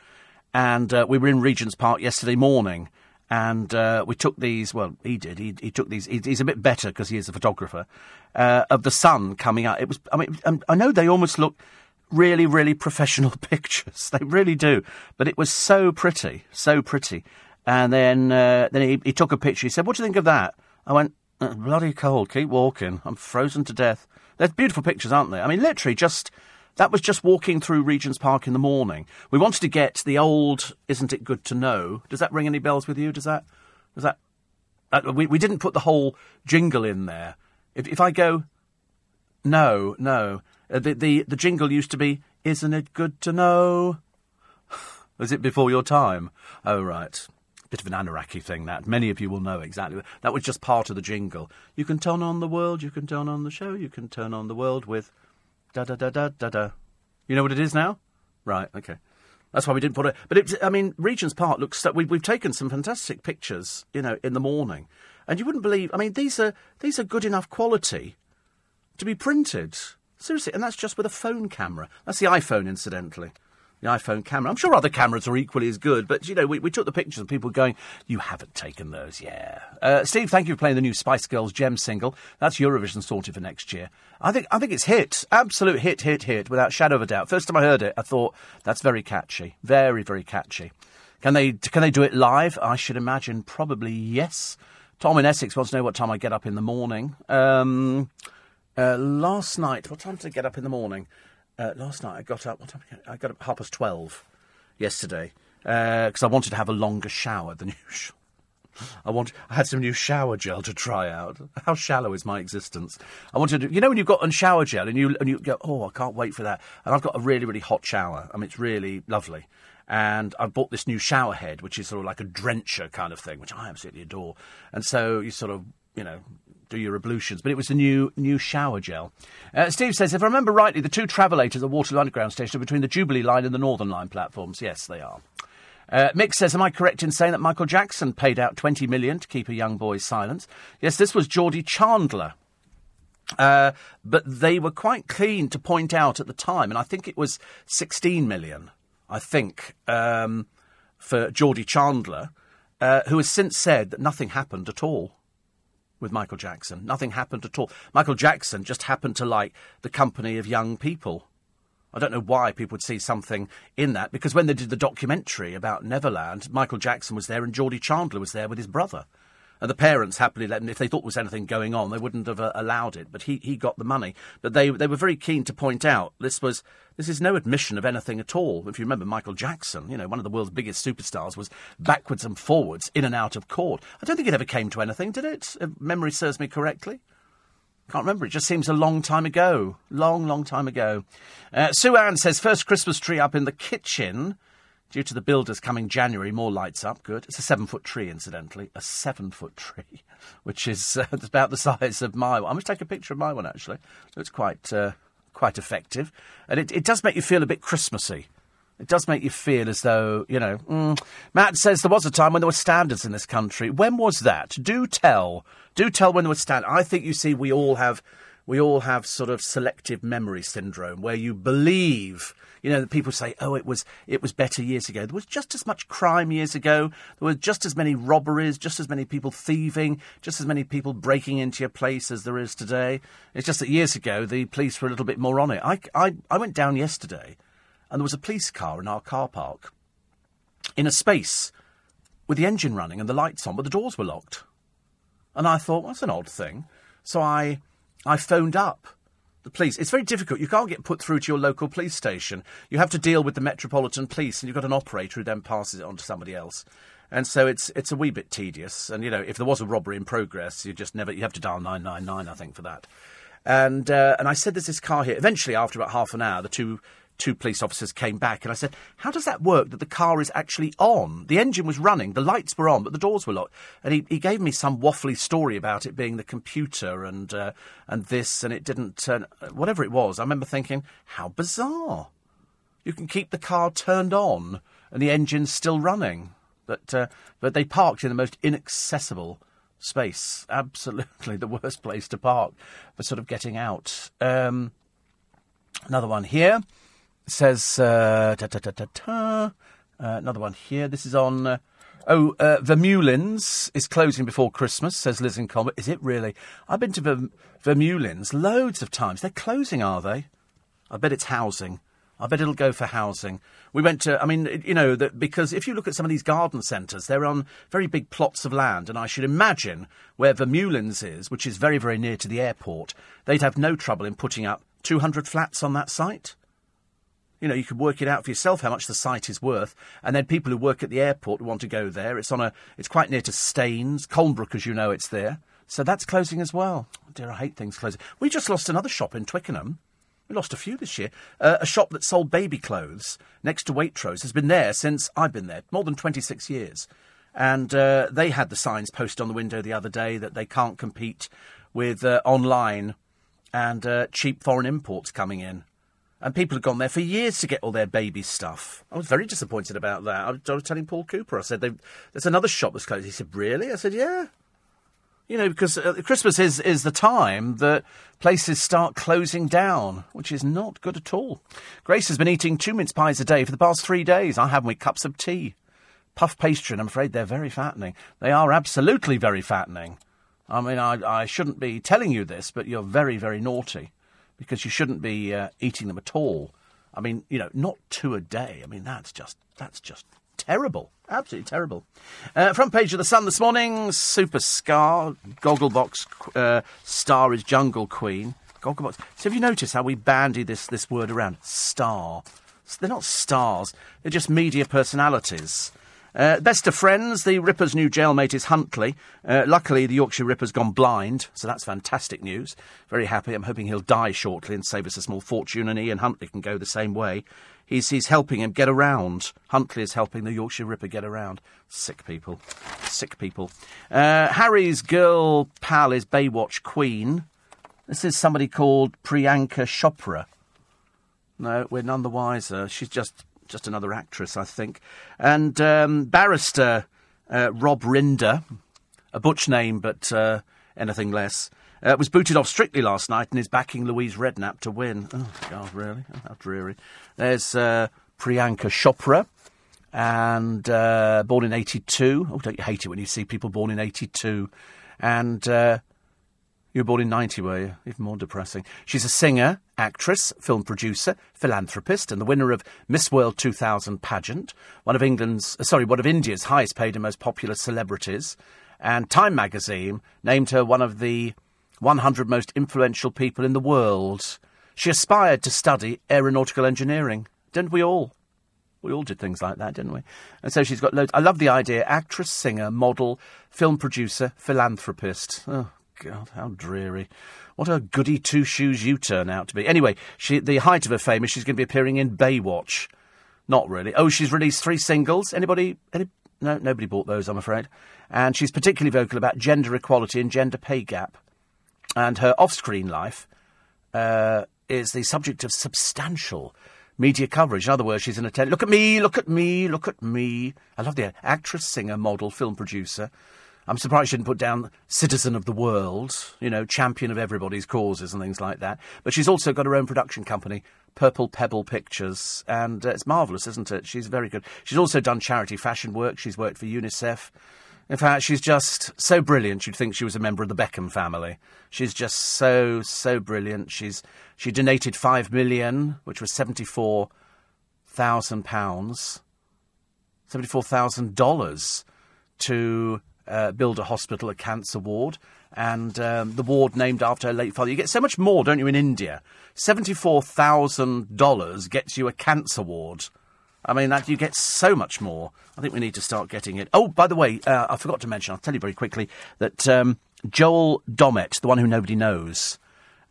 and uh, we were in Regent's Park yesterday morning, and uh, we took these. Well, he did. He, he took these. He, he's a bit better because he is a photographer uh, of the sun coming out. It was. I mean, I know they almost look really, really professional pictures. They really do. But it was so pretty, so pretty. And then uh, then he, he took a picture. He said, "What do you think of that?" I went, uh, "Bloody cold. Keep walking. I'm frozen to death." They're beautiful pictures, aren't they? I mean, literally, just that was just walking through Regent's Park in the morning. We wanted to get the old "Isn't it good to know?" Does that ring any bells with you? Does that? Does that? Uh, we we didn't put the whole jingle in there. If if I go, no, no, uh, the the the jingle used to be "Isn't it good to know?" Was it before your time? Oh right bit of an Anoraki thing, that. Many of you will know exactly. That was just part of the jingle. You can turn on the world, you can turn on the show, you can turn on the world with da da da da da da. You know what it is now? Right, okay. That's why we didn't put it. But it, I mean, Regent's Park looks. We, we've taken some fantastic pictures, you know, in the morning, and you wouldn't believe. I mean, these are these are good enough quality to be printed. Seriously, and that's just with a phone camera. That's the iPhone, incidentally the iPhone camera. I'm sure other cameras are equally as good, but you know, we, we took the pictures and people going, "You haven't taken those, yeah." Uh, Steve, thank you for playing the new Spice Girls Gem single. That's Eurovision sorted for next year. I think I think it's hit, absolute hit, hit, hit, without shadow of a doubt. First time I heard it, I thought that's very catchy, very, very catchy. Can they can they do it live? I should imagine probably yes. Tom in Essex wants to know what time I get up in the morning. Um, uh, last night, what time did I get up in the morning? Uh, last night I got up. What time? I got up half past twelve yesterday because uh, I wanted to have a longer shower than usual. I want. I had some new shower gel to try out. How shallow is my existence? I wanted to. You know when you've got on shower gel and you and you go, oh, I can't wait for that. And I've got a really really hot shower. I mean, it's really lovely. and I bought this new shower head, which is sort of like a drencher kind of thing, which I absolutely adore. And so you sort of, you know, do your ablutions. But it was the new new shower gel. Uh, Steve says, if I remember rightly, the two travellators at Waterloo Underground Station are between the Jubilee Line and the Northern Line platforms. Yes, they are. Uh, Mick says, "Am I correct in saying that Michael Jackson paid out twenty million to keep a young boy's silence?" Yes, this was Jordie Chandler. Uh, but they were quite keen to point out at the time, and I think it was 16 million, I think, um, for Jordie Chandler, uh, who has since said that nothing happened at all with Michael Jackson. Nothing happened at all. Michael Jackson just happened to like the company of young people. I don't know why people would see something in that, because when they did the documentary about Neverland, Michael Jackson was there and Jordie Chandler was there with his brother. And the parents happily let him, if they thought there was anything going on, they wouldn't have uh, allowed it. But he, he got the money. But they, they were very keen to point out this was this is no admission of anything at all. If you remember Michael Jackson, you know, one of the world's biggest superstars, was backwards and forwards, in and out of court. I don't think it ever came to anything, did it? If memory serves me correctly. Can't remember. It just seems a long time ago. Long, long time ago. Uh, Sue Ann says, first Christmas tree up in the kitchen. Due to the builders coming January, more lights up. Good. It's a seven foot tree, incidentally. A seven foot tree, which is uh, about the size of my one. I must take a picture of my one, actually. It's quite, uh, quite effective. And it, it does make you feel a bit Christmassy. It does make you feel as though, you know. Mm. Matt says there was a time when there were standards in this country. When was that? Do tell. Do tell when there were standards. I think, you see, we all have. We all have sort of selective memory syndrome where you believe you know, that people say, "Oh, it was it was better years ago." There was just as much crime years ago. There were just as many robberies, just as many people thieving, just as many people breaking into your place as there is today. It's just that years ago the police were a little bit more on it. I I, I went down yesterday, and there was a police car in our car park, in a space, with the engine running and the lights on, but the doors were locked. And I thought, well, that's an odd thing. So I I phoned up the police. It's very difficult. You can't get put through to your local police station. You have to deal with the Metropolitan Police, and you've got an operator who then passes it on to somebody else. And so it's it's a wee bit tedious. And you know, if there was a robbery in progress, you just never you have to dial nine nine nine, I think, for that. And uh, and I said, "There's this car here." Eventually, after about half an hour, the two two police officers came back and I said, How does that work that the car is actually on? The engine was running, the lights were on, but the doors were locked. And he, he gave me some waffly story about it being the computer and, uh, and this, and it didn't turn, whatever it was. I remember thinking, How bizarre. You can keep the car turned on and the engine's still running. But, uh, but they parked in the most inaccessible space. Absolutely the worst place to park for sort of getting out. Um, another one here says uh, ta, ta, ta, uh, another one here. This is on. Uh, oh, uh, Vermeulen's is closing before Christmas, says Liz in Comet. Is it really? I've been to Verm- Vermeulen's loads of times. They're closing, are they? I bet it's housing. I bet it'll go for housing. We went to, I mean, you know, that because if you look at some of these garden centres, they're on very big plots of land, and I should imagine where Vermeulen's is, which is very, very near to the airport, they'd have no trouble in putting up 200 flats on that site. You know, you could work it out for yourself how much the site is worth, and then people who work at the airport want to go there. It's on a, it's quite near to Staines, Colnbrook, as you know, it's there. So that's closing as well. Oh dear, I hate things closing. We just lost another shop in Twickenham. We lost a few this year. Uh, a shop that sold baby clothes next to Waitrose has been there since I've been there, more than 26 years. And uh, they had the signs posted on the window the other day that they can't compete with uh, online and uh, cheap foreign imports coming in. And people had gone there for years to get all their baby stuff. I was very disappointed about that. I was, I was telling Paul Cooper, I said, there's another shop that's closed. He said, really? I said, yeah. You know, because uh, Christmas is, is the time that places start closing down, which is not good at all. Grace has been eating two mince pies a day for the past three days. I have them with cups of tea. Puff pastry, and I'm afraid they're very fattening. They are absolutely very fattening. I mean, I, I shouldn't be telling you this, but you're very, very naughty because you shouldn't be uh, eating them at all. I mean, you know, not two a day. I mean, that's just that's just terrible, absolutely terrible. Uh, front page of the Sun this morning: Super Scar, Gogglebox uh, star is Jungle Queen. Gogglebox. So have you noticed how we bandy this this word around? Star. They're not stars. They're just media personalities. Uh, best of friends, the Ripper's new jailmate is Huntley. Uh, luckily, the Yorkshire Ripper's gone blind, so that's fantastic news. Very happy. I'm hoping he'll die shortly and save us a small fortune, and he and Huntley can go the same way. He's, he's helping him get around. Huntley is helping the Yorkshire Ripper get around. Sick people. Sick people. Uh, Harry's girl pal is Baywatch Queen. This is somebody called Priyanka Chopra. No, we're none the wiser. She's just just another actress, I think. And um, barrister uh, Rob Rinder, a butch name, but uh, anything less, uh, was booted off strictly last night and is backing Louise Redknapp to win. Oh, God, really? Oh, how dreary. There's uh, Priyanka Chopra, and uh, born in 82. Oh, don't you hate it when you see people born in 82? And uh, you were born in 90, were you? Even more depressing. She's a singer, actress, film producer, philanthropist, and the winner of Miss World 2000 pageant, one of England's, uh, sorry, one of India's highest paid and most popular celebrities. And Time magazine named her one of the 100 most influential people in the world. She aspired to study aeronautical engineering. Didn't we all? We all did things like that, didn't we? And so she's got loads. I love the idea. Actress, singer, model, film producer, philanthropist. Oh, God, how dreary. What a goody two shoes you turn out to be. Anyway, she, the height of her fame is she's going to be appearing in Baywatch. Not really. Oh, she's released three singles. Anybody? Any, no, nobody bought those, I'm afraid. And she's particularly vocal about gender equality and gender pay gap. And her off screen life uh, is the subject of substantial media coverage. In other words, she's an attendant. Look at me, look at me, look at me. I love the actress, singer, model, film producer. I'm surprised she didn't put down citizen of the world, you know, champion of everybody's causes and things like that. But she's also got her own production company, Purple Pebble Pictures, and uh, it's marvellous, isn't it? She's very good. She's also done charity fashion work. She's worked for UNICEF. In fact, she's just so brilliant. You'd think she was a member of the Beckham family. She's just so so brilliant. She's she donated five million, which was seventy four thousand pounds, seventy four thousand dollars to uh, build a hospital, a cancer ward, and um, the ward named after her late father. You get so much more, don't you, in India? $74,000 gets you a cancer ward. I mean, that, you get so much more. I think we need to start getting it. Oh, by the way, uh, I forgot to mention, I'll tell you very quickly, that um, Joel Dommett, the one who nobody knows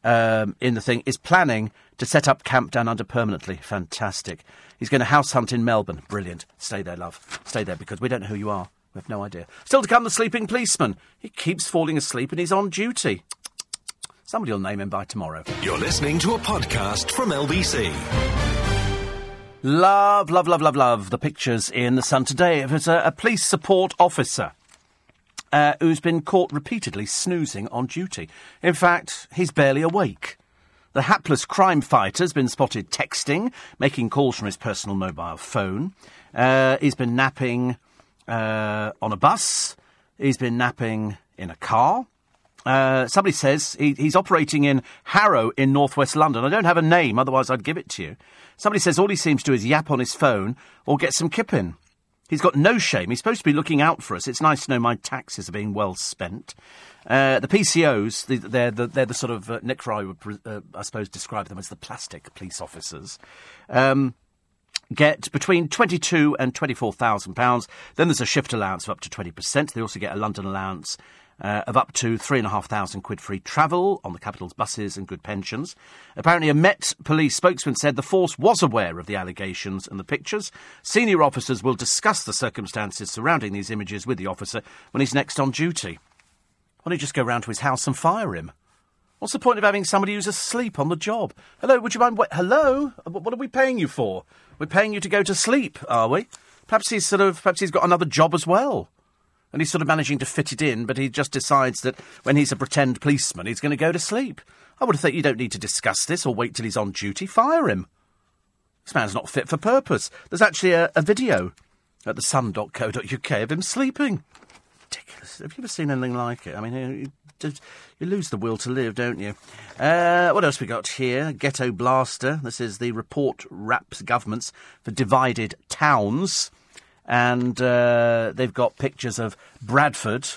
um, in the thing, is planning to set up Camp Down Under permanently. Fantastic. He's going to house hunt in Melbourne. Brilliant. Stay there, love. Stay there because we don't know who you are. We have no idea. Still to come, the sleeping policeman. He keeps falling asleep and he's on duty. Somebody will name him by tomorrow. You're listening to a podcast from LBC. Love, love, love, love, love the pictures in the Sun today. It was a, a police support officer uh, who's been caught repeatedly snoozing on duty. In fact, he's barely awake. The hapless crime fighter's been spotted texting, making calls from his personal mobile phone. Uh, he's been napping uh, on a bus. He's been napping in a car. Uh, somebody says he, he's operating in Harrow in northwest London. I don't have a name, otherwise I'd give it to you. Somebody says all he seems to do is yap on his phone or get some kipping. He's got no shame. He's supposed to be looking out for us. It's nice to know my taxes are being well spent. Uh, the PCOs, the, they're, the, they're the sort of, uh, Nick Ferrari would, uh, I suppose, describe them as the plastic police officers. Um, get between twenty-two and twenty-four thousand pounds. Then there's a shift allowance of up to twenty percent. They also get a London allowance uh, of up to three and a half thousand quid free travel on the capital's buses and good pensions. Apparently, a Met police spokesman said the force was aware of the allegations and the pictures. Senior officers will discuss the circumstances surrounding these images with the officer when he's next on duty. Why don't you just go round to his house and fire him? What's the point of having somebody who's asleep on the job? Hello, would you mind? Wait, hello, uh, what are we paying you for? We're paying you to go to sleep, are we? Perhaps he's sort of, perhaps he's got another job as well. And he's sort of managing to fit it in, but he just decides that when he's a pretend policeman, he's going to go to sleep. I would have thought you don't need to discuss this or wait till he's on duty. Fire him. This man's not fit for purpose. There's actually a, a video at thesun.co.uk of him sleeping. Ridiculous. Have you ever seen anything like it? I mean, you, lose the will to live, don't you? Uh, what else we got here? Ghetto Blaster. This is the report wraps governments for divided towns and uh, they've got pictures of Bradford,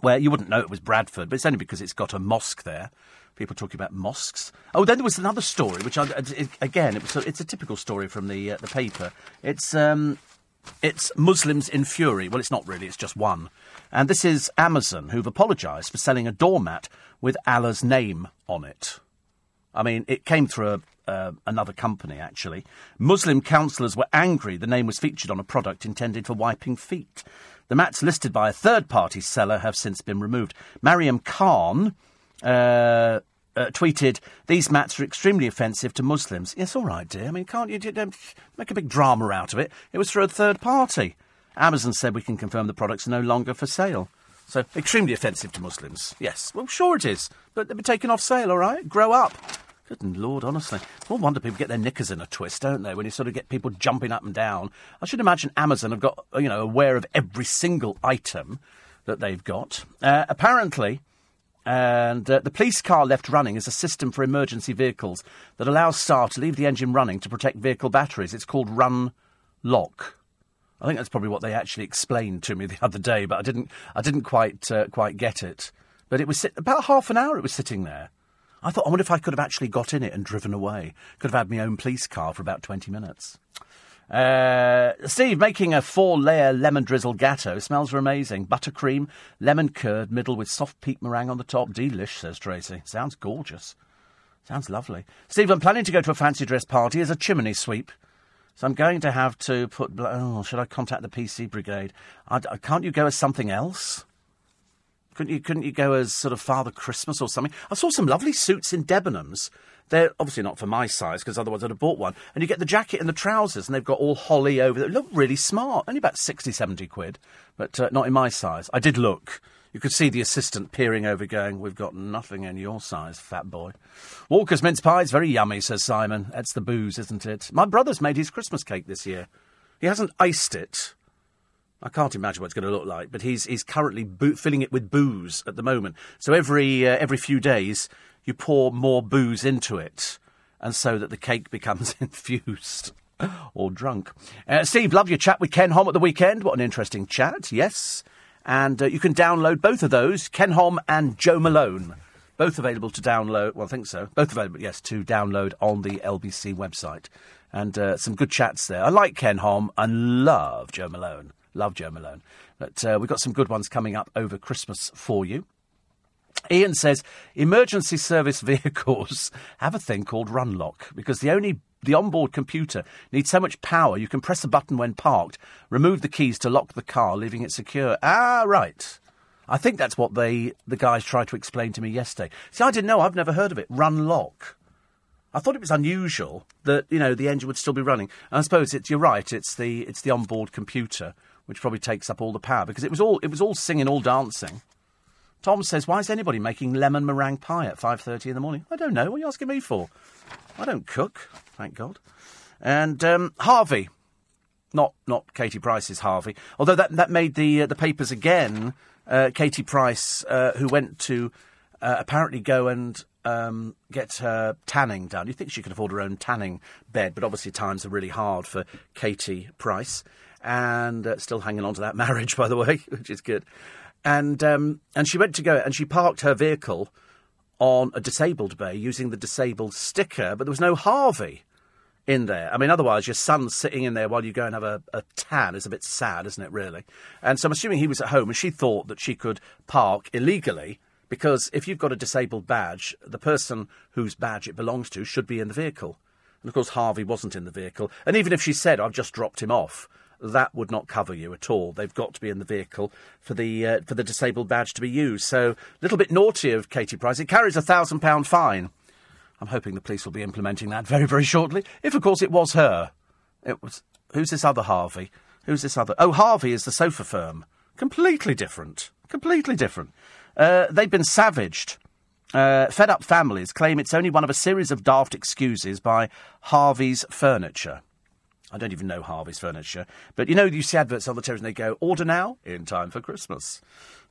where you wouldn't know it was Bradford, but it's only because it's got a mosque there. People talking about mosques. Oh, then there was another story, which I, it, again, it was it's a typical story from the uh, the paper. It's um, It's Muslims in fury. Well, it's not really, it's just one. And this is Amazon, who've apologised for selling a doormat with Allah's name on it. I mean, it came through a, uh, another company, actually. Muslim counsellors were angry the name was featured on a product intended for wiping feet. The mats listed by a third party seller have since been removed. Mariam Khan. Uh, uh, tweeted, These mats are extremely offensive to Muslims. Yes, all right, dear. I mean, can't you, you make a big drama out of it? It was through a third party. Amazon said we can confirm the products are no longer for sale. So, extremely offensive to Muslims. Yes, well, sure it is. But they've been taken off sale, all right? Grow up. Good Lord, honestly. No wonder people get their knickers in a twist, don't they, when you sort of get people jumping up and down. I should imagine Amazon have got, you know, aware of every single item that they've got. Uh, apparently, and uh, the police car left running is a system for emergency vehicles that allows staff to leave the engine running to protect vehicle batteries. It's called Run Lock. I think that's probably what they actually explained to me the other day, but I didn't, I didn't quite, uh, quite get it. But it was sit- about half an hour. It was sitting there. I thought, I wonder if I could have actually got in it and driven away. Could have had my own police car for about 20 minutes. Uh, Steve, making a four layer lemon drizzle gatto. Smells amazing. Buttercream, lemon curd, middle with soft peat meringue on the top. Delish, says Tracy. Sounds gorgeous. Sounds lovely. Steve, I'm planning to go to a fancy dress party as a chimney sweep. So I'm going to have to put. Oh, should I contact the PC brigade? I, can't you go as something else? Couldn't you, couldn't you go as sort of Father Christmas or something? I saw some lovely suits in Debenhams. They're obviously not for my size because otherwise I'd have bought one. And you get the jacket and the trousers, and they've got all holly over them. Look really smart. Only about 60, 70 quid, but uh, not in my size. I did look. You could see the assistant peering over, going, We've got nothing in your size, fat boy. Walker's mince pie is very yummy, says Simon. That's the booze, isn't it? My brother's made his Christmas cake this year. He hasn't iced it, I can't imagine what it's going to look like, but he's he's currently bo- filling it with booze at the moment. So every uh, every few days, you pour more booze into it, and so that the cake becomes infused or drunk. Uh, Steve, love your chat with Ken Hom at the weekend. What an interesting chat. Yes, and uh, you can download both of those, Ken Hom and Jo Malone. Both available to download. Well, I think so. Both available, yes, to download on the LBC website. And uh, some good chats there. I like Ken Hom and love Jo Malone. Love Jo Malone. But uh, we've got some good ones coming up over Christmas for you. Ian says emergency service vehicles have a thing called run lock because the only the onboard computer needs so much power you can press a button when parked, remove the keys to lock the car, leaving it secure. Ah, right. I think that's what they the guys tried to explain to me yesterday. See, I didn't know. I've never heard of it. Run lock. I thought it was unusual that you know the engine would still be running. And I suppose it's you're right. It's the it's the onboard computer which probably takes up all the power because it was all it was all singing, all dancing. Tom says, "Why is anybody making lemon meringue pie at five thirty in the morning?" I don't know. What are you asking me for? I don't cook, thank God. And um, Harvey, not not Katie Price's Harvey, although that that made the uh, the papers again. Uh, Katie Price, uh, who went to uh, apparently go and um, get her tanning done. You think she could afford her own tanning bed, but obviously times are really hard for Katie Price and uh, still hanging on to that marriage, by the way, which is good. And um, and she went to go and she parked her vehicle on a disabled bay using the disabled sticker, but there was no Harvey in there. I mean, otherwise, your son's sitting in there while you go and have a, a tan is a bit sad, isn't it, really? And so I'm assuming he was at home and she thought that she could park illegally because if you've got a disabled badge, the person whose badge it belongs to should be in the vehicle. And of course, Harvey wasn't in the vehicle. And even if she said, I've just dropped him off, that would not cover you at all. They've got to be in the vehicle for the uh, for the disabled badge to be used. So a little bit naughty of Katie Price. It carries a thousand pound fine. I'm hoping the police will be implementing that very very shortly. If of course it was her. It was who's this other Harvey? Who's this other? Oh, Harvey is the sofa firm. Completely different. Completely different. Uh, they've been savaged. Uh, fed up families claim it's only one of a series of daft excuses by Harvey's Furniture. I don't even know Harvey's Furniture. But you know, you see adverts on the television, they go, order now, in time for Christmas.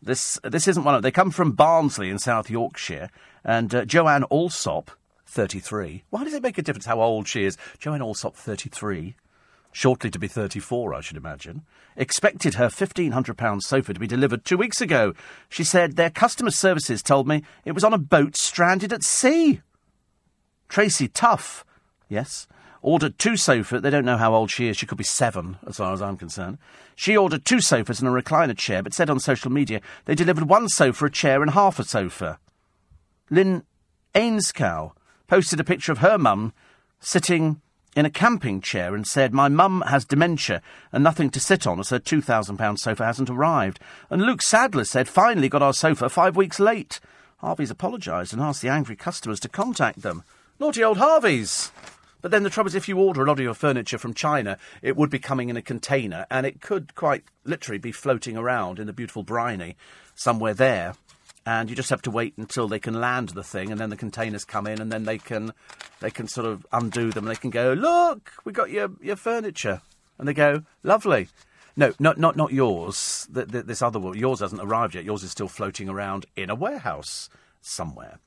This, this isn't one of them. They come from Barnsley in South Yorkshire. And uh, Joanne Allsop, 33. Why does it make a difference how old she is? Joanne Allsop, 33. Shortly to be 34, I should imagine. Expected her £1,500 sofa to be delivered two weeks ago. She said their customer services told me it was on a boat stranded at sea. Tracy Tuff. Yes ordered two sofas. They don't know how old she is. She could be seven, as far as I'm concerned. She ordered two sofas and a recliner chair, but said on social media they delivered one sofa, a chair, and half a sofa. Lynn Ainscow posted a picture of her mum sitting in a camping chair and said, My mum has dementia and nothing to sit on as her £2,000 sofa hasn't arrived. And Luke Sadler said, Finally got our sofa five weeks late. Harvey's apologised and asked the angry customers to contact them. Naughty old Harvey's! But then the trouble is, if you order a lot of your furniture from China, it would be coming in a container, and it could quite literally be floating around in the beautiful briny somewhere there. And you just have to wait until they can land the thing, and then the containers come in, and then they can they can sort of undo them. And they can go, look, we got your your furniture, and they go, lovely. No, not not not yours. The, the, this other one, yours hasn't arrived yet. Yours is still floating around in a warehouse somewhere.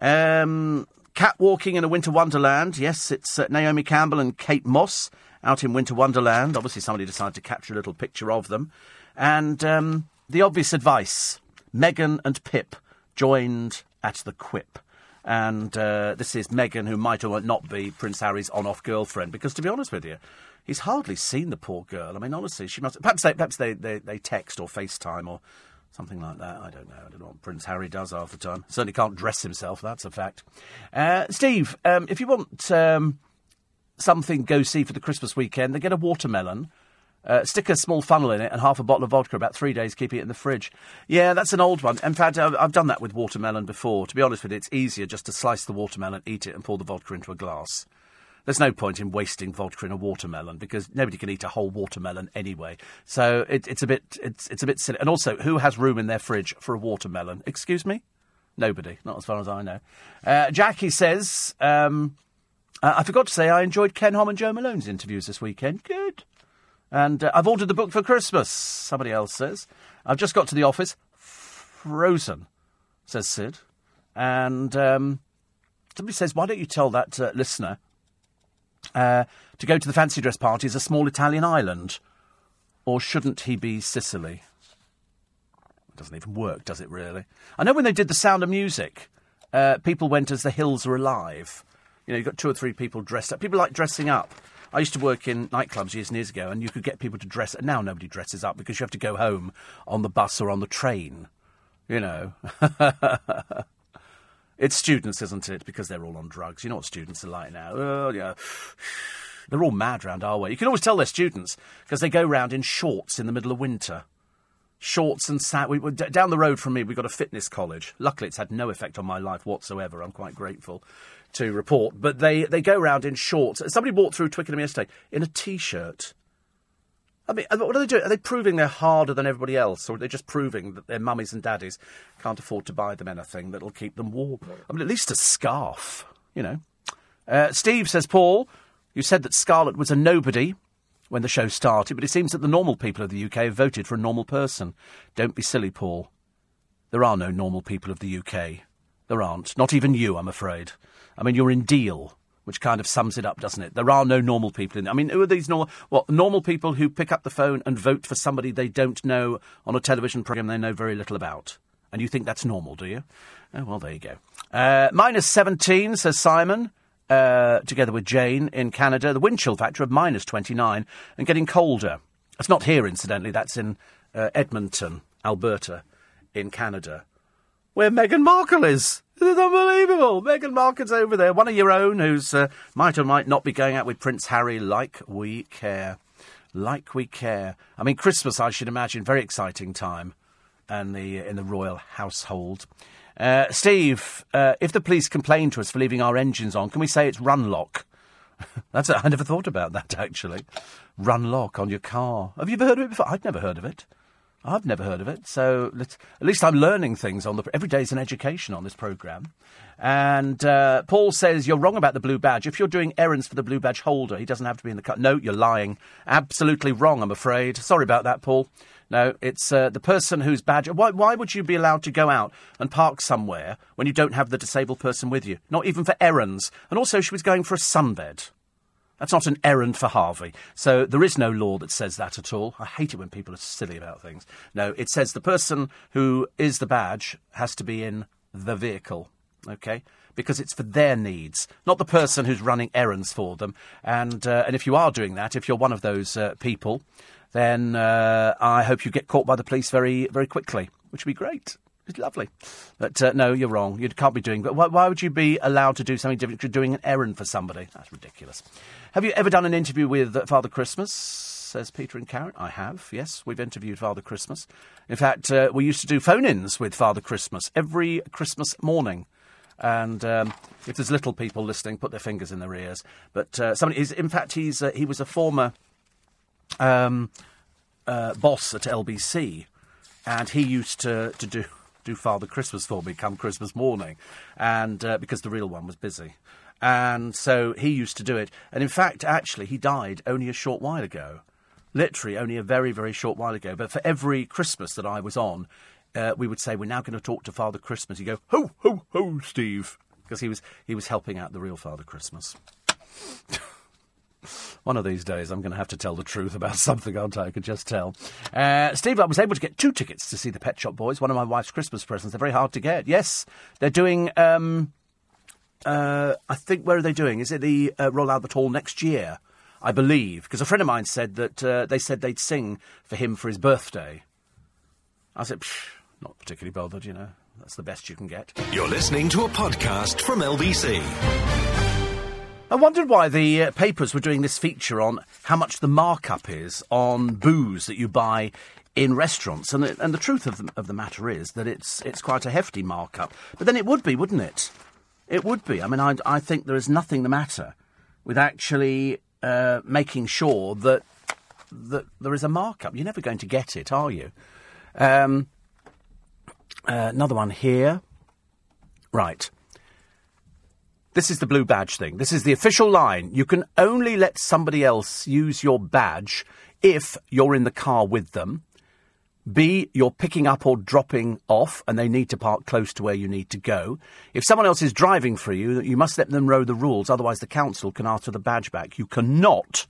Um, cat walking in a winter wonderland. Yes, it's uh, Naomi Campbell and Kate Moss out in winter wonderland. Obviously, somebody decided to capture a little picture of them. And um, the obvious advice: Meghan and Pip joined at the Quip. And uh, this is Meghan, who might or might not be Prince Harry's on-off girlfriend. Because to be honest with you, he's hardly seen the poor girl. I mean, honestly, she must. Perhaps they, perhaps they, they, they text or FaceTime or something like that. I don't know. I don't know what Prince Harry does half the time. Certainly can't dress himself. That's a fact. Uh, Steve, um, if you want um, something go see for the Christmas weekend, then get a watermelon. Uh, stick a small funnel in it and half a bottle of vodka. About three days, keep it in the fridge. Yeah, that's an old one. In fact, I've, I've done that with watermelon before. To be honest with you, it's easier just to slice the watermelon, eat it, and pour the vodka into a glass. There's no point in wasting vodka in a watermelon because nobody can eat a whole watermelon anyway. So it, it's a bit it's it's a bit silly. And also, who has room in their fridge for a watermelon? Excuse me, nobody. Not as far as I know. Uh, Jackie says, um, uh, I forgot to say I enjoyed Ken Hom and Jo Malone's interviews this weekend. Good. And uh, I've ordered the book for Christmas. Somebody else says I've just got to the office. Frozen, says Sid. And um, somebody says, why don't you tell that uh, listener uh, to go to the fancy dress party is a small Italian island. Or shouldn't he be Sicily? It doesn't even work, does it, really? I know when they did The Sound of Music, uh, people went as the hills are alive. You know, you've got two or three people dressed up. People like dressing up. I used to work in nightclubs years and years ago, and you could get people to dress. And now nobody dresses up because you have to go home on the bus or on the train. You know. It's students, isn't it? Because they're all on drugs. You know what students are like now. Oh, yeah. They're all mad round our way. You can always tell they're students because they go round in shorts in the middle of winter. Shorts and sat. We, d- down the road from me, we've got a fitness college. Luckily, it's had no effect on my life whatsoever. I'm quite grateful to report. But they, they go round in shorts. Somebody walked through Twickenham yesterday in a t-shirt. I mean, what are they doing? Are they proving they're harder than everybody else, or are they just proving that their mummies and daddies can't afford to buy them anything that'll keep them warm? I mean, at least a scarf, you know. Uh, Steve says, Paul, you said that Scarlett was a nobody when the show started, but it seems that the normal people of the UK have voted for a normal person. Don't be silly, Paul. There are no normal people of the UK. There aren't. Not even you, I'm afraid. I mean, you're in Deal which kind of sums it up, doesn't it? There are no normal people in. I mean, who are these normal? What normal people who pick up the phone and vote for somebody they don't know on a television program they know very little about? And you think that's normal, do you? Oh, well, there you go. Uh, minus 17, says Simon, uh, together with Jane in Canada. The wind chill factor of minus 29 and getting colder. It's not here, incidentally. That's in uh, Edmonton, Alberta, in Canada, where Meghan Markle is. This is unbelievable. Meghan Markle's over there, one of your own who's uh, might or might not be going out with Prince Harry like we care. Like we care. I mean, Christmas, I should imagine, very exciting time and the, in the royal household. Uh, Steve, uh, if the police complain to us for leaving our engines on, can we say it's run lock? That's I never thought about that actually. Run lock on your car. Have you ever heard of it before? I'd never heard of it. I've never heard of it. So at least I'm learning things on the. Every day is an education on this programme. And uh, Paul says, You're wrong about the blue badge. If you're doing errands for the blue badge holder, he doesn't have to be in the car. No, you're lying. Absolutely wrong, I'm afraid. Sorry about that, Paul. No, it's uh, the person whose badge. Why, why would you be allowed to go out and park somewhere when you don't have the disabled person with you? Not even for errands. And also, she was going for a sunbed. That's not an errand for Harvey. So there is no law that says that at all. I hate it when people are silly about things. No, it says the person who is the badge has to be in the vehicle. Okay? because it's for their needs, not the person who's running errands for them. And uh, and if you are doing that, if you're one of those uh, people, then uh, I hope you get caught by the police very very quickly, which would be great. It's lovely. But uh, no, you're wrong. You can't be doing. But why, why would you be allowed to do something different? You're doing an errand for somebody. That's ridiculous. Have you ever done an interview with uh, Father Christmas? Says Peter and Karen. I have. Yes, we've interviewed Father Christmas. In fact, uh, we used to do phone-ins with Father Christmas every Christmas morning. And um, if there's little people listening, put their fingers in their ears. But uh, somebody is, in fact, he's uh, he was a former um, boss at LBC, and he used to to do do Father Christmas for me come Christmas morning, and uh, because the real one was busy. And so he used to do it. And in fact, actually, he died only a short while ago. Literally, only a very, very short while ago. But for every Christmas that I was on, uh, we would say, We're now going to talk to Father Christmas. He'd go, Ho, ho, ho, Steve. Because he was, he was helping out the real Father Christmas. One of these days, I'm going to have to tell the truth about something, aren't I? I could just tell. Uh, Steve, I was able to get two tickets to see the Pet Shop Boys, one of my wife's Christmas presents. They're very hard to get. Yes, they're doing. Um, uh, I think where are they doing? Is it the uh, Royal Albert Hall next year? I believe because a friend of mine said that uh, they said they'd sing for him for his birthday. I said, not particularly bothered, you know. That's the best you can get. You're listening to a podcast from LBC. I wondered why the uh, papers were doing this feature on how much the markup is on booze that you buy in restaurants, and the, and the truth of the, of the matter is that it's it's quite a hefty markup. But then it would be, wouldn't it? It would be. I mean, I, I think there is nothing the matter with actually uh, making sure that that there is a markup. You're never going to get it, are you? Um, uh, another one here. Right. This is the blue badge thing. This is the official line. You can only let somebody else use your badge if you're in the car with them. B, you're picking up or dropping off and they need to park close to where you need to go. If someone else is driving for you, you must let them know the rules, otherwise the council can ask for the badge back. You cannot,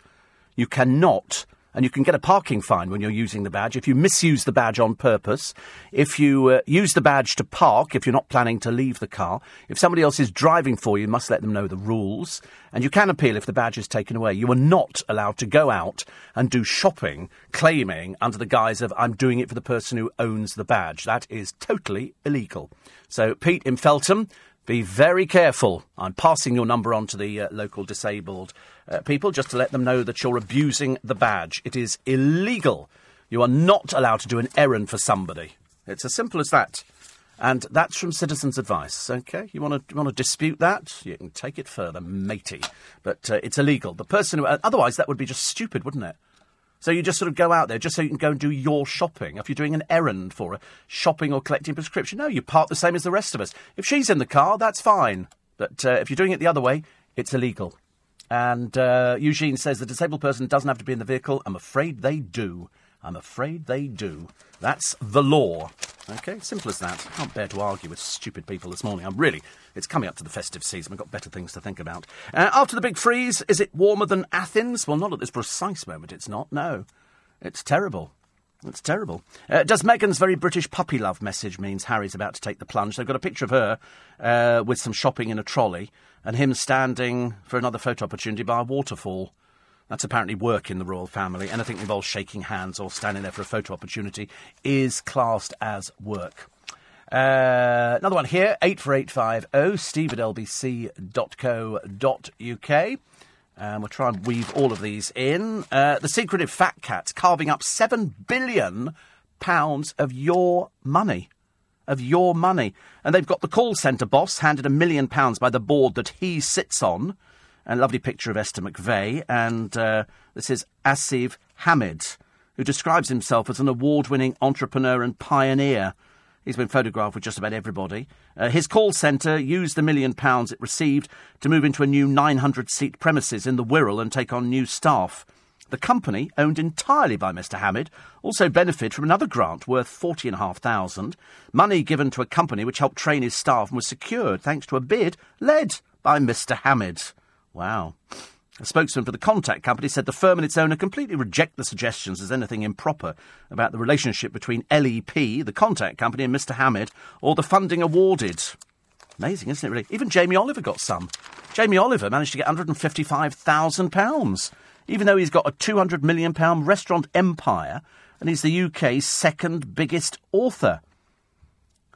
you cannot and you can get a parking fine when you're using the badge if you misuse the badge on purpose, if you uh, use the badge to park, if you're not planning to leave the car, if somebody else is driving for you, you must let them know the rules, and you can appeal if the badge is taken away. You are not allowed to go out and do shopping claiming under the guise of I'm doing it for the person who owns the badge. That is totally illegal. So, Pete in Feltham, be very careful. I'm passing your number on to the uh, local disabled uh, people just to let them know that you're abusing the badge. It is illegal. You are not allowed to do an errand for somebody. It's as simple as that. And that's from Citizens Advice. Okay, you want to want to dispute that? You can take it further, matey. But uh, it's illegal. The person who uh, otherwise that would be just stupid, wouldn't it? So you just sort of go out there just so you can go and do your shopping. If you're doing an errand for her, shopping or collecting prescription, no, you park the same as the rest of us. If she's in the car, that's fine. But uh, if you're doing it the other way, it's illegal. And uh, Eugene says the disabled person doesn't have to be in the vehicle. I'm afraid they do. I'm afraid they do. That's the law. Okay, simple as that. I can't bear to argue with stupid people this morning. I'm really. It's coming up to the festive season. We've got better things to think about. Uh, after the big freeze, is it warmer than Athens? Well, not at this precise moment, it's not. No. It's terrible. It's terrible. Uh, does Meghan's very British puppy love message means Harry's about to take the plunge? They've got a picture of her uh, with some shopping in a trolley and him standing for another photo opportunity by a waterfall. That's apparently work in the royal family. Anything that involves shaking hands or standing there for a photo opportunity is classed as work. Uh, another one here, 84850, steve at lbc.co.uk. And we'll try and weave all of these in. Uh, the secretive fat cats carving up £7 billion of your money. Of your money. And they've got the call centre boss handed a million pounds by the board that he sits on a lovely picture of Esther McVey, and uh, this is Asif Hamid, who describes himself as an award winning entrepreneur and pioneer. He's been photographed with just about everybody. Uh, his call centre used the million pounds it received to move into a new 900 seat premises in the Wirral and take on new staff. The company, owned entirely by Mr. Hamid, also benefited from another grant worth forty and a half thousand, money given to a company which helped train his staff and was secured thanks to a bid led by Mr. Hamid. Wow. A spokesman for the contact company said the firm and its owner completely reject the suggestions as anything improper about the relationship between LEP, the contact company, and Mr. Hamid, or the funding awarded. Amazing, isn't it, really? Even Jamie Oliver got some. Jamie Oliver managed to get £155,000, even though he's got a £200 million restaurant empire and he's the UK's second biggest author.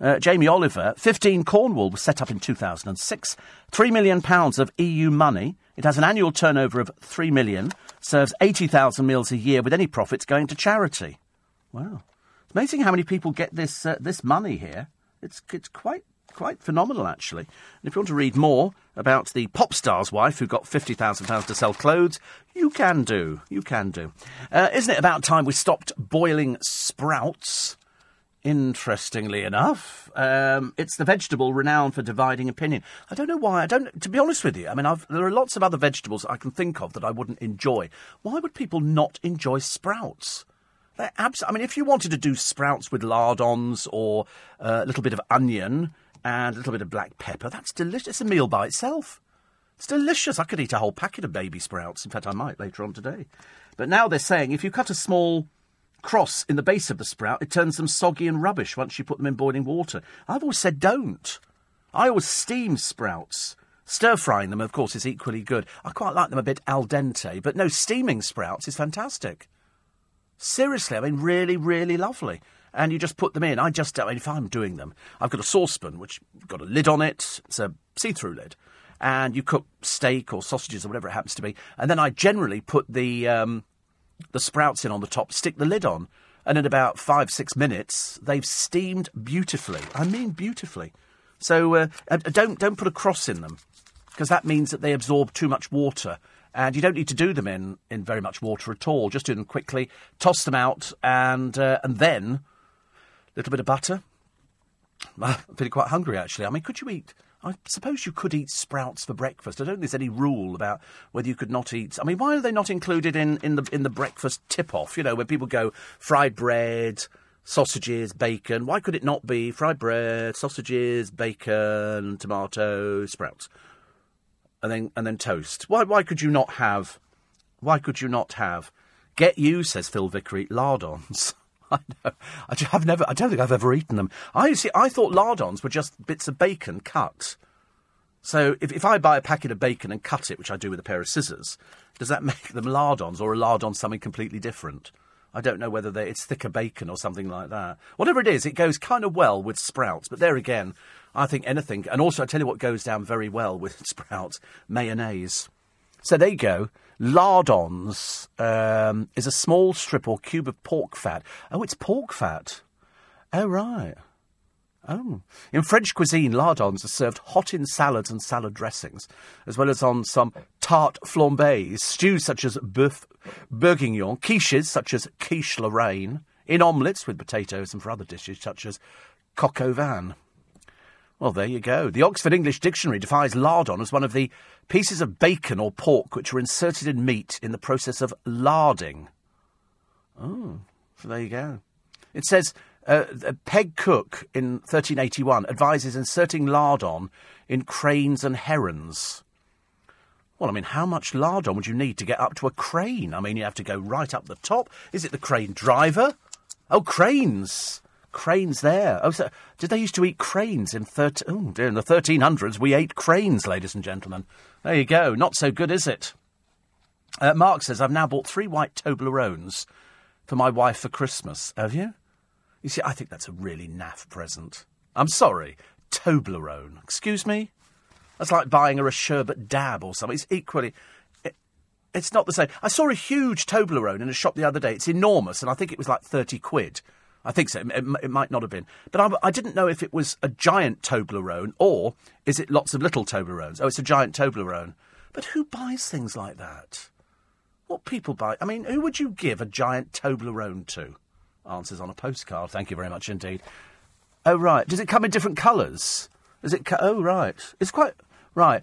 Uh, Jamie Oliver, 15 Cornwall was set up in 2006. £3 million of EU money. It has an annual turnover of £3 million, serves 80,000 meals a year with any profits going to charity. Wow. It's amazing how many people get this, uh, this money here. It's, it's quite quite phenomenal, actually. And if you want to read more about the pop star's wife who got £50,000 to sell clothes, you can do. You can do. Uh, isn't it about time we stopped boiling sprouts? Interestingly enough, um, it's the vegetable renowned for dividing opinion. I don't know why. I don't. To be honest with you, I mean, I've, there are lots of other vegetables I can think of that I wouldn't enjoy. Why would people not enjoy sprouts? They're abs- I mean, if you wanted to do sprouts with lardons or uh, a little bit of onion and a little bit of black pepper, that's delicious. It's a meal by itself. It's delicious. I could eat a whole packet of baby sprouts. In fact, I might later on today. But now they're saying if you cut a small cross in the base of the sprout, it turns them soggy and rubbish once you put them in boiling water. I've always said don't. I always steam sprouts. Stir frying them, of course, is equally good. I quite like them a bit al dente, but no, steaming sprouts is fantastic. Seriously, I mean, really, really lovely. And you just put them in. I just, I mean, if I'm doing them, I've got a saucepan which got a lid on it. It's a see-through lid, and you cook steak or sausages or whatever it happens to be. And then I generally put the um, the sprouts in on the top, stick the lid on, and in about five, six minutes, they've steamed beautifully. I mean, beautifully. So uh, don't don't put a cross in them, because that means that they absorb too much water. And you don't need to do them in, in very much water at all. Just do them quickly, toss them out, and uh, and then little bit of butter. Ah, I'm feeling quite hungry actually. I mean, could you eat I suppose you could eat sprouts for breakfast. I don't think there's any rule about whether you could not eat. I mean, why are they not included in, in the in the breakfast tip off? You know, where people go fried bread, sausages, bacon. Why could it not be fried bread, sausages, bacon, tomato, sprouts, and then and then toast? Why why could you not have? Why could you not have? Get you, says Phil Vickery, lardons. I know. I have never. I don't think I've ever eaten them. I see. I thought lardons were just bits of bacon cut. So if, if I buy a packet of bacon and cut it, which I do with a pair of scissors, does that make them lardons or a lardon something completely different? I don't know whether it's thicker bacon or something like that. Whatever it is, it goes kind of well with sprouts. But there again, I think anything. And also, I tell you what goes down very well with sprouts: mayonnaise. So there you go. Lardons um, is a small strip or cube of pork fat. Oh, it's pork fat. Oh, right. Oh. In French cuisine, lardons are served hot in salads and salad dressings, as well as on some tart flambés, stews such as boeuf bourguignon, quiches such as quiche Lorraine, in omelettes with potatoes, and for other dishes such as coq au vin. Well, there you go. The Oxford English Dictionary defines lardon as one of the pieces of bacon or pork which are inserted in meat in the process of larding. Oh, so there you go. It says uh, Peg Cook in 1381 advises inserting lardon in cranes and herons. Well, I mean, how much lardon would you need to get up to a crane? I mean, you have to go right up the top. Is it the crane driver? Oh, cranes cranes there. Oh, so did they used to eat cranes in, thir- oh, dear, in the 1300s? We ate cranes, ladies and gentlemen. There you go. Not so good, is it? Uh, Mark says, I've now bought three white Toblerones for my wife for Christmas. Have you? You see, I think that's a really naff present. I'm sorry. Toblerone. Excuse me? That's like buying her a sherbet dab or something. It's equally. It, it's not the same. I saw a huge Toblerone in a shop the other day. It's enormous, and I think it was like 30 quid. I think so. It, it, might not have been. But I, I, didn't know if it was a giant Toblerone or is it lots of little Toblerones? Oh, it's a giant Toblerone. But who buys things like that? What people buy? I mean, who would you give a giant Toblerone to? Answers on a postcard. Thank you very much indeed. Oh, right. Does it come in different colours? Is it? Oh, right. It's quite. Right.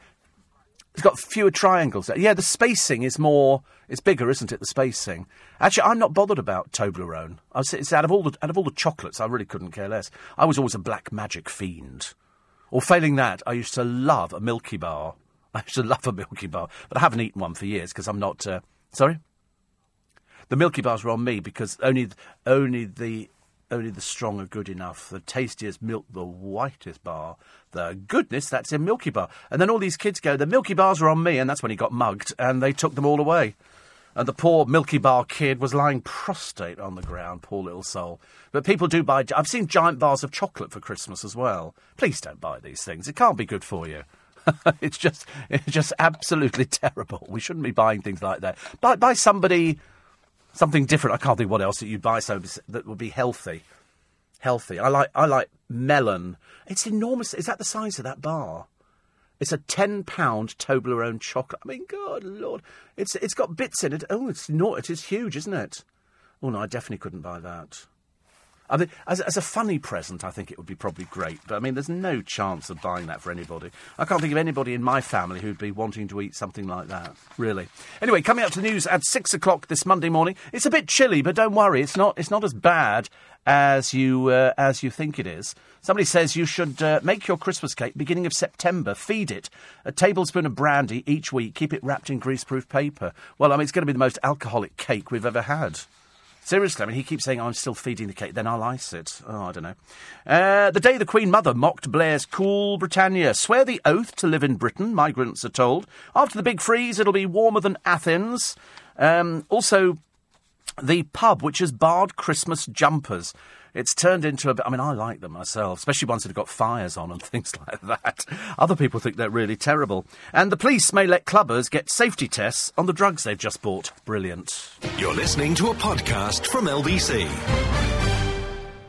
It's got fewer triangles. Yeah, the spacing is more. It's bigger, isn't it? The spacing. Actually, I'm not bothered about Toblerone. I was, it's out of all the out of all the chocolates, I really couldn't care less. I was always a black magic fiend. Or failing that, I used to love a Milky Bar. I used to love a Milky Bar, but I haven't eaten one for years because I'm not. Uh, sorry. The Milky Bars were on me because only only the only the strong are good enough. The tastiest milk, the whitest bar. The goodness, that's a Milky Bar. And then all these kids go, the Milky Bars are on me, and that's when he got mugged, and they took them all away. And the poor Milky Bar kid was lying prostrate on the ground, poor little soul. But people do buy. I've seen giant bars of chocolate for Christmas as well. Please don't buy these things. It can't be good for you. it's just, it's just absolutely terrible. We shouldn't be buying things like that. Buy, buy somebody something different. I can't think what else that you'd buy so that would be healthy. Healthy. I like, I like melon. It's enormous. Is that the size of that bar? It's a ten pound Toblerone chocolate. I mean, God Lord, it's it's got bits in it. Oh, it's not. It is huge, isn't it? Oh no, I definitely couldn't buy that. I mean, as, as a funny present, I think it would be probably great. But I mean, there's no chance of buying that for anybody. I can't think of anybody in my family who'd be wanting to eat something like that. Really. Anyway, coming up to the news at six o'clock this Monday morning. It's a bit chilly, but don't worry. It's not. It's not as bad as you uh, as you think it is. Somebody says you should uh, make your Christmas cake beginning of September. Feed it a tablespoon of brandy each week. Keep it wrapped in greaseproof paper. Well, I mean, it's going to be the most alcoholic cake we've ever had. Seriously, I mean, he keeps saying, I'm still feeding the cake, then I'll ice it. Oh, I don't know. Uh, the day the Queen Mother mocked Blair's cool Britannia. Swear the oath to live in Britain, migrants are told. After the big freeze, it'll be warmer than Athens. Um, also, the pub which has barred Christmas jumpers. It's turned into a. I mean, I like them myself, especially ones that have got fires on and things like that. Other people think they're really terrible. And the police may let clubbers get safety tests on the drugs they've just bought. Brilliant. You're listening to a podcast from LBC.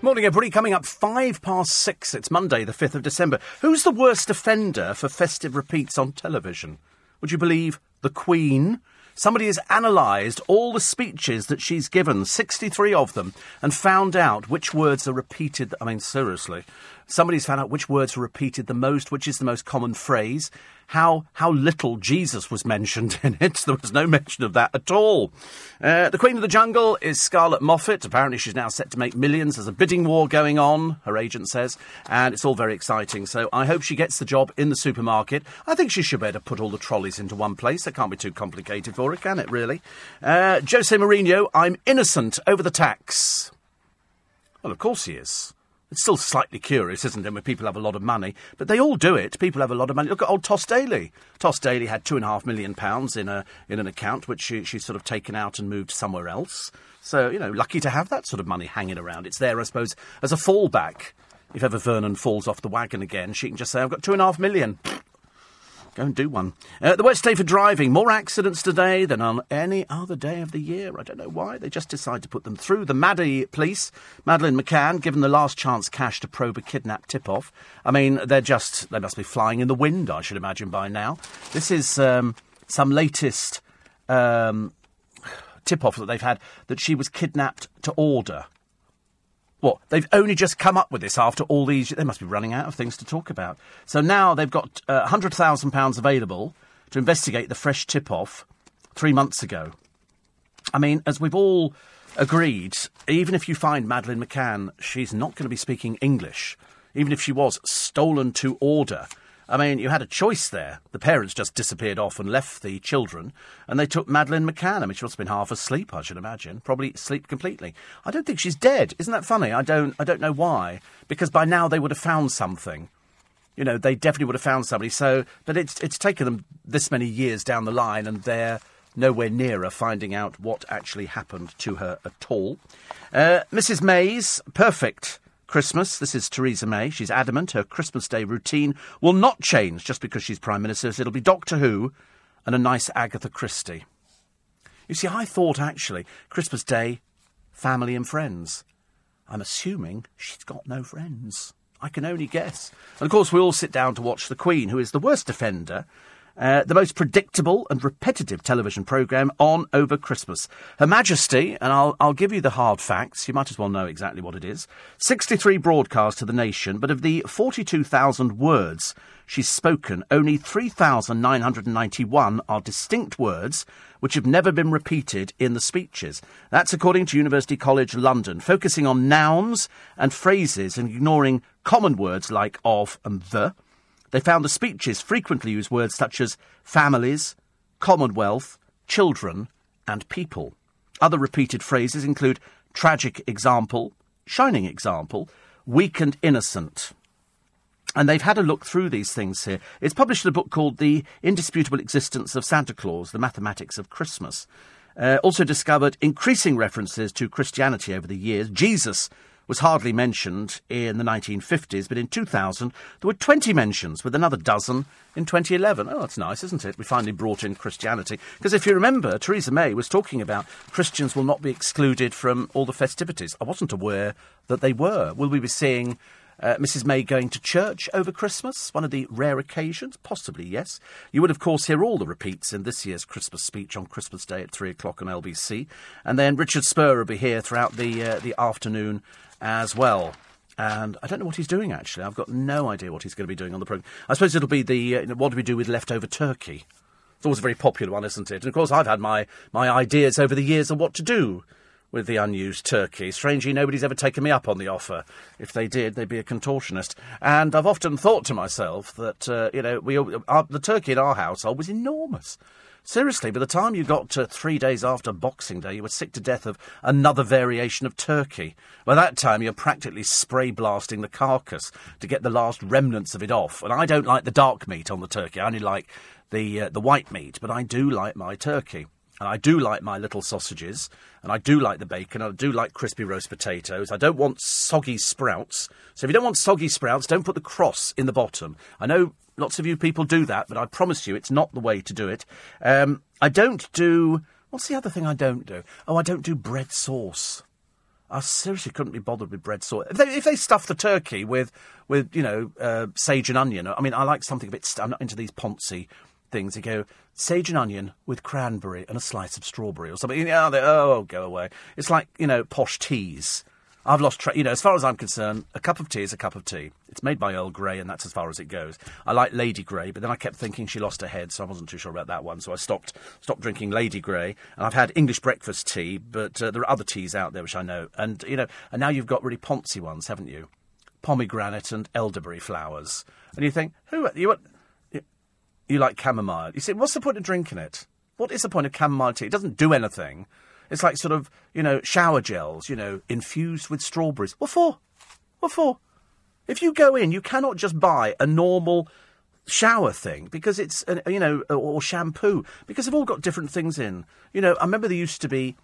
Morning, everybody. Coming up five past six. It's Monday, the 5th of December. Who's the worst offender for festive repeats on television? Would you believe the Queen? Somebody has analysed all the speeches that she's given, 63 of them, and found out which words are repeated. I mean, seriously. Somebody's found out which words are repeated the most, which is the most common phrase, how, how little Jesus was mentioned in it. There was no mention of that at all. Uh, the Queen of the Jungle is Scarlett Moffat. Apparently, she's now set to make millions. There's a bidding war going on, her agent says, and it's all very exciting. So I hope she gets the job in the supermarket. I think she should be able to put all the trolleys into one place. That can't be too complicated for her, can it, really? Uh, Jose Mourinho, I'm innocent over the tax. Well, of course he is. It's still slightly curious, isn't it, when people have a lot of money? But they all do it. People have a lot of money. Look at old Tess Daly. Tess Daly had two and a half million pounds in a in an account, which she, she's sort of taken out and moved somewhere else. So you know, lucky to have that sort of money hanging around. It's there, I suppose, as a fallback. If ever Vernon falls off the wagon again, she can just say, "I've got two and a half million. Go and do one. Uh, the worst day for driving. More accidents today than on any other day of the year. I don't know why. They just decide to put them through. The Maddie police, Madeleine McCann, given the last chance cash to probe a kidnap tip off. I mean, they're just, they must be flying in the wind, I should imagine, by now. This is um, some latest um, tip off that they've had that she was kidnapped to order. What? They've only just come up with this after all these. They must be running out of things to talk about. So now they've got uh, £100,000 available to investigate the fresh tip off three months ago. I mean, as we've all agreed, even if you find Madeleine McCann, she's not going to be speaking English. Even if she was stolen to order, I mean, you had a choice there. The parents just disappeared off and left the children, and they took Madeleine McCann. I mean, she must have been half asleep, I should imagine. Probably asleep completely. I don't think she's dead. Isn't that funny? I don't, I don't know why. Because by now they would have found something. You know, they definitely would have found somebody. So, but it's, it's taken them this many years down the line, and they're nowhere nearer finding out what actually happened to her at all. Uh, Mrs. May's perfect Christmas. This is Theresa May. She's adamant her Christmas Day routine will not change just because she's Prime Minister. It'll be Doctor Who and a nice Agatha Christie. You see, I thought actually Christmas Day, family and friends. I'm assuming she's got no friends. I can only guess. And of course, we all sit down to watch The Queen, who is the worst offender uh, the most predictable and repetitive television programme on over Christmas. Her Majesty, and I'll, I'll give you the hard facts, you might as well know exactly what it is 63 broadcasts to the nation, but of the 42,000 words she's spoken, only 3,991 are distinct words which have never been repeated in the speeches. That's according to University College London, focusing on nouns and phrases and ignoring common words like of and the. They found the speeches frequently use words such as families, commonwealth, children, and people. Other repeated phrases include tragic example, shining example, weak and innocent. And they've had a look through these things here. It's published in a book called The Indisputable Existence of Santa Claus, The Mathematics of Christmas. Uh, also discovered increasing references to Christianity over the years. Jesus was hardly mentioned in the 1950s, but in 2000 there were 20 mentions, with another dozen in 2011. Oh, that's nice, isn't it? We finally brought in Christianity. Because if you remember, Theresa May was talking about Christians will not be excluded from all the festivities. I wasn't aware that they were. Will we be seeing uh, Mrs. May going to church over Christmas, one of the rare occasions? Possibly, yes. You would, of course, hear all the repeats in this year's Christmas speech on Christmas Day at 3 o'clock on LBC. And then Richard Spurr will be here throughout the, uh, the afternoon as well. And I don't know what he's doing, actually. I've got no idea what he's going to be doing on the programme. I suppose it'll be the uh, what do we do with leftover turkey? It's always a very popular one, isn't it? And of course, I've had my, my ideas over the years of what to do with the unused turkey. Strangely, nobody's ever taken me up on the offer. If they did, they'd be a contortionist. And I've often thought to myself that, uh, you know, we, our, the turkey in our household was enormous. Seriously, by the time you got to three days after Boxing Day, you were sick to death of another variation of turkey. By that time, you're practically spray blasting the carcass to get the last remnants of it off. And I don't like the dark meat on the turkey. I only like the uh, the white meat, but I do like my turkey. And I do like my little sausages, and I do like the bacon, and I do like crispy roast potatoes. I don't want soggy sprouts. So if you don't want soggy sprouts, don't put the cross in the bottom. I know lots of you people do that, but I promise you it's not the way to do it. Um, I don't do. What's the other thing I don't do? Oh, I don't do bread sauce. I seriously couldn't be bothered with bread sauce. If they, if they stuff the turkey with, with you know, uh, sage and onion, I mean, I like something a bit. St- I'm not into these poncy things. You go sage and onion with cranberry and a slice of strawberry or something. Yeah, they, oh, go away. It's like you know posh teas. I've lost track. You know, as far as I'm concerned, a cup of tea is a cup of tea. It's made by Earl Grey, and that's as far as it goes. I like Lady Grey, but then I kept thinking she lost her head, so I wasn't too sure about that one. So I stopped stopped drinking Lady Grey, and I've had English breakfast tea, but uh, there are other teas out there which I know, and you know, and now you've got really poncy ones, haven't you? Pomegranate and elderberry flowers, and you think, who you? You like chamomile. You say, what's the point of drinking it? What is the point of chamomile tea? It doesn't do anything. It's like sort of, you know, shower gels, you know, infused with strawberries. What for? What for? If you go in, you cannot just buy a normal shower thing because it's, you know, or shampoo because they've all got different things in. You know, I remember there used to be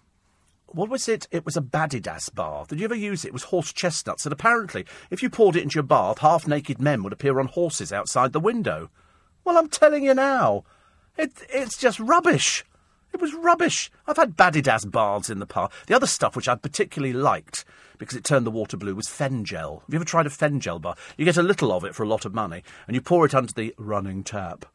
what was it? It was a Badedas bath. Did you ever use it? It was horse chestnuts. And apparently, if you poured it into your bath, half naked men would appear on horses outside the window. Well, I'm telling you now, it, it's just rubbish. It was rubbish. I've had Badedas baths in the past. The other stuff which I particularly liked because it turned the water blue was Fenjal. Have you ever tried a Fenjal bath? You get a little of it for a lot of money, and you pour it under the running tap.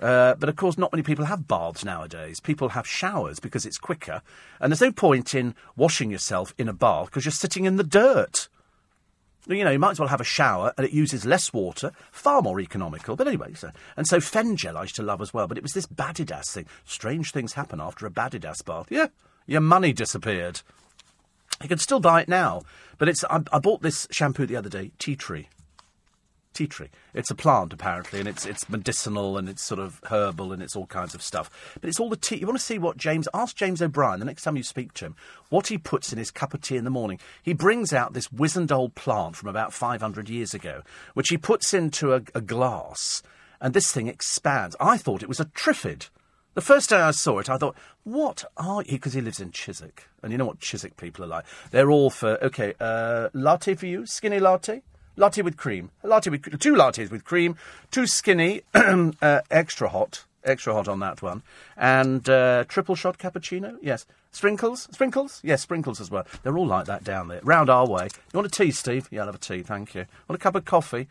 Uh, but of course, not many people have baths nowadays. People have showers because it's quicker, and there's no point in washing yourself in a bath because you're sitting in the dirt you know, you might as well have a shower and it uses less water, far more economical. But anyway, so, and so Fenjal I used to love as well. But it was this Badedas thing. Strange things happen after a Badedas bath. Yeah, your money disappeared. You can still buy it now. But it's I, I bought this shampoo the other day, Tea Tree tea tree. It's a plant apparently, and it's it's medicinal and it's sort of herbal and it's all kinds of stuff. But it's all the tea. You want to see what James? Ask James O'Brien the next time you speak to him what he puts in his cup of tea in the morning. He brings out this wizened old plant from about 500 years ago, which he puts into a, a glass, and this thing expands. I thought it was a triffid. The first day I saw it, I thought, what are you? Because he lives in Chiswick. And you know what Chiswick people are like. They're all for, okay, uh, latte for you? Skinny latte? Latte with cream. A latte with two lattes with cream, two skinny, uh, extra hot, extra hot on that one, and uh, triple shot cappuccino. Yes, sprinkles, sprinkles. Yes, sprinkles as well. They're all like that down there. Round our way. You want a tea, Steve? Yeah, I'll have a tea. Thank you. Want a cup of coffee?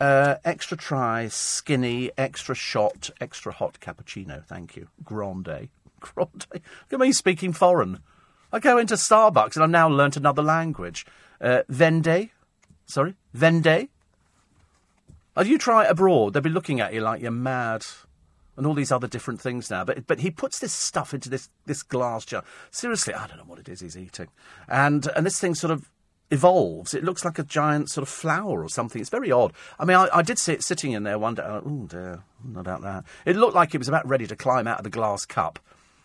Uh, extra try, skinny, extra shot, extra hot cappuccino. Thank you. Grande. Grande. Look at me speaking foreign. I go into Starbucks and I've now learnt another language. Uh, vende, Sorry? Vendée? Oh, you try it abroad, they'll be looking at you like you're mad. And all these other different things now. But but he puts this stuff into this, this glass jar. Seriously, I don't know what it is he's eating. And and this thing sort of evolves. It looks like a giant sort of flower or something. It's very odd. I mean, I, I did see it sitting in there one day. Oh dear, not about that. It looked like it was about ready to climb out of the glass cup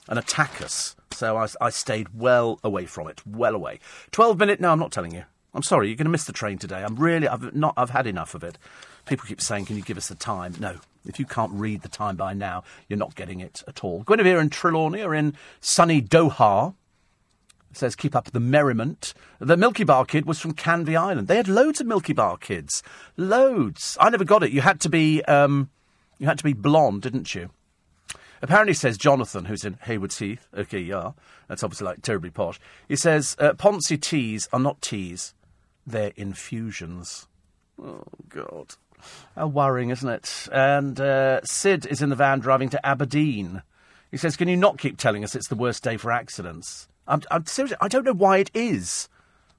and attack us. So I, I stayed well away from it, well away. Twelve minute. No, I'm not telling you. I'm sorry, you're going to miss the train today. I'm really, I've not, I've had enough of it. People keep saying, "Can you give us the time?" No, if you can't read the time by now, you're not getting it at all. Guinevere and Trelawney are in sunny Doha. It says, keep up the merriment. The Milky Bar kid was from Canvey Island. They had loads of Milky Bar kids. Loads. I never got it. You had to be, um, you had to be blonde, didn't you? Apparently, says Jonathan, who's in Haywards Heath. Okay, yeah. That's obviously like terribly posh. He says, uh, teas are not teas, they're infusions. Oh, God. How worrying, isn't it? And uh, Sid is in the van driving to Aberdeen. He says, Can you not keep telling us it's the worst day for accidents? I'm, I'm seriously, I don't know why it is.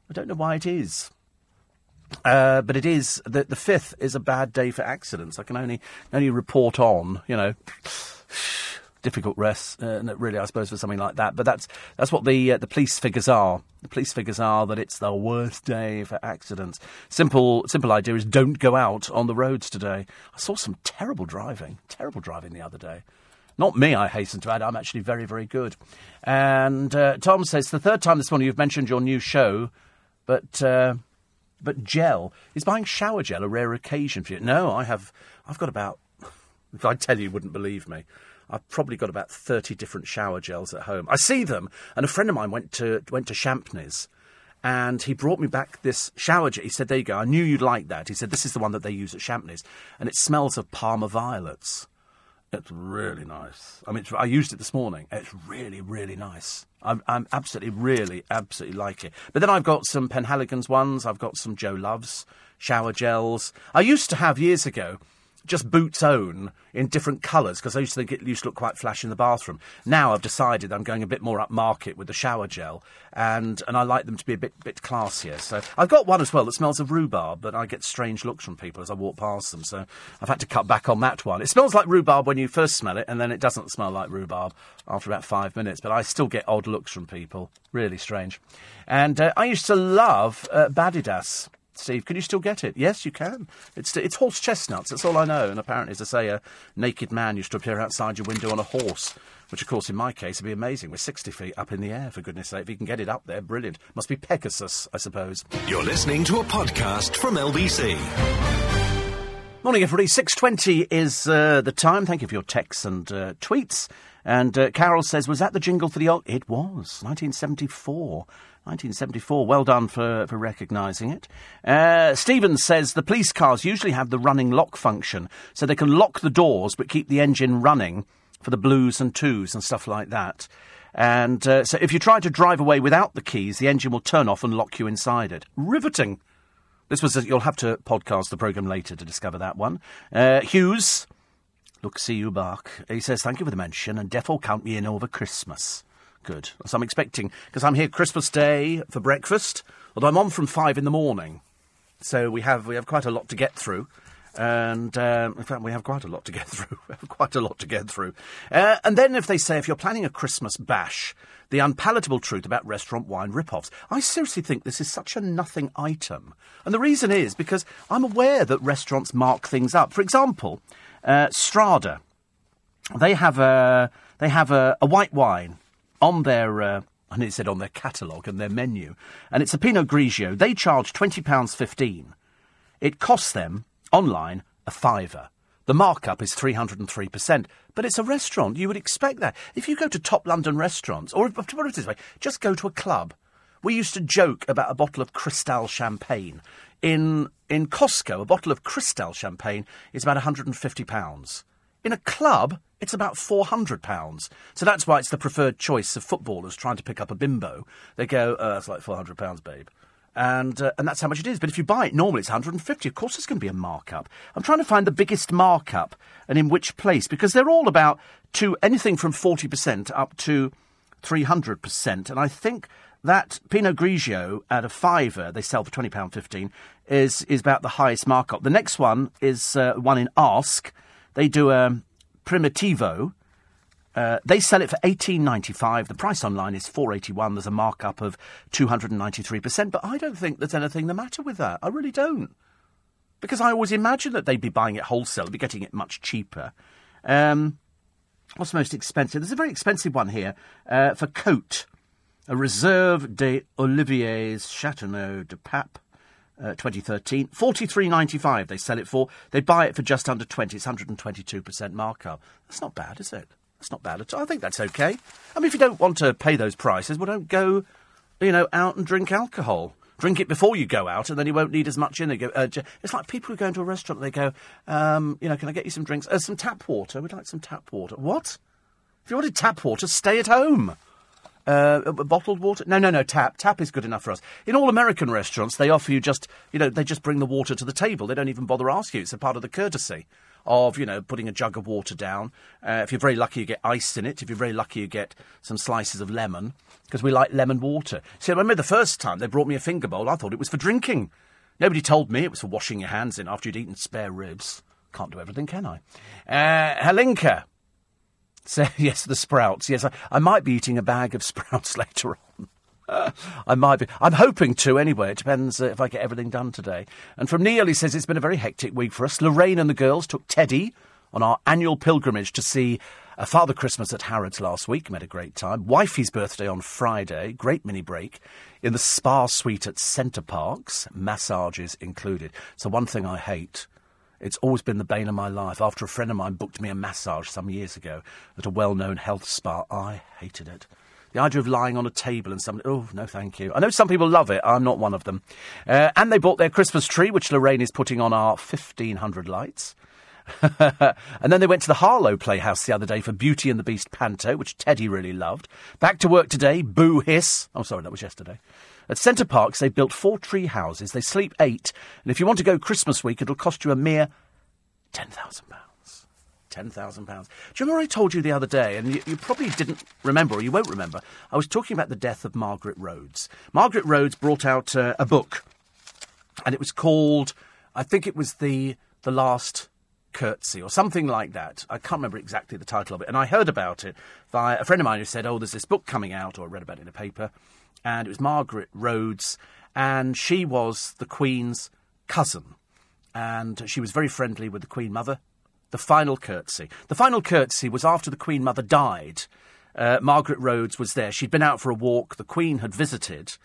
I don't know why it is. Uh, but it is the the fifth is a bad day for accidents. I can only only report on, you know, difficult rest, uh, really, I suppose, for something like that. But that's that's what the uh, the police figures are. The police figures are that it's the worst day for accidents. Simple simple idea is don't go out on the roads today. I saw some terrible driving, terrible driving the other day. Not me, I hasten to add. I'm actually very, very good. And uh, Tom says, the third time this morning you've mentioned your new show, but uh, but gel. Is buying shower gel a rare occasion for you? No, I have. I've got about. If I tell you, you wouldn't believe me. I've probably got about 30 different shower gels at home. I see them, and a friend of mine went to, went to Champneys, and he brought me back this shower gel. He said, There you go, I knew you'd like that. He said, This is the one that they use at Champneys, and it smells of Parma violets. It's really nice. I mean, I used it this morning. It's really, really nice. I'm, I'm, absolutely, really, absolutely like it. But then I've got some Penhaligon's ones. I've got some Jo Loves shower gels. I used to have years ago just Boots Own in different colours because I used to think it used to look quite flash in the bathroom. Now I've decided I'm going a bit more upmarket with the shower gel, and and I like them to be a bit bit classier. So I've got one as well that smells of rhubarb, but I get strange looks from people as I walk past them. So I've had to cut back on that one. It smells like rhubarb when you first smell it, and then it doesn't smell like rhubarb after about five minutes. But I still get odd looks from people. Really strange. And uh, I used to love uh, Badedas. Steve, can you still get it? Yes, you can. It's it's horse chestnuts. That's all I know. And apparently, as I say, a naked man used to appear outside your window on a horse, which, of course, in my case, would be amazing. We're 60 feet up in the air, for goodness sake. If you can get it up there, brilliant. Must be Pegasus, I suppose. You're listening to a podcast from LBC. Morning, everybody. 6.20 is uh, the time. Thank you for your texts and uh, tweets. And uh, Carol says, was that the jingle for the old... It was, 1974. 1974. Well done for, for recognising it. Uh, Stevens says the police cars usually have the running lock function, so they can lock the doors but keep the engine running for the blues and twos and stuff like that. And uh, so if you try to drive away without the keys, the engine will turn off and lock you inside it. Riveting. This was a, you'll have to podcast the programme later to discover that one. Uh, Hughes, look, see you back. He says thank you for the mention and defo count me in over Christmas. Good. So I'm expecting, because I'm here Christmas Day for breakfast, although I'm on from five in the morning. So we have, we have quite a lot to get through. And um, in fact, we have quite a lot to get through. quite a lot to get through. Uh, and then, if they say, if you're planning a Christmas bash, the unpalatable truth about restaurant wine rip-offs. I seriously think this is such a nothing item. And the reason is because I'm aware that restaurants mark things up. For example, uh, Strada, they have a, they have a, a white wine on their, uh, and it said on their catalogue and their menu, and it's a Pinot Grigio. They charge £20.15. It costs them, online, a fiver. The markup is 303%, but it's a restaurant. You would expect that. If you go to top London restaurants, or to put it this way, just go to a club. We used to joke about a bottle of Cristal champagne. In, in Costco, a bottle of Cristal champagne is about £150. In a club, it's about £400. So that's why it's the preferred choice of footballers trying to pick up a bimbo. They go, oh, that's like £400, babe. And, uh, and that's how much it is. But if you buy it normally, it's 150 Of course, there's going to be a markup. I'm trying to find the biggest markup and in which place, because they're all about to anything from 40% up to 300%. And I think that Pinot Grigio at a fiver, they sell for £20.15, is, is about the highest markup. The next one is uh, one in Ask, they do a Primitivo. Uh, they sell it for eighteen ninety five. The price online is four eighty one. There's a markup of two hundred and ninety three percent. But I don't think there's anything the matter with that. I really don't, because I always imagine that they'd be buying it wholesale, be getting it much cheaper. Um, what's the most expensive? There's a very expensive one here uh, for Cote, a Reserve de Olivier's Chateauneuf de Pape. Uh, 2013. 43.95 they sell it for. They buy it for just under 20. It's 122% markup. That's not bad, is it? That's not bad at all. I think that's okay. I mean, if you don't want to pay those prices, well, don't go, you know, out and drink alcohol. Drink it before you go out, and then you won't need as much in it. Uh, it's like people who go into a restaurant. They go, um, you know, can I get you some drinks? Uh, some tap water. We'd like some tap water. What? If you wanted tap water, stay at home. Uh, bottled water? No, no, no. Tap. Tap is good enough for us. In all American restaurants, they offer you just, you know, they just bring the water to the table. They don't even bother asking you. It's a part of the courtesy of, you know, putting a jug of water down. Uh, if you're very lucky, you get ice in it. If you're very lucky, you get some slices of lemon, because we like lemon water. See, I remember the first time they brought me a finger bowl, I thought it was for drinking. Nobody told me it was for washing your hands in after you'd eaten spare ribs. Can't do everything, can I? Uh, so, yes, the sprouts. Yes, I, I might be eating a bag of sprouts later on. Uh, I might be. I'm hoping to anyway. It depends uh, if I get everything done today. And from Neil, he says it's been a very hectic week for us. Lorraine and the girls took Teddy on our annual pilgrimage to see a Father Christmas at Harrods last week. Met a great time. Wifey's birthday on Friday. Great mini break in the spa suite at Center Parcs. Massages included. So one thing I hate it's always been the bane of my life. After a friend of mine booked me a massage some years ago at a well known health spa, I hated it. The idea of lying on a table and somebody, oh, no, thank you. I know some people love it. I'm not one of them. Uh, and they bought their Christmas tree, which Lorraine is putting on our 1,500 lights. and then they went to the Harlow Playhouse the other day for Beauty and the Beast Panto, which Teddy really loved. Back to work today, boo hiss. Oh, sorry, that was yesterday. At Center Parcs, they've built four tree houses. They sleep eight. And if you want to go Christmas week, it'll cost you a mere £10,000. £10,000. Do you remember I told you the other day, and you, you, probably didn't remember, or you won't remember, I was talking about the death of Margaret Rhodes. Margaret Rhodes brought out uh, a book, and it was called, I think it was the, the Last Curtsy, or something like that. I can't remember exactly the title of it. And I heard about it via a friend of mine who said, oh, there's this book coming out, or I read about it in a paper and it was Margaret Rhodes, and she was the Queen's cousin, and she was very friendly with the Queen Mother. The final curtsy. The final curtsy was after the Queen Mother died. Uh, Margaret Rhodes was there. She'd been out for a walk. The Queen had visited.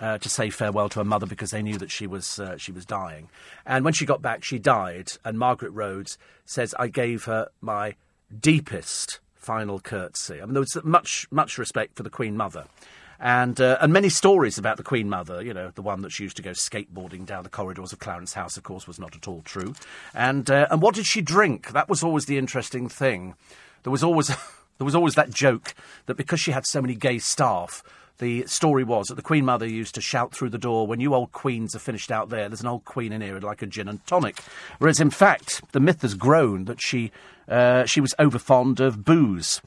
Uh, to say farewell to her mother because they knew that she was uh, she was dying. And when she got back, she died. And Margaret Rhodes says, "I gave her my deepest final curtsy." I mean, there was much much respect for the Queen Mother and uh, and many stories about the Queen Mother. You know, the one that she used to go skateboarding down the corridors of Clarence House, of course, was not at all true. And uh, and what did she drink? That was always the interesting thing. There was always there was always that joke that because she had so many gay staff. The story was that the Queen Mother used to shout through the door, when you old queens are finished out there, there's an old queen in here like a gin and tonic. Whereas, in fact, the myth has grown that she, uh, she was over fond of booze.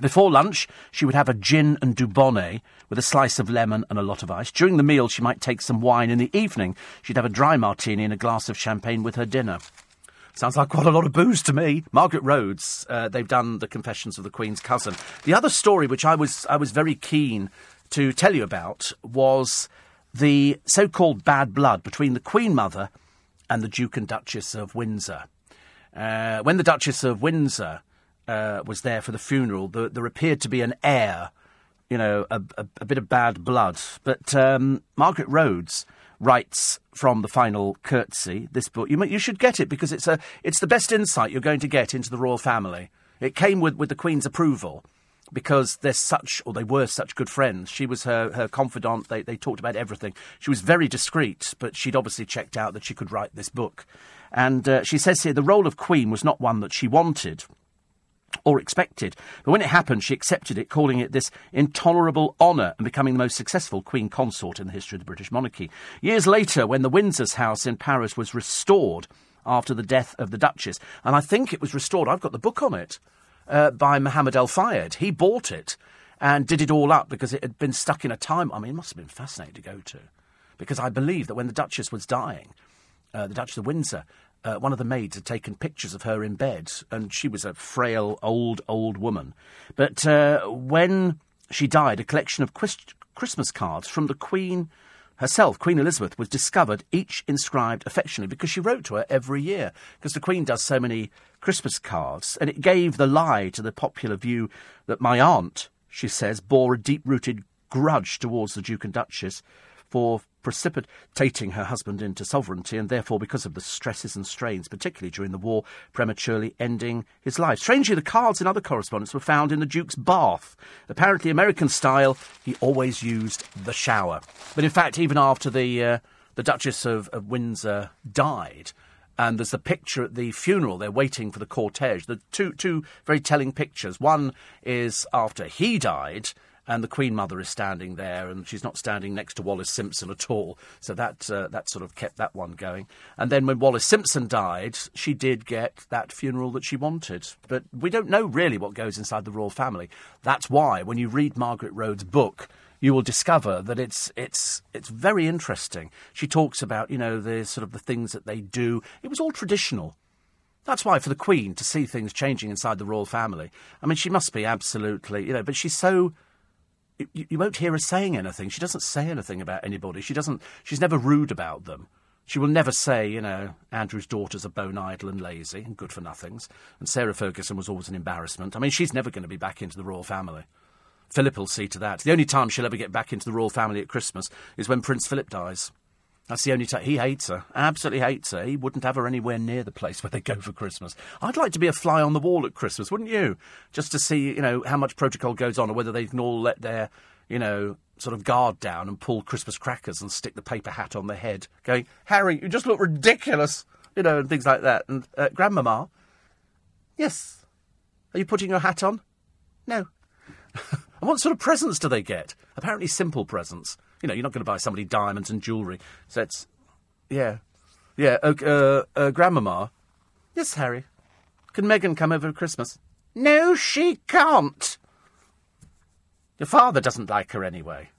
Before lunch, she would have a gin and dubonnet with a slice of lemon and a lot of ice. During the meal, she might take some wine. In the evening, she'd have a dry martini and a glass of champagne with her dinner. Sounds like quite a lot of booze to me. Margaret Rhodes, uh, they've done the Confessions of the Queen's Cousin. The other story, which I was I was very keen to tell you about, was the so-called bad blood between the Queen Mother and the Duke and Duchess of Windsor. Uh, when the Duchess of Windsor uh, was there for the funeral, there, there, appeared to be an air, you know, a, a, a bit of bad blood. But um, Margaret Rhodes writes from the final curtsy this book. You, you should get it because it's a it's the best insight you're going to get into the royal family. It came with, with the Queen's approval because they're such, or they were such good friends. She was her, her confidant. They, they talked about everything. She was very discreet, but she'd obviously checked out that she could write this book. And uh, she says here the role of Queen was not one that she wanted or expected. But when it happened, she accepted it, calling it this intolerable honour and becoming the most successful Queen consort in the history of the British monarchy. Years later, when the Windsor's house in Paris was restored after the death of the Duchess, and I think it was restored, I've got the book on it, uh, by Mohammed El Fayed. He bought it and did it all up because it had been stuck in a time. I mean, it must have been fascinating to go to. Because I believe that when the Duchess was dying, uh, the Duchess of Windsor, uh, one of the maids had taken pictures of her in bed, and she was a frail, old, old woman. But uh, when she died, a collection of Christ- Christmas cards from the Queen herself, Queen Elizabeth, was discovered, each inscribed affectionately, because she wrote to her every year. Because the Queen does so many Christmas cards, and it gave the lie to the popular view that my aunt, she says, bore a deep rooted grudge towards the Duke and Duchess for precipitating her husband into sovereignty, and therefore, because of the stresses and strains, particularly during the war, prematurely ending his life. Strangely, the cards in other correspondence were found in the Duke's bath. Apparently, American style, he always used the shower. But in fact, even after the, uh, the Duchess of, of Windsor died, and there's the picture at the funeral. They're waiting for the cortege. The two two very telling pictures. One is after he died, and the Queen Mother is standing there, and she's not standing next to Wallis Simpson at all. So that uh, that sort of kept that one going. And then when Wallis Simpson died, she did get that funeral that she wanted. But we don't know really what goes inside the royal family. That's why when you read Margaret Rhodes' book. You will discover that it's it's it's very interesting. She talks about you know the sort of the things that they do. It was all traditional. That's why for the Queen to see things changing inside the royal family. I mean, she must be absolutely you know, but she's so you, you, won't hear her saying anything. She doesn't say anything about anybody. She doesn't. She's never rude about them. She will never say, you know, Andrew's daughters are bone idle and lazy and good for nothings, and Sarah Ferguson was always an embarrassment. I mean, she's never going to be back into the royal family. Philip will see to that. The only time she'll ever get back into the royal family at Christmas is when Prince Philip dies. That's the only time. He hates her. Absolutely hates her. He wouldn't have her anywhere near the place where they go for Christmas. I'd like to be a fly on the wall at Christmas, wouldn't you? Just to see, you know, how much protocol goes on or whether they can all let their, you know, sort of guard down and pull Christmas crackers and stick the paper hat on their head, going, Harry, you just look ridiculous, you know, and things like that. And, uh, Grandmama, yes. Are you putting your hat on? No. And what sort of presents do they get? Apparently simple presents. You know, you're not going to buy somebody diamonds and jewellery. So it's, yeah. Yeah, uh, uh, Grandmama. Yes, Harry. Can Meghan come over for Christmas? No, she can't. Your father doesn't like her anyway.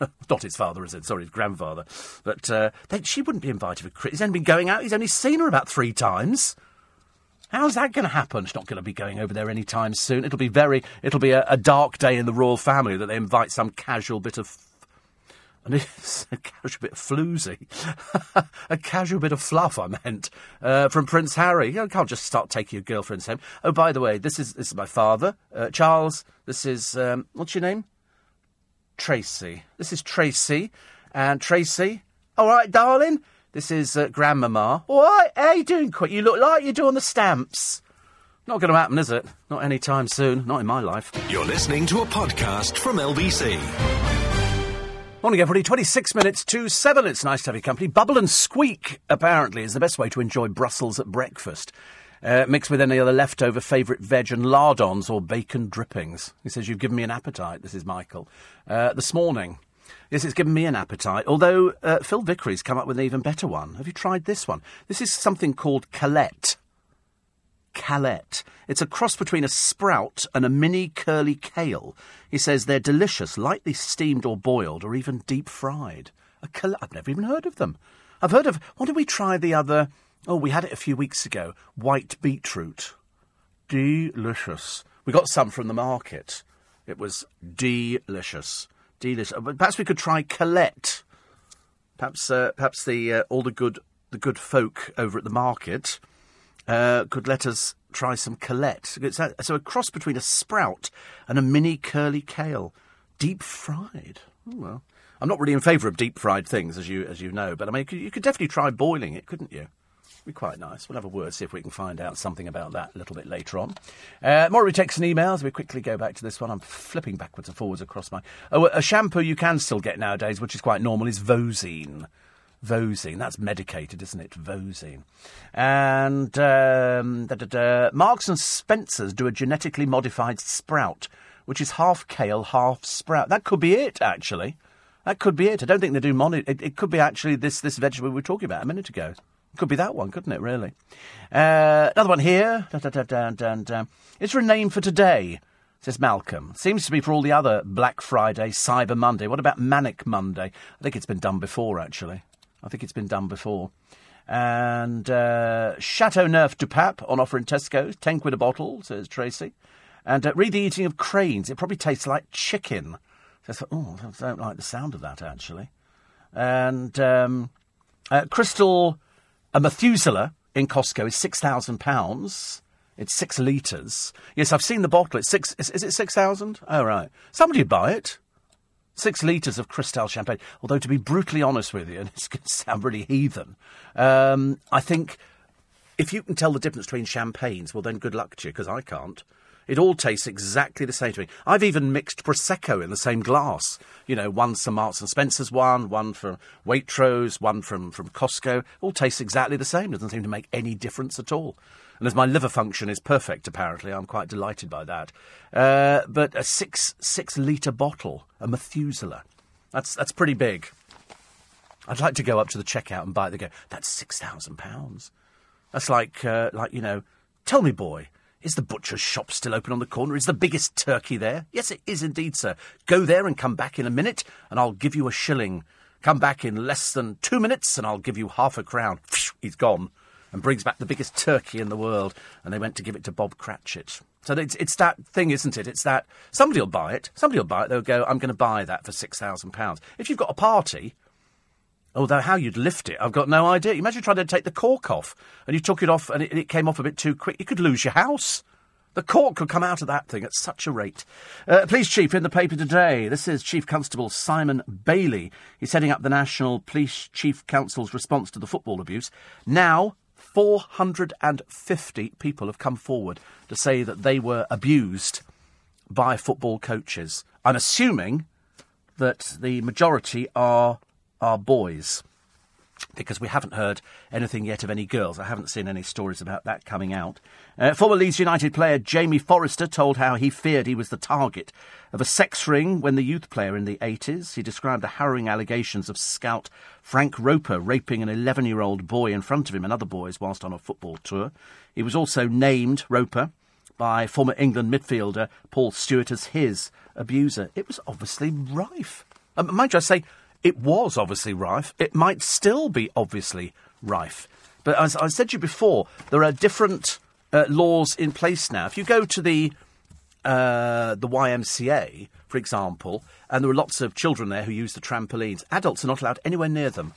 Not his father, is it? Sorry, his grandfather. But uh, they, she wouldn't be invited for Christmas. He's only been going out. He's only seen her about three times. How's that going to happen? She's not going to be going over there anytime soon. It'll be very, it'll be a, a dark day in the royal family that they invite some casual bit of and it's a casual bit of floozy, a casual bit of fluff. I meant uh, from Prince Harry. You, can't just start taking your girlfriends home. Oh, by the way, this is this is my father, uh, Charles. This is um, what's your name? Tracy. This is Tracy, and Tracy. All right, darling. This is uh, Grandmama. All right, how you doing, quick? You look like you're doing the stamps. Not going to happen, is it? Not anytime soon. Not in my life. You're listening to a podcast from LBC. Morning, everybody. 26 minutes to 7. It's nice to have your company. Bubble and squeak, apparently, is the best way to enjoy Brussels at breakfast. Uh, mixed with any other leftover favourite veg and lardons or bacon drippings. He says, You've given me an appetite. This is Michael. Uh, this morning, Yes, it's given me an appetite. Although uh, Phil Vickery's come up with an even better one. Have you tried this one? This is something called Kalette. Kalette. It's a cross between a sprout and a mini curly kale. He says they're delicious, lightly steamed or boiled, or even deep fried. A Kalette. I've never even heard of them. I've heard of. What did we try the other? Oh, we had it a few weeks ago. White beetroot. Delicious. We got some from the market. It was delicious. Delicious. Uh, perhaps we could try Kalette. Perhaps, uh, perhaps the uh, all the good the good folk over at the market uh, could let us try some Kalette. So a cross between a sprout and a mini curly kale, deep fried. Oh, well, I'm not really in favour of deep fried things, as you as you know, but I mean, you could, you could definitely try boiling it, couldn't you? be quite nice. We'll have a word, see if we can find out something about that a little bit later on. Uh, more texts and emails. We quickly go back to this one. I'm flipping backwards and forwards across my. Oh, a shampoo you can still get nowadays, which is quite normal, is Vosene. Vosene. That's medicated, isn't it? Vosene. And um, da, da, da. Marks and Spencers do a genetically modified sprout, which is half kale, half sprout. That could be it, actually. That could be it. I don't think they do mono. It, it could be actually this this vegetable we were talking about a minute ago. Could be that one, couldn't it, really? Uh, another one here. A name for today? Says Malcolm. Seems to be for all the other Black Friday, Cyber Monday. What about Manic Monday? I think it's been done before, actually. I think it's been done before. And uh, Chateau Neuf du Pape on offer in Tesco. Ten quid a bottle, says Tracy. And uh, read the eating of cranes. It probably tastes like chicken. So oh, I don't like the sound of that, actually. And um, uh, Cristal a Methuselah in Costco is six thousand pounds. It's six litres. Yes, I've seen the bottle. It's six. Is, is it six thousand? Oh right. Somebody would buy it. Six litres of Cristal champagne. Although, to be brutally honest with you, and it's going to sound really heathen, um, I think if you can tell the difference between champagnes, well, then good luck to you, because I can't. It all tastes exactly the same to me. I've even mixed Prosecco in the same glass. You know, one some Marks and Spencer's one, one from Waitrose, one from, from Costco. All tastes exactly the same. Doesn't seem to make any difference at all. And as my liver function is perfect, apparently, I'm quite delighted by that. Uh, but a six six litre bottle, a Methuselah, that's that's pretty big. I'd like to go up to the checkout and buy it. They go, that's six thousand pounds. That's like uh, like you know, tell me, boy. Is the butcher's shop still open on the corner? Is the biggest turkey there? Yes, it is indeed, sir. Go there and come back in a minute, and I'll give you a shilling. Come back in less than two minutes, and I'll give you half a crown. He's gone and brings back the biggest turkey in the world. And they went to give it to Bob Cratchit. So it's, it's that thing, isn't it? It's that somebody will buy it. Somebody will buy it. They'll go, I'm going to buy that for £6,000. If you've got a party, although how you'd lift it, I've got no idea. Imagine trying to take the cork off and you took it off and it, it came off a bit too quick. You could lose your house. The cork could come out of that thing at such a rate. Uh, Police Chief in the paper today. This is Chief Constable Simon Bailey. He's heading up the National Police Chief Council's response to the football abuse. Now, 450 people have come forward to say that they were abused by football coaches. I'm assuming that the majority are, are boys because we haven't heard anything yet of any girls. I haven't seen any stories about that coming out. Uh, former Leeds United player Jamie Forrester told how he feared he was the target of a sex ring when the youth player in the 80s. He described the harrowing allegations of scout Frank Roper raping an 11 year old boy in front of him and other boys whilst on a football tour. He was also named Roper by former England midfielder Paul Stewart as his abuser. It was obviously rife. Um, mind you, I say it was obviously rife. It might still be obviously rife. But as I said to you before, there are different uh, laws in place now. If you go to the uh, the YMCA, for example, and there are lots of children there who use the trampolines, adults are not allowed anywhere near them.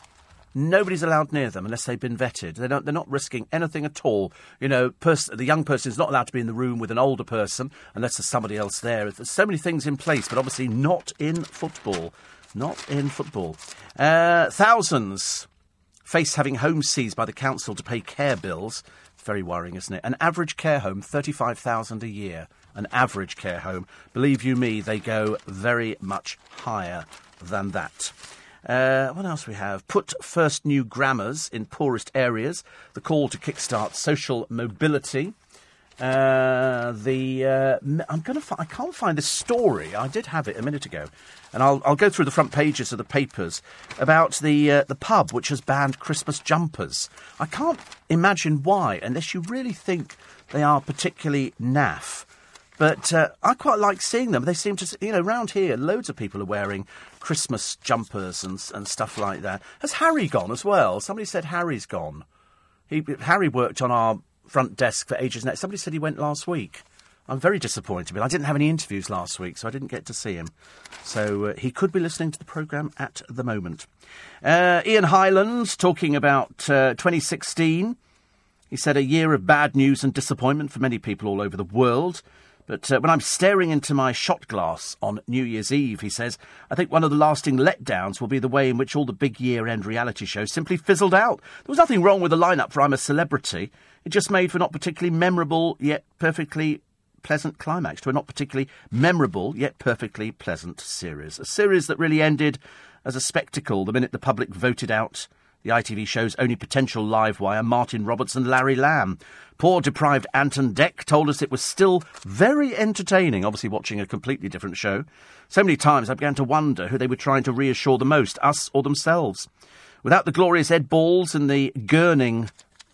Nobody's allowed near them unless they've been vetted. They're not, they're not risking anything at all. You know, pers- the young person is not allowed to be in the room with an older person unless there's somebody else there. There's so many things in place, but obviously not in football. Not in football. Uh, thousands face having homes seized by the council to pay care bills. Very worrying, isn't it? An average care home, 35000 a year. An average care home. Believe you me, they go very much higher than that. Uh, what else we have? Put first new grammars in poorest areas. The call to kickstart social mobility. Uh, the uh, I'm gonna I can't find the story. I did have it a minute ago, and I'll I'll go through the front pages of the papers about the uh, the pub which has banned Christmas jumpers. I can't imagine why, unless you really think they are particularly naff. But uh, I quite like seeing them. They seem to, you know, round here, loads of people are wearing Christmas jumpers and and stuff like that. Has Harry gone as well? Somebody said Harry's gone. He, Harry worked on our front desk for ages now. Somebody said he went last week. I'm very disappointed, but I didn't have any interviews last week, so I didn't get to see him. So uh, he could be listening to the programme at the moment. Uh, Ian Hyland talking about uh, 2016. He said a year of bad news and disappointment for many people all over the world. But uh, when I'm staring into my shot glass on New Year's Eve, he says, I think one of the lasting letdowns will be the way in which all the big year end reality shows simply fizzled out. There was nothing wrong with the lineup for I'm a Celebrity. It just made for not particularly memorable yet perfectly pleasant climax to a not particularly memorable yet perfectly pleasant series. A series that really ended as a spectacle the minute the public voted out the ITV show's only potential live wire, Martin Roberts and Larry Lamb. Poor deprived Ant and Dec told us it was still very entertaining, obviously watching a completely different show. So many times I began to wonder who they were trying to reassure the most, us or themselves. Without the glorious Ed Balls and the gurning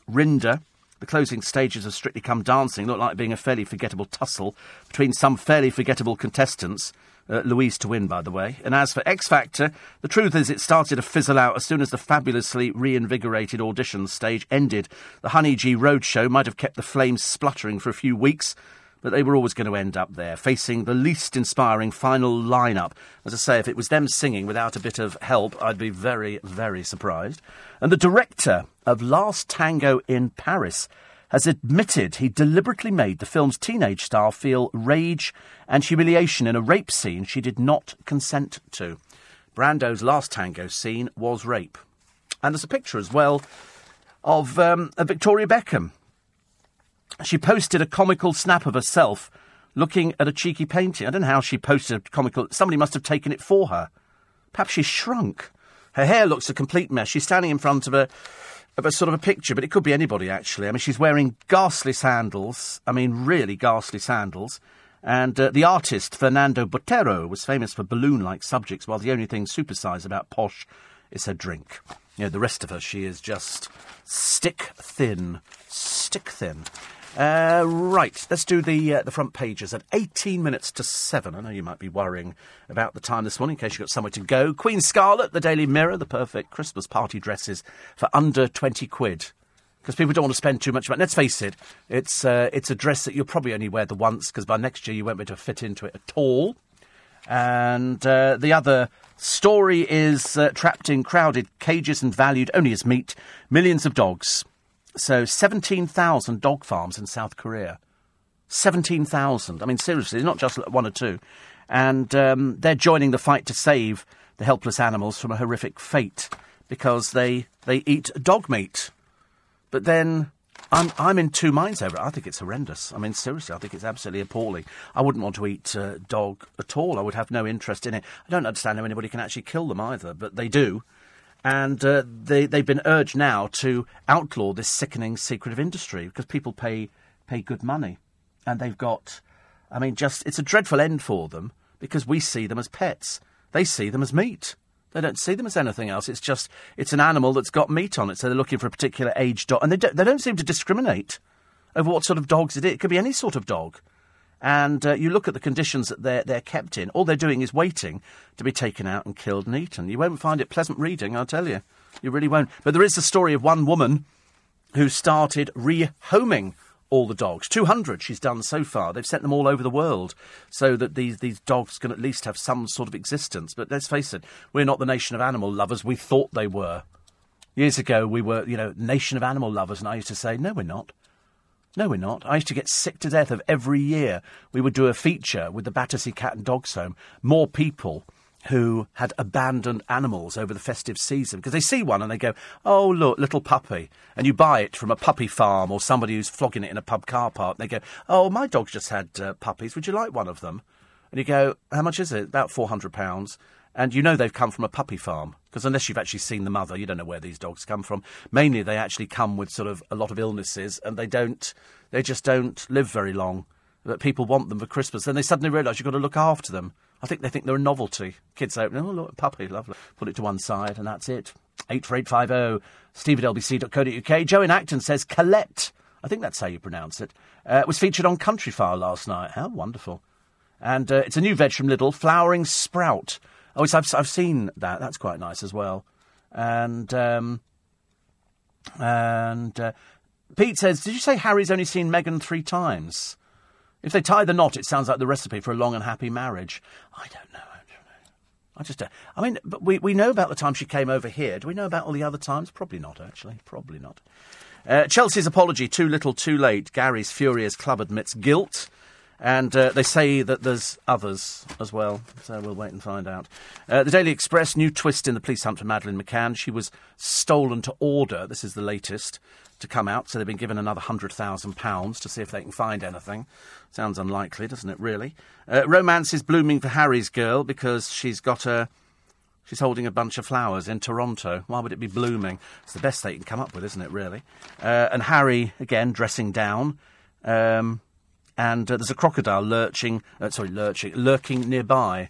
Rinder, the closing stages of Strictly Come Dancing looked like being a fairly forgettable tussle between some fairly forgettable contestants uh, Louise to win, by the way. And as for X Factor, the truth is it started to fizzle out as soon as the fabulously reinvigorated audition stage ended. The Honey G Roadshow might have kept the flames spluttering for a few weeks, but they were always going to end up there, facing the least inspiring final lineup. As I say, if it was them singing without a bit of help, I'd be very, very surprised. And the director of Last Tango in Paris has admitted he deliberately made the film's teenage star feel rage and humiliation in a rape scene she did not consent to. Brando's last tango scene was rape. And there's a picture as well of, um, Victoria Beckham. She posted a comical snap of herself looking at a cheeky painting. I don't know how she posted a comical. Somebody must have taken it for her. Perhaps she's shrunk. Her hair looks a complete mess. She's standing in front of a of a sort of a picture, but it could be anybody actually. I mean, she's wearing ghastly sandals. I mean, really ghastly sandals. And uh, the artist Fernando Botero was famous for balloon-like subjects, while the only thing supersized about Posh is her drink. You know, the rest of her, she is just stick thin, stick thin. Uh, right, let's do the uh, the front pages at 18 minutes to 7. I know you might be worrying about the time this morning in case you've got somewhere to go. Queen Scarlett, the Daily Mirror, the perfect Christmas party dresses for under 20 quid. Because people don't want to spend too much money. Let's face it, it's, uh, it's a dress that you'll probably only wear the once because by next year you won't be able to fit into it at all. And uh, the other story is uh, trapped in crowded cages and valued only as meat. Millions of dogs so 17,000 dog farms in South Korea. 17,000. I mean, seriously, not just one or two. And um, they're joining the fight to save the helpless animals from a horrific fate because they, they eat dog meat. But then I'm, I'm in two minds over it. I think it's horrendous. I mean, seriously, I think it's absolutely appalling. I wouldn't want to eat uh, dog at all. I would have no interest in it. I don't understand how anybody can actually kill them either, but they do and uh, they they've been urged now to outlaw this sickening secretive industry because people pay pay good money, and they've got, I mean, just it's a dreadful end for them because we see them as pets. They see them as meat. They don't see them as anything else. It's just it's an animal that's got meat on it, so they're looking for a particular age dog, and they don't, they don't seem to discriminate over what sort of dogs it is. It could be any sort of dog and uh, you look at the conditions that they're, they're kept in, all they're doing is waiting to be taken out and killed and eaten. You won't find it pleasant reading, I'll tell you. You really won't. But there is the story of one woman who started rehoming all the dogs. 200 she's done so far. They've sent them all over the world so that these, these dogs can at least have some sort of existence. But let's face it, we're not the nation of animal lovers we thought they were. Years ago, we were, you know, nation of animal lovers, and I used to say, no, we're not. No, we're not. I used to get sick to death of every year we would do a feature with the Battersea Cat and Dogs Home. More people who had abandoned animals over the festive season because they see one and they go, "Oh, look, little puppy," and you buy it from a puppy farm or somebody who's flogging it in a pub car park. They go, "Oh, my dog's just had uh, puppies. Would you like one of them?" And you go, "How much is it?" About four hundred pounds and you know they've come from a puppy farm because unless you've actually seen the mother, you don't know where these dogs come from. Mainly, they actually come with sort of a lot of illnesses, and they don't, they just don't live very long. But people want them for Christmas, then they suddenly realise you've got to look after them. I think they think they're a novelty. Kids open, oh look, puppy, lovely. Put it to one side, and that's it. Eight four eight five zero. Oh, Steve at lbc.co.uk. Joe in Acton says Kalette. I think that's how you pronounce it. Uh, was featured on Countryfile last night. How wonderful! And uh, it's a new veg from Lidl, flowering sprout. Oh, I've, I've seen that. That's quite nice as well. And um, and uh, Pete says, "Did you say Harry's only seen Meghan three times? If they tie the knot, it sounds like the recipe for a long and happy marriage. I don't know. I don't know. I just, uh, I mean, but we we know about the time she came over here. Do we know about all the other times? Probably not. Actually, probably not." Uh, Chelsea's apology, too little, too late. Gary's furious club admits guilt. And uh, they say that there's others as well, so we'll wait and find out. Uh, the Daily Express, new twist in the police hunt for Madeleine McCann. She was stolen to order, this is the latest, to come out, so they've been given another £100,000 to see if they can find anything. Sounds unlikely, doesn't it, really? Uh, romance is blooming for Harry's girl because she's got a. She's holding a bunch of flowers in Toronto. Why would it be blooming? It's the best they can come up with, isn't it, really? Uh, and Harry, again, dressing down. Um, and uh, there's a crocodile lurching, uh, sorry, lurching, lurking nearby.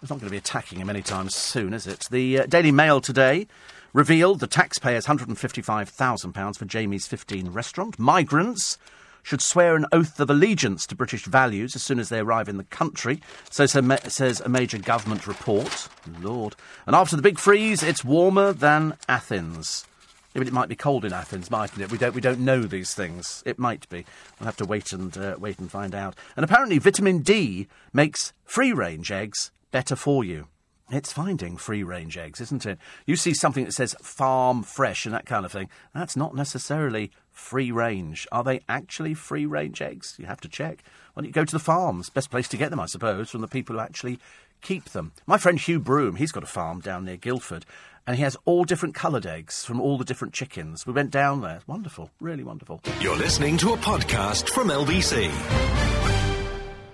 It's not going to be attacking him anytime soon, is it? The uh, Daily Mail today revealed the taxpayers £155,000 for Jamie's 15 restaurant. Migrants should swear an oath of allegiance to British values as soon as they arrive in the country, so says a major government report. Lord. And after the big freeze, it's warmer than Athens. Yeah, but it might be cold in Athens, mightn't it? We don't, we don't know these things. It might be. We'll have to wait and, uh, wait and find out. And apparently, vitamin D makes free range eggs better for you. It's finding free range eggs, isn't it? You see something that says farm fresh and that kind of thing. That's not necessarily free range. Are they actually free range eggs? You have to check. Why don't you go to the farms? Best place to get them, I suppose, from the people who actually keep them. My friend Hugh Broom, he's got a farm down near Guildford, and he has all different coloured eggs from all the different chickens. We went down there. Wonderful, really wonderful. You're listening to a podcast from LBC.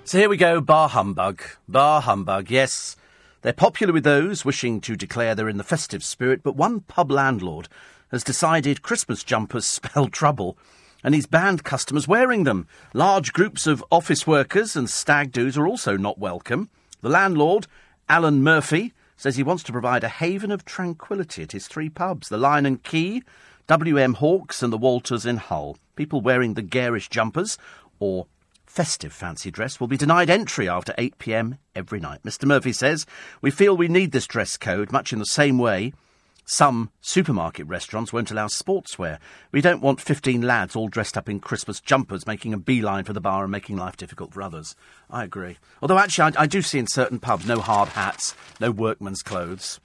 So here we go, bar humbug. Bar humbug, yes. They're popular with those wishing to declare they're in the festive spirit, but one pub landlord has decided Christmas jumpers spell trouble and he's banned customers wearing them. Large groups of office workers and stag doos are also not welcome. The landlord, Alan Murphy, says he wants to provide a haven of tranquility at his three pubs, the Lion and Key, WM Hawks, and the Walters in Hull. People wearing the garish jumpers or festive fancy dress will be denied entry after 8 pm every night. Mr. Murphy says, We feel we need this dress code much in the same way some supermarket restaurants won't allow sportswear. We don't want 15 lads all dressed up in Christmas jumpers making a beeline for the bar and making life difficult for others. I agree. Although, actually, I, I do see in certain pubs no hard hats, no workman's clothes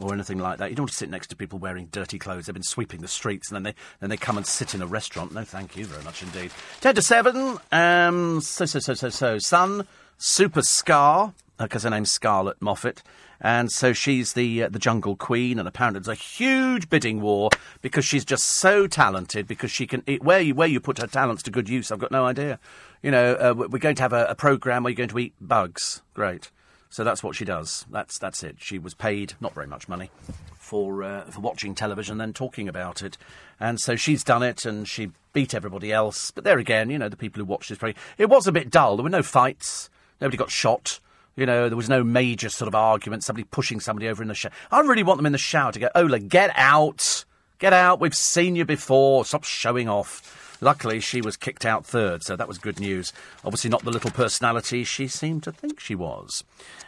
or anything like that. You don't want to sit next to people wearing dirty clothes. They've been sweeping the streets, and then they then they come and sit in a restaurant. No, thank you very much indeed. Ten to seven. Um, so so so so so. Sun Super Scar because her name's Scarlett Moffat and so she's the uh, the jungle queen. And apparently, there's a huge bidding war because she's just so talented. Because she can eat, where you where you put her talents to good use. I've got no idea. You know, uh, we're going to have a, a program where you're going to eat bugs. Great. So that's what she does. That's that's it. She was paid not very much money for uh, for watching television and then talking about it, and so she's done it and she beat everybody else. But there again, you know, the people who watched this program, it was a bit dull. There were no fights. Nobody got shot. You know, there was no major sort of argument, somebody pushing somebody over in the shower. I really want them in the shower to go, Ola, get out. Get out. We've seen you before. Stop showing off. Luckily, she was kicked out third, so that was good news. Obviously, not the little personality she seemed to think she was.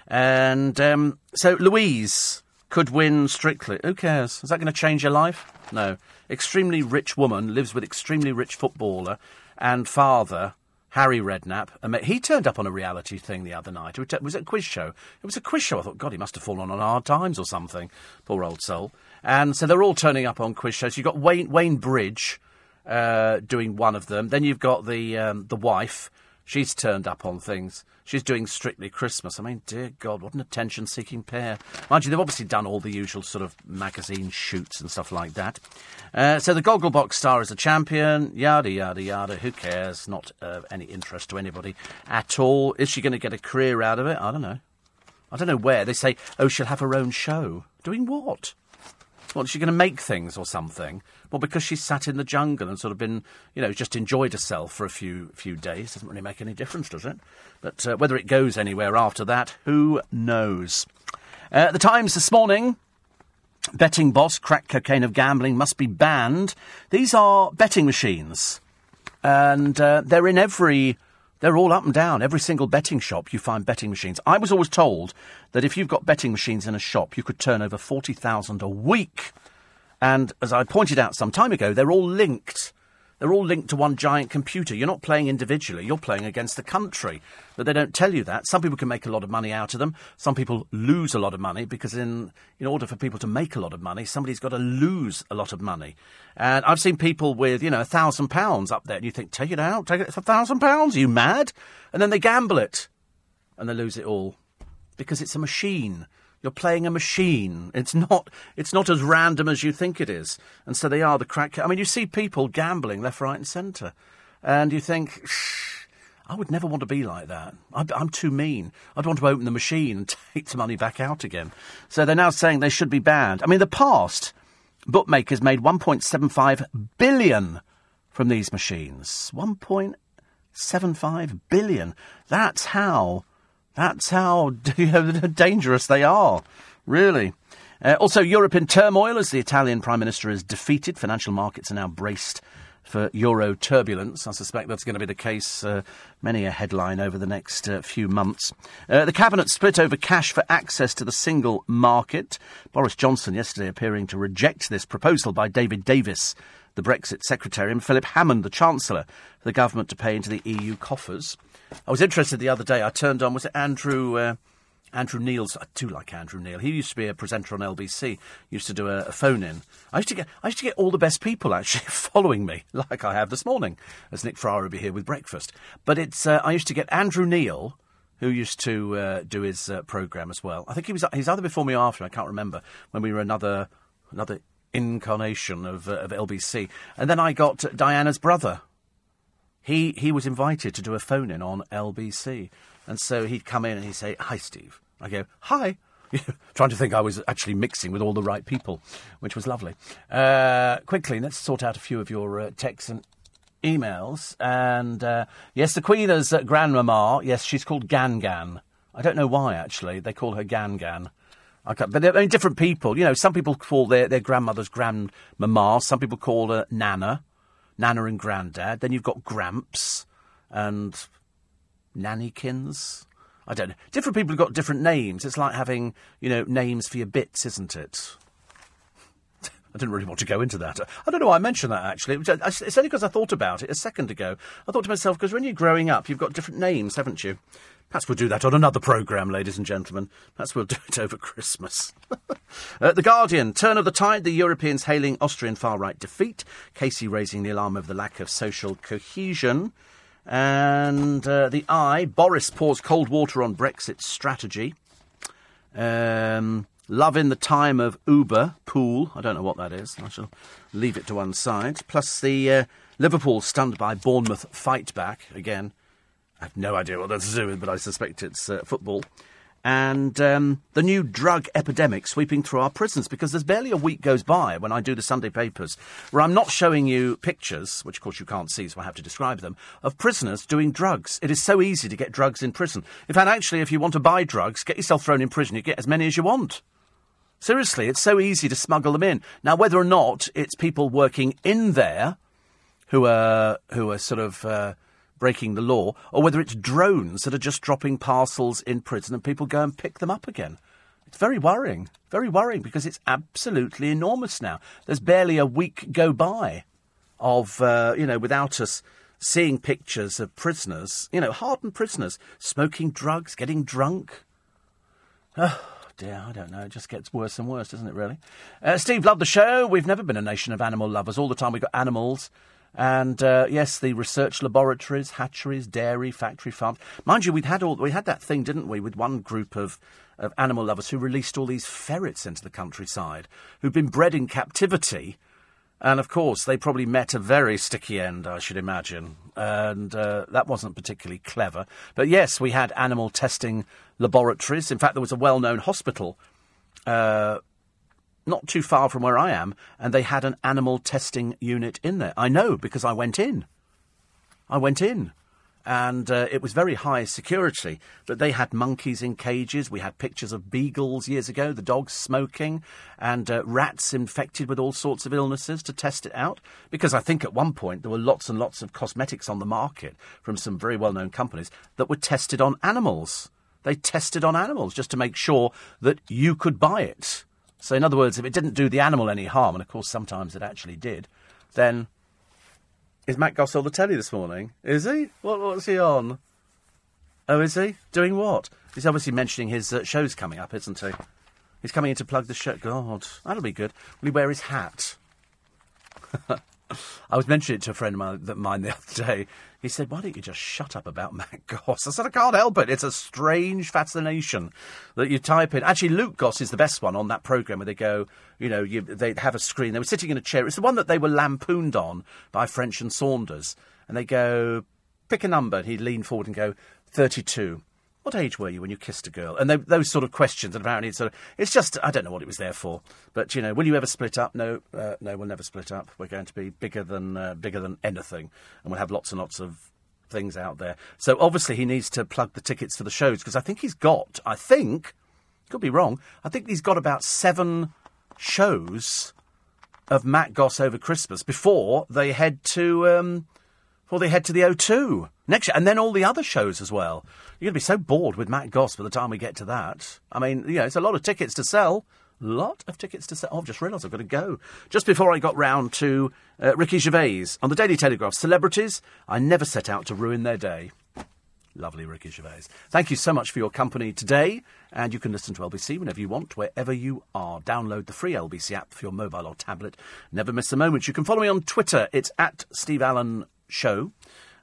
And um, so Louise could win strictly. Who cares? Is that going to change your life? No. Extremely rich woman lives with extremely rich footballer and father Harry Redknapp. He turned up on a reality thing the other night. It was a quiz show. It was a quiz show. I thought, God, he must have fallen on hard times or something. Poor old soul. And so they're all turning up on quiz shows. You've got Wayne, Wayne Bridge uh, doing one of them. Then you've got the um, the wife. She's turned up on things. She's doing Strictly Christmas. I mean, dear God, what an attention seeking pair. Mind you, they've obviously done all the usual sort of magazine shoots and stuff like that. Uh, so the Gogglebox star is a champion, yada, yada, yada. Who cares? Not uh, any interest to anybody at all. Is she going to get a career out of it? I don't know. I don't know where. They say, oh, she'll have her own show. Doing what? What, is she going to make things or something? Well, because she's sat in the jungle and sort of been, you know, just enjoyed herself for a few few days. Doesn't really make any difference, does it? But uh, whether it goes anywhere after that, who knows? Uh, the Times this morning. Betting boss, crack cocaine of gambling must be banned. These are betting machines. And uh, they're in every they're all up and down. Every single betting shop, you find betting machines. I was always told that if you've got betting machines in a shop, you could turn over 40,000 a week. And as I pointed out some time ago, they're all linked. They're all linked to one giant computer. You're not playing individually, you're playing against the country. But they don't tell you that. Some people can make a lot of money out of them. Some people lose a lot of money because, in, in order for people to make a lot of money, somebody's got to lose a lot of money. And I've seen people with, you know, a thousand pounds up there, and you think, take it out, take it, it's a thousand pounds, are you mad? And then they gamble it, and they lose it all because it's a machine. You're playing a machine. It's not. It's not as random as you think it is. And so they are the crack. I mean, you see people gambling left, right, and centre, and you think, Shh, I would never want to be like that. I'm, I'm, too mean. I'd want to open the machine and take the money back out again. So they're now saying they should be banned. I mean, the past bookmakers made 1.75 billion from these machines. 1.75 billion. That's how that's how dangerous they are, really. Uh, also, Europe in turmoil as the Italian Prime Minister is defeated. Financial markets are now braced for euro turbulence. I suspect that's going to be the case. Uh, many a headline over the next uh, few months. Uh, the cabinet split over cash for access to the single market. Boris Johnson yesterday appearing to reject this proposal by David Davis, the Brexit secretary, and Philip Hammond, the chancellor, for the government to pay into the EU coffers. I was interested the other day. I turned on, was it Andrew, uh, Andrew Neil's. I do like Andrew Neil. He used to be a presenter on LBC. Used to do a, a phone in. I used to get. I used to get all the best people actually following me, like I have this morning, as Nick Ferrari will be here with breakfast. But it's. Uh, I used to get Andrew Neil, who used to uh, do his uh, program as well. I think he was. He's either before me or after. I can't remember when we were another another incarnation of, uh, of LBC. And then I got Diana's brother. He he was invited to do a phone in on LBC, and so he'd come in and he'd say, "Hi, Steve." I go, "Hi." Trying to think I was actually mixing with all the right people, which was lovely. Uh, quickly, let's sort out a few of your uh, texts and emails. And uh, yes, the Queen uh, grandmama. Yes, she's called Gan Gan. I don't know why, actually. They call her Gan Gan. But I mean, different people. You know, some people call their, their grandmothers grandmama. Some people call her Nana. Nana and Granddad. Then you've got Gramps and Nannykins. I don't know. Different people have got different names. It's like having, you know, names for your bits, isn't it? I didn't really want to go into that. I don't know why I mentioned that, actually. It's only because I thought about it a second ago. I thought to myself, because when you're growing up, you've got different names, haven't you? Perhaps we'll do that on another programme, ladies and gentlemen. Perhaps we'll do it over Christmas. uh, the Guardian, turn of the tide, the Europeans hailing Austrian far right defeat. Casey raising the alarm over the lack of social cohesion. And uh, the Eye, Boris pours cold water on Brexit strategy. Um, love in the time of Uber pool. I don't know what that is. I shall leave it to one side. Plus the uh, Liverpool stunned by Bournemouth fight back again. I have no idea what that's to do with, but I suspect it's uh, football. And um, the new drug epidemic sweeping through our prisons because there's barely a week goes by when I do the Sunday papers where I'm not showing you pictures, which of course you can't see, so I have to describe them, of prisoners doing drugs. It is so easy to get drugs in prison. In fact, actually, if you want to buy drugs, get yourself thrown in prison, you get as many as you want. Seriously, it's so easy to smuggle them in. Now, whether or not it's people working in there who are who are sort of uh, breaking the law, or whether it's drones that are just dropping parcels in prison and people go and pick them up again. It's very worrying, very worrying because it's absolutely enormous now. There's barely a week go by of, uh, you know, without us seeing pictures of prisoners, you know, hardened prisoners, smoking drugs, getting drunk. Oh, dear, I don't know. It just gets worse and worse, doesn't it, really? Uh, Steve, love the show. We've never been a nation of animal lovers. All the time we've got animals and uh, yes, the research laboratories, hatcheries, dairy, factory farms. Mind you, we'd had all we had that thing, didn't we, with one group of, of animal lovers who released all these ferrets into the countryside, who'd been bred in captivity, and of course they probably met a very sticky end, I should imagine, and uh, that wasn't particularly clever. But yes, we had animal testing laboratories. In fact, there was a well-known hospital. Uh, not too far from where I am, and they had an animal testing unit in there. I know because I went in. I went in. And uh, it was very high security, but they had monkeys in cages. We had pictures of beagles years ago, the dogs smoking, and uh, rats infected with all sorts of illnesses to test it out. Because I think at one point there were lots and lots of cosmetics on the market from some very well known companies that were tested on animals. They tested on animals just to make sure that you could buy it. So, in other words, if it didn't do the animal any harm, and of course sometimes it actually did, then. Is Matt Goss on the telly this morning? Is he? What, what's he on? Oh, is he? Doing what? He's obviously mentioning his uh, show's coming up, isn't he? He's coming in to plug the show. God, that'll be good. Will he wear his hat? I was mentioning it to a friend of mine the other day. He said, Why don't you just shut up about Matt Goss? I said, I can't help it. It's a strange fascination that you type in. Actually, Luke Goss is the best one on that programme where they go, you know, you, they have a screen. They were sitting in a chair. It's the one that they were lampooned on by French and Saunders. And they go, Pick a number. And he'd lean forward and go, 32 what age were you when you kissed a girl? And they, those sort of questions. And apparently, it's sort of, it's just, I don't know what it was there for. But you know, will you ever split up? No, uh, no, we'll never split up. We're going to be bigger than uh, bigger than anything, and we'll have lots and lots of things out there. So obviously, he needs to plug the tickets for the shows because I think he's got, I think, could be wrong. I think he's got about seven shows of Matt Goss over Christmas before they head to um, before they head to the O2 next year, and then all the other shows as well. You're going to be so bored with Matt Goss by the time we get to that. I mean, you know, it's a lot of tickets to sell. Lot of tickets to sell. Oh, I've just realised I've got to go. Just before I got round to uh, Ricky Gervais on the Daily Telegraph, celebrities, I never set out to ruin their day. Lovely Ricky Gervais. Thank you so much for your company today, and you can listen to LBC whenever you want, wherever you are. Download the free LBC app for your mobile or tablet. Never miss a moment. You can follow me on Twitter. It's at Steve Allen Show,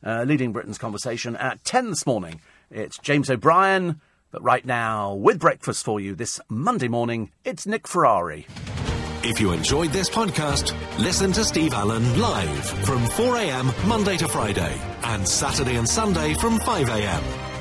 uh, leading Britain's conversation at 10 this morning. It's James O'Brien, but right now, with breakfast for you this Monday morning, it's Nick Ferrari. If you enjoyed this podcast, listen to Steve Allen live from 4am Monday to Friday and Saturday and Sunday from 5am.